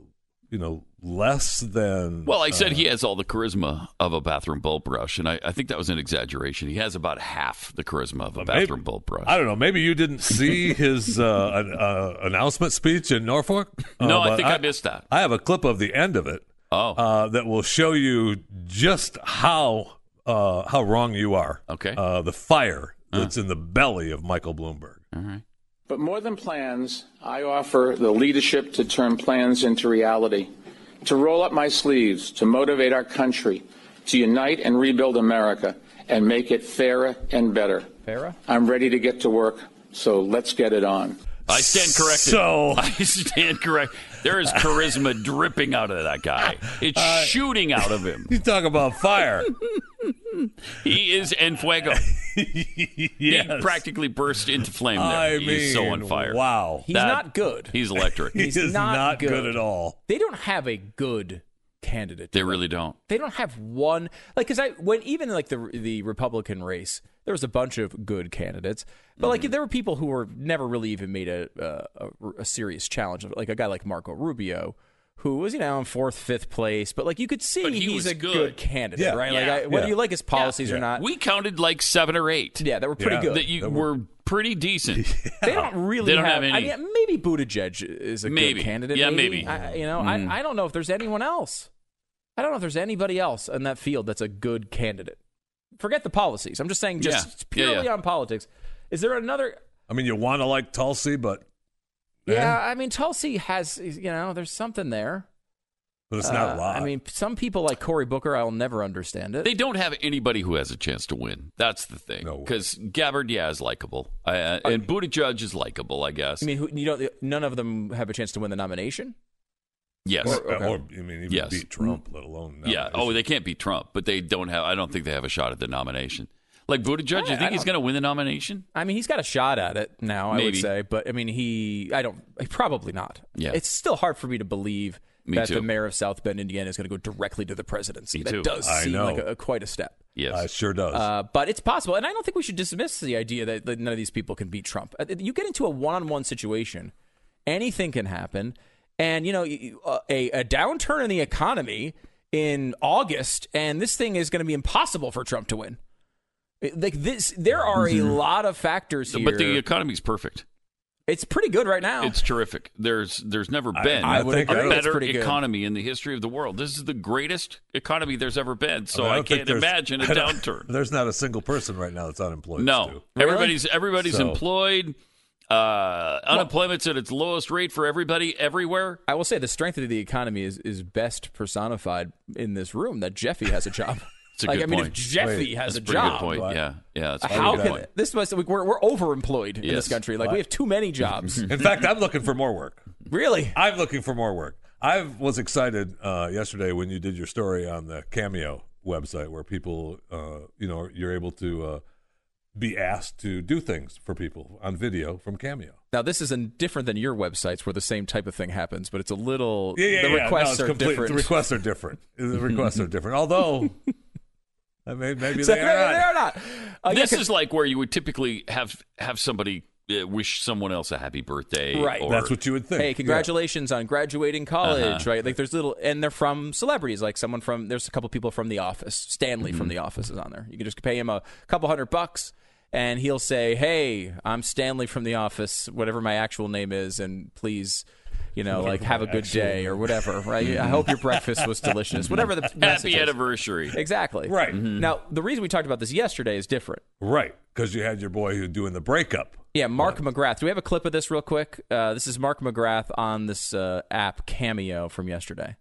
you know, less than. Well, I said uh, he has all the charisma of a bathroom bulb brush, and I, I think that was an exaggeration. He has about half the charisma of a bathroom bulb brush. I don't know. Maybe you didn't see his uh, an, uh, announcement speech in Norfolk. No, Uh, I think I missed that. I have a clip of the end of it. Oh, uh, that will show you just how uh, how wrong you are. Okay, uh, the fire that's in the belly of Michael Bloomberg. All right. But more than plans, I offer the leadership to turn plans into reality, to roll up my sleeves, to motivate our country, to unite and rebuild America and make it fairer and better. Fairer? I'm ready to get to work, so let's get it on. I stand corrected. So- I stand correct. There is charisma dripping out of that guy. It's Uh, shooting out of him. You talk about fire. He is en fuego. He practically burst into flame there. I He's so on fire. wow. He's not good. He's electric. He He's is not, not good. good at all. They don't have a good candidate. They really don't. They don't have one like because I when even like the the Republican race, there was a bunch of good candidates, but Mm-hmm. like there were people who were never really even made a a, a, a serious challenge. Like a guy like Marco Rubio. Who was you know in fourth, fifth place, but like you could see he he's was a good. candidate, Yeah. right? Yeah. Like I, whether Yeah. you like his policies Yeah. or not, We counted like seven or eight. Yeah, that were pretty Yeah. good. That you were pretty decent. They don't really They don't have, have any. I mean, maybe Buttigieg is a Maybe. good candidate. Yeah, maybe. maybe. I, you know, Mm. I, I don't know if there's anyone else. I don't know if there's anybody else in that field that's a good candidate. Forget the policies. I'm just saying, just Yeah. Yeah, purely yeah. on politics. Is there another? I mean, you want to like Tulsi, but Yeah, I mean, Tulsi has. You know, there's something there. but it's not Uh, a lot. I mean, some people like Cory Booker, I'll never understand it. They don't have anybody who has a chance to win. That's the thing. Because Gabbard, yeah, is likable, uh, and Buttigieg is likable, I guess. I mean, who, you don't. None of them have a chance to win the nomination. Yes, Or, or, I mean, even Yes. beat Trump, let alone yeah. Oh, they can't beat Trump, but they don't have. I don't think they have a shot at the nomination. Like Buttigieg, I- you I think he's going to win the nomination? I mean, he's got a shot at it now. I would say, but I mean, he. I don't. Probably not. Yeah. It's still hard for me to believe Me that too. the mayor of South Bend, Indiana, is going to go directly to the presidency. Me that too. does I seem know. like a, quite a step. Yes, it sure does. Uh, but it's possible, and I don't think we should dismiss the idea that, that none of these people can beat Trump. Uh, You get into a one-on-one situation, anything can happen, and you know uh, a, a downturn in the economy in August, and this thing is going to be impossible for Trump to win. Like this, there are a lot of factors here. But the economy's perfect. It's pretty good right now. It's terrific. There's there's never been I would a better pretty good. economy in the history of the world. This is the greatest economy there's ever been. So mean, I, don't can't imagine a downturn. There's not a single person right now that's unemployed. No, Stu. everybody's everybody's So- employed. Uh, unemployment's at its lowest rate for everybody everywhere. I will say the strength of the economy is, is best personified in this room. That Jeffy has a job. It's a like, good I mean, point. if Jeffy Wait, has That's a job, good point. What? Yeah, yeah. That's how pretty good can point. this must we're we're overemployed in this country? Like we have too many jobs. In fact, I'm looking for more work. really? I'm looking for more work. I was excited uh, yesterday when you did your story on the Cameo website, where people, uh, you know, you're able to uh, be asked to do things for people on video from Cameo. Now this is an, different than your websites where the same type of thing happens, but it's a little. Yeah, yeah, the yeah. requests no, are complete- different. The requests are different. The requests are different. Although, I mean, maybe So they they, are they not. are not. Uh, yeah, is like where you would typically have have somebody uh, wish someone else a happy birthday. Right. or- That's what you would think. Hey, congratulations on graduating college, Uh-huh. right? Like there's little, and they're from celebrities, like someone from. There's a couple people from The Office. Stanley from Mm-hmm. The Office is on there. You can just pay him a couple hundred bucks, and he'll say, "Hey, I'm Stanley from The Office, whatever my actual name is, and please." You know, like have a good actual day or whatever, right? I hope your breakfast was delicious. Whatever the message Happy is. anniversary. Exactly. Right. Now, the reason we talked about this yesterday is different. Right, because you had your boy who doing the breakup. Yeah, Mark McGrath. Do we have a clip of this real quick? Uh, this is Mark McGrath on this uh, app Cameo from yesterday.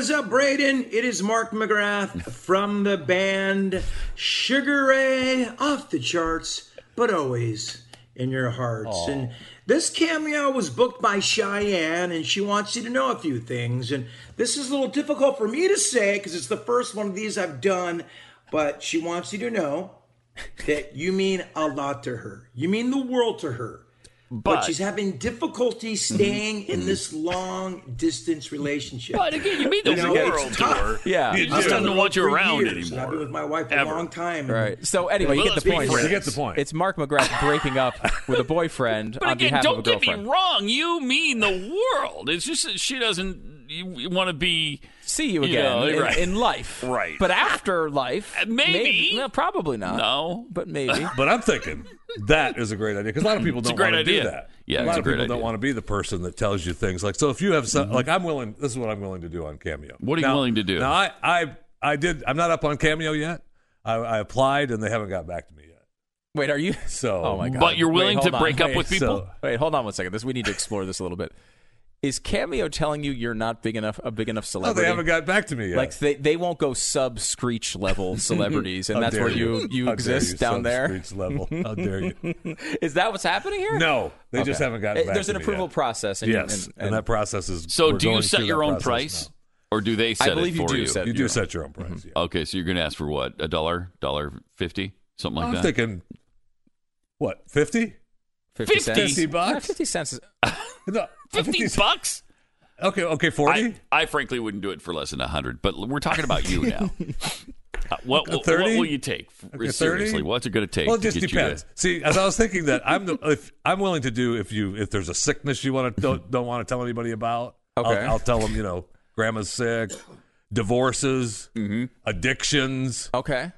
What's up, Braden? It is Mark McGrath from the band Sugar Ray, off the charts, but always in your hearts. And this cameo was booked by Cheyenne, and she wants you to know a few things. And this is a little difficult for me to say because it's the first one of these I've done, but she wants you to know that you mean a lot to her. You mean the world to her. But, But- she's having difficulty staying in this long distance relationship. But again, you mean the You know, world it's tough. tour. Yeah. You I've just done doesn't want you around years, and I've been with my wife Ever. a long time. Right. So anyway, you get the point. friends. You get the point. It's Mark McGrath breaking up with a boyfriend But on again, behalf don't of a get me girlfriend. wrong. You mean the world. It's just that she doesn't want to be. See you again know, in, right. in life, Right. But after life, Uh, maybe. no, probably not. No. but maybe. But I'm thinking that is a great idea because a lot of people don't want to idea. do that. Yeah, a it's lot a of great people don't want to be the person that tells you things like. So if you have some, mm-hmm. like I'm willing. This is what I'm willing to do on Cameo. What are you Now- willing to do? Now I, I, I did. I'm not up on Cameo yet. I, I applied and they haven't got back to me yet. Wait, are you? So, Oh my god! But you're Wait, willing to hold on. break up Wait, with people? so- Wait, hold on one second. This we need to explore this a little bit. Is Cameo telling you you're not big enough, a big enough No, celebrity? they haven't got back to me yet. Like they, they won't go sub screech level celebrities, and that's where you you How dare exist you, down sub there. Screech level. How dare you? Is that what's happening here? No, they just haven't gotten Eh, back There's to an me approval yet. process. And, Yes, and, and, that process is. So, do you set your own price, now. or do they set I believe it you for do you? set You do own. set your own price. Yeah. Okay, so you're going to ask for what? A dollar, dollar fifty, something like I'm that. thinking, what, 50? 50 50? cents. 50 bucks? Yeah, Fifty cents. Is, No, Fifty bucks? Okay, okay, 40? I, I frankly wouldn't do it for less than a hundred. But we're talking about you now. Uh, what, what, what will you take? Okay, Seriously, 30? what's it going to take? well, it just depends. to- See, as I was thinking that I'm the, if I'm willing to do if you if there's a sickness you want to don't, don't want to tell anybody about. Okay. I'll, I'll tell them. You know, grandma's sick, divorces, Mm-hmm. addictions, okay.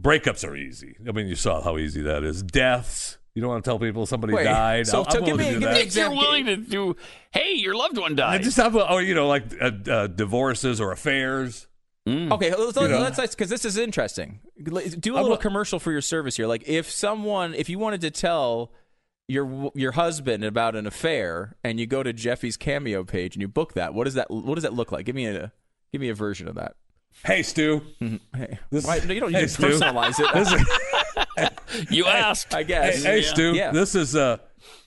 breakups are easy. I mean, you saw how easy that is. Deaths. You don't want to tell people somebody Wait, died. so- I'll- so I'm give willing me- to do give me that. an example. You're willing to do? Hey, your loved one died. I just have, oh, you know, like uh, uh, divorces or affairs. Mm. Okay, let's, You know. let's because this is interesting. Do a I'm little a- commercial for your service here. Like, if someone, if you wanted to tell your your husband about an affair, and you go to Jeffy's cameo page and you book that, what does that what does that look like? Give me a give me a version of that. Hey, Stu. Hey, This- why, no, you don't hey, need to Stu. personalize it. This is- you asked. I Hey, guess. hey Yeah. Stu, Yeah. this is uh,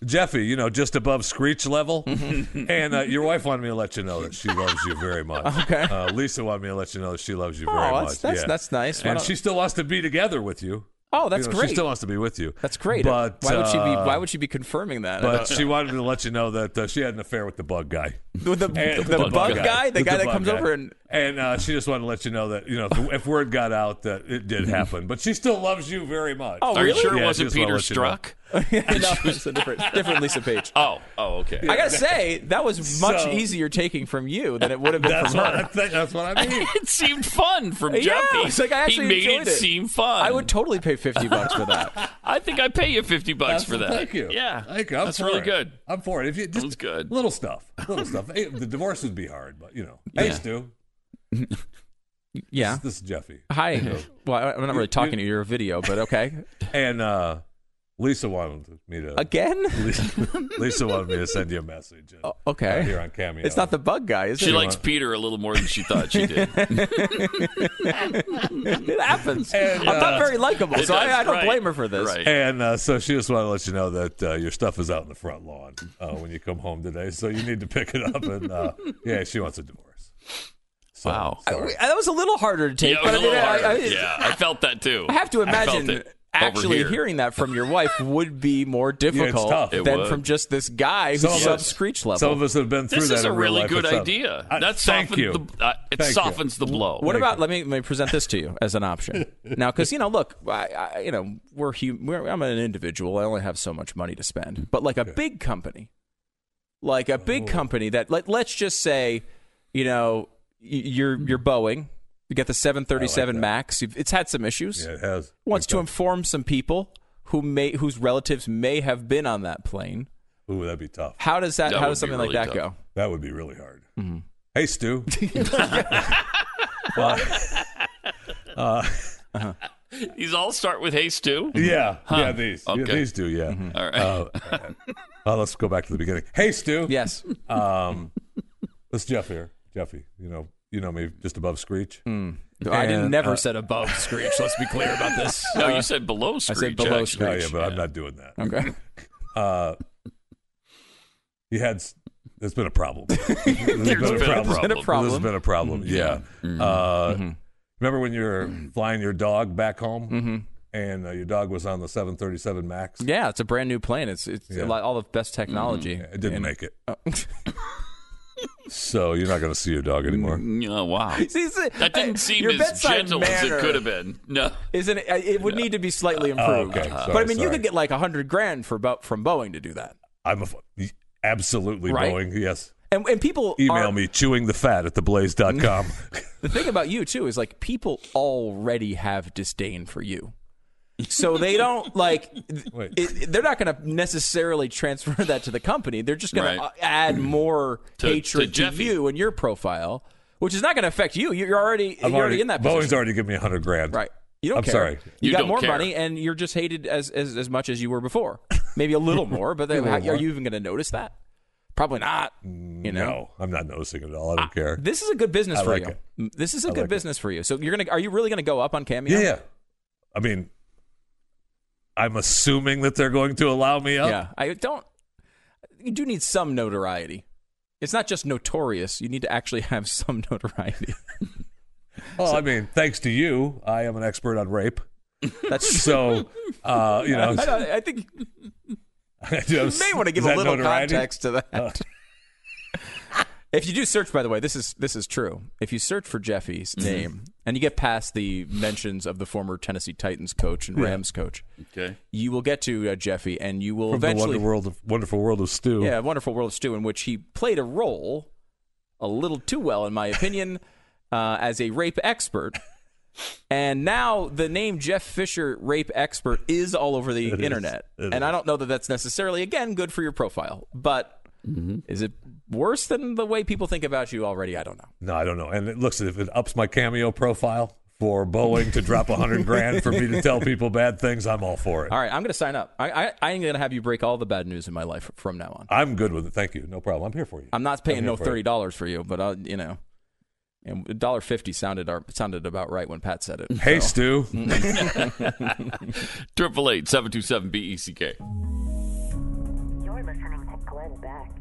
Jeffy, you know, just above screech level. Mm-hmm. and uh, your wife wanted me to let you know that she loves you very much. Okay. Uh, Lisa wanted me to let you know that she loves you Oh, very that's- much. that's- yeah. that's nice. Why And don't- she still wants to be together with you. Oh, that's You know, great. She still wants to be with you. That's great. But why would she be? uh, Why would she be confirming that? But she wanted me to let you know that uh, she had an affair with the bug guy. with the, And- the bug, guy, the With guy that comes guy. over and and uh, she just wanted to let you know that you know if, if word got out that it did happen, but she still loves you very much. Oh, Are you really? sure Yeah, it she wasn't just wanted Peter to let you know. No, it's a different, different Lisa Page. Oh, oh, okay. I gotta say that was much So- easier taking from you than it would have been That's from what, I her. think, that's what I mean. it seemed fun from Yeah, Jeffy. it's like I actually he made enjoyed it, it. seem fun. I would totally pay fifty bucks for that. I think I pay you fifty bucks That's- for that. Thank you. Yeah, Thank you. I'm that's for really it. good. I'm for it. If you just Sounds good. little stuff, little stuff. Hey, the divorce would be hard, but you know. Hey, Yeah. Stu. Yeah. This, this is Jeffy. Hi. Well, I- I'm not really talking to you. You're a video, but okay. And uh, Lisa wanted me to Again? Lisa, Lisa wanted me to send you a message. And, Oh, okay. uh, here on Cameo. It's not the bug guy, is She it? likes Peter a little more than she thought she did. it happens. And, I'm not uh, very likable, so I, I don't right, blame her for this. right. And uh, so she just wanted to let you know that uh, your stuff is out in the front lawn uh, when you come home today. So you need to pick it up. And uh, yeah, she wants a divorce. So, Wow. I- that was a little harder to take. yeah, it was but a I mean, little I- harder. I- yeah, I felt that too. I have to I felt imagine it over actually here. hearing that from your wife would be more difficult tough. It than would. from just this guy who's Some of sub us- screech level. Some of us have been through This that is a in real really good idea. Uh, that thank softens you. the uh, it Thank you. softens the blow. What Thank about? you. Let me let me present this to you as an option. now, because you know, look, I, I, you know, we're, hum- we're I'm an individual. I only have so much money to spend. But like a big company, like a big Oh. company that let let's just say, you know, you're you're Boeing. You get the 737 that. Max. You've, it's had some issues. Yeah, it has. Wants to inform some people who may whose relatives may have been on that plane. Ooh, that'd be tough. How does that? That how does something really like that tough. go? That would be really hard. Mm-hmm. Hey, Stu. uh, uh, These all start with "Hey Stu." yeah, Huh. yeah, these. Yeah, these do, yeah. All right. Uh, uh, let's go back to the beginning. Hey, Stu. Yes. Um, it's Jeff here. Jeffy, you know, you know me just above Screech. I didn't never uh, said above screech. Let's be clear about this. no, Uh, you said below Screech. I screech. said below actually. Oh, screech. yeah, but I'm not doing that. Okay. Uh, you had. It's been a problem. There's been, been a problem. Been a problem. There's been a problem. Yeah. Mm-hmm. Uh, Remember when you were flying your dog back home? Mm-hmm. and uh, your dog was on the 737 Max. Yeah, it's a brand new plane. It's it's Yeah. lot, all the best technology. It didn't And- make it. Oh. So you're not going to see your dog anymore. Oh, wow. See, see, That didn't uh, seem your as gentle as it could have been. No. Isn't it? It would need to be slightly Oh, improved. okay. but I mean, you could get like a hundred grand for Bo- from Boeing to do that. I'm a, f- absolutely Right? Boeing. Yes. And and people Email are- me chewing the fat at theblaze.com. The thing about you too is like people already have disdain for you. So they don't like. It, they're not going to necessarily transfer that to the company. They're just going Right. to add more To- to hatred to, Jeffy. you and your profile, which is not going to affect you. You're already I'm you're already, in that. Boeing's position. already given me a hundred grand. Right. You don't I'm care. sorry. You, You got more care. money, and you're just hated as as, as much as you were before. Maybe a little more, but then, little how, more. are you even going to notice that? Probably not. Mm, you know. No, I'm not noticing it at all. I don't care. This is a good business I for like you. it. This is a I good like it. business for you. So you're gonna are you really gonna go up on Cameo? Yeah, yeah. I mean, I'm assuming that they're going to allow me up. Yeah. I don't. You do need some notoriety. It's not just notorious. You need to actually have some notoriety. Well, I mean, thanks to you, I am an expert on rape. That's so. Uh, you know, I, I think I do have- you may want to give a little notoriety? context to that. Uh, if you do search, by the way, this is this is true. If you search for Jeffy's Mm-hmm. name and you get past the mentions of the former Tennessee Titans coach and. Rams coach, Okay. you will get to uh, Jeffy, and you will from the eventually wonder world of, wonderful world of Stu. Yeah, Wonderful World of Stu, in which he played a role a little too well, in my opinion, uh, as a rape expert. And now the name Jeff Fisher, rape expert, is all over the It is. internet. It and I don't know that that's necessarily, again, good for your profile. But is it worse than the way people think about you already? I don't know. No, I don't know. And it looks if it ups my cameo profile for Boeing to drop a hundred grand for me to tell people bad things, I'm all for it. All right, I'm going to sign up. I, I, I'm going to have you break all the bad news in my life from now on. I'm good with it. Thank you. No problem. I'm here for you. I'm not paying I'm no thirty dollars for you, but I'll, you know, and dollar fifty sounded sounded about right when Pat said it. Hey, so. Stu. Triple eight seven two seven B E C K. You're listening to Glenn Beck.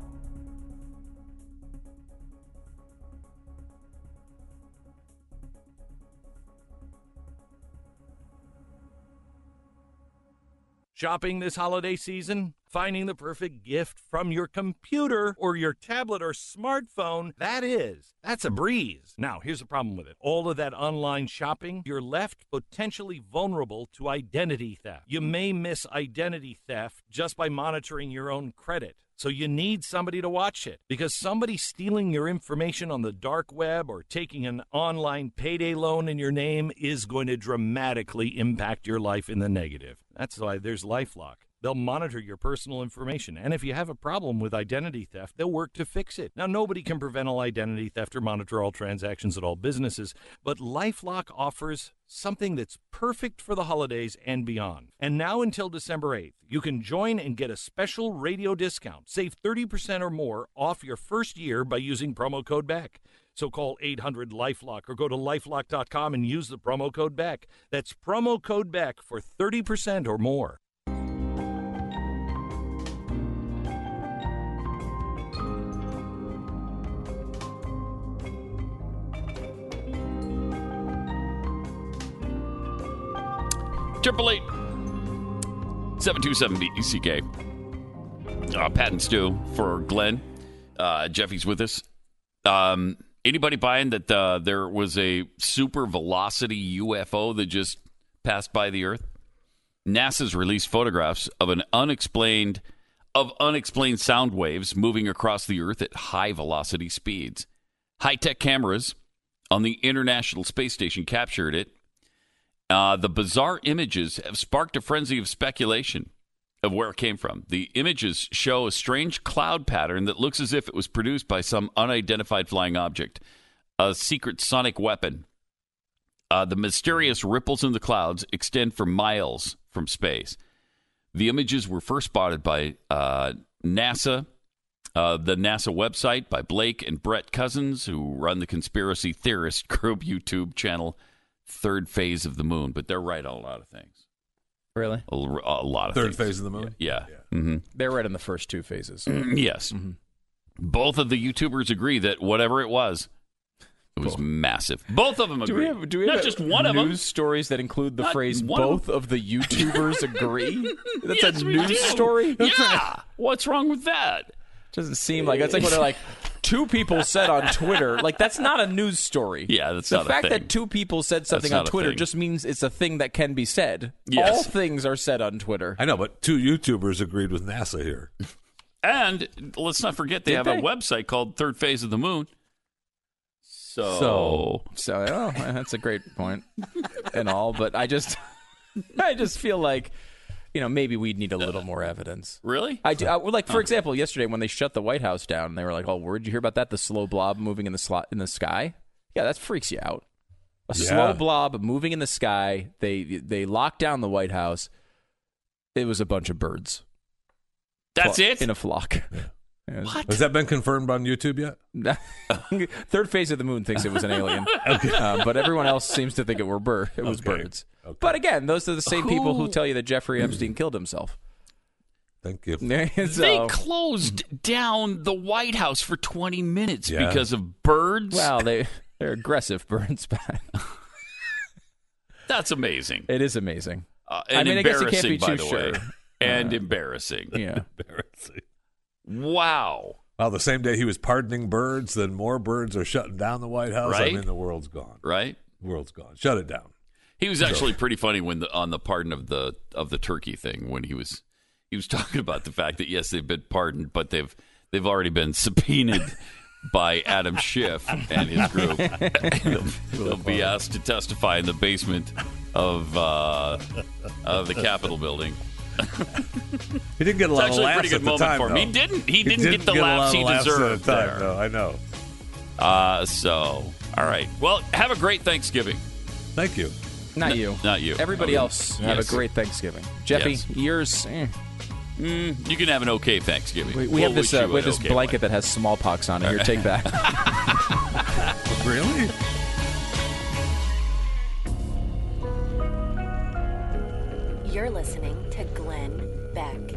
Shopping this holiday season? Finding the perfect gift from your computer or your tablet or smartphone? That is, that's a breeze. Now, here's the problem with it all of that online shopping, you're left potentially vulnerable to identity theft. You may miss identity theft just by monitoring your own credit. So you need somebody to watch it because somebody stealing your information on the dark web or taking an online payday loan in your name is going to dramatically impact your life in the negative. That's why there's LifeLock. They'll monitor your personal information, and if you have a problem with identity theft, they'll work to fix it. Now, nobody can prevent all identity theft or monitor all transactions at all businesses, but LifeLock offers something that's perfect for the holidays and beyond. And now until December 8th, you can join and get a special radio discount. Save 30% or more off your first year by using promo code BECK. So call 800 Lifelock or go to lifelock.com and use the promo code BECK. That's promo code BECK for 30% or more. Triple eight seven two seven B E C K. Uh, Pat and Stu for Glenn. Uh, Jeffy's with us. Um, anybody buying that uh, there was a super velocity UFO that just passed by the Earth? NASA's released photographs of an unexplained of unexplained sound waves moving across the Earth at high velocity speeds. High tech cameras on the International Space Station captured it. Uh, the bizarre images have sparked a frenzy of speculation of where it came from. The images show a strange cloud pattern that looks as if it was produced by some unidentified flying object, a secret sonic weapon. Uh, the mysterious ripples in the clouds extend for miles from space. The images were first spotted by uh, NASA, uh, the NASA website, by Blake and Brett Cousins, who run the conspiracy theorist group YouTube channel Third Phase of the Moon. But they're right on a lot of things. Really? A, a lot of Third things. phase of the moon? Yeah. hmm They're right in the first two phases. yes. Both of the YouTubers agree that whatever it was, It was massive. Both of them agree. Do agree. we have, do we Not have just one of them. news stories that include the Not phrase one of "both of the YouTubers agree"? That's Yes, a news do. story. Yeah. What's wrong with that? Doesn't seem like that's like when they're like two people said on Twitter. Like that's not a news story. Yeah, that's the not a fact thing. that two people said something on Twitter just means it's a thing that can be said. Yes. All things are said on Twitter. I know, but two YouTubers agreed with NASA here. And let's not forget they Did have they? a website called Third Phase of the Moon. So, So, so oh, that's a great point and all, but I just, I just feel like, you know, maybe we'd need a uh, little more evidence. really? I do. I, like for example, yesterday when they shut the White House down, they were like, "Oh, where'd you hear about that? The slow blob moving in the slot in the sky? Yeah, that freaks you out. A Yeah. slow blob moving in the sky. They they locked down the White House. It was a bunch of birds. That's Flo- it? in a flock. What? Has that been confirmed on YouTube yet? Third phase of the moon thinks it was an alien, uh, but everyone else seems to think it were bir- It was Okay. birds. But again, those are the same people who tell you that Jeffrey Epstein killed himself. Thank you. They closed down the White House for 20 minutes Yeah. because of birds. well, they they're aggressive birds. That's amazing. it is amazing. Uh, I and mean, I guess you embarrassing, can't be by too the way. sure. And Uh, embarrassing. Yeah. Embarrassing. Wow. Well, the same day he was pardoning birds, then more birds are shutting down the White House. Right? I mean, the world's gone. Right? The world's gone. Shut it down. He was actually pretty funny when the, on the pardon of the of the turkey thing when he was he was talking about the fact that yes they've been pardoned but they've they've already been subpoenaed by Adam Schiff and his group. they'll, they'll be asked to testify in the basement of uh, of the Capitol building. He didn't get a It's lot actually of a laughs pretty good at the moment time, for him. He didn't- he didn't get the a laughs lot of he laughs at the deserved time, there. though. I know. Uh, so all right. Well, have a great Thanksgiving. Thank you. Not N- you. not you. Everybody Okay. else have a great Thanksgiving. Jeffy, Yes. yours. eh. Mm, you can have an okay Thanksgiving. We, we We'll have this uh, we have this okay blanket that has smallpox on it. Here, take that. Really? You're listening to Glenn Beck.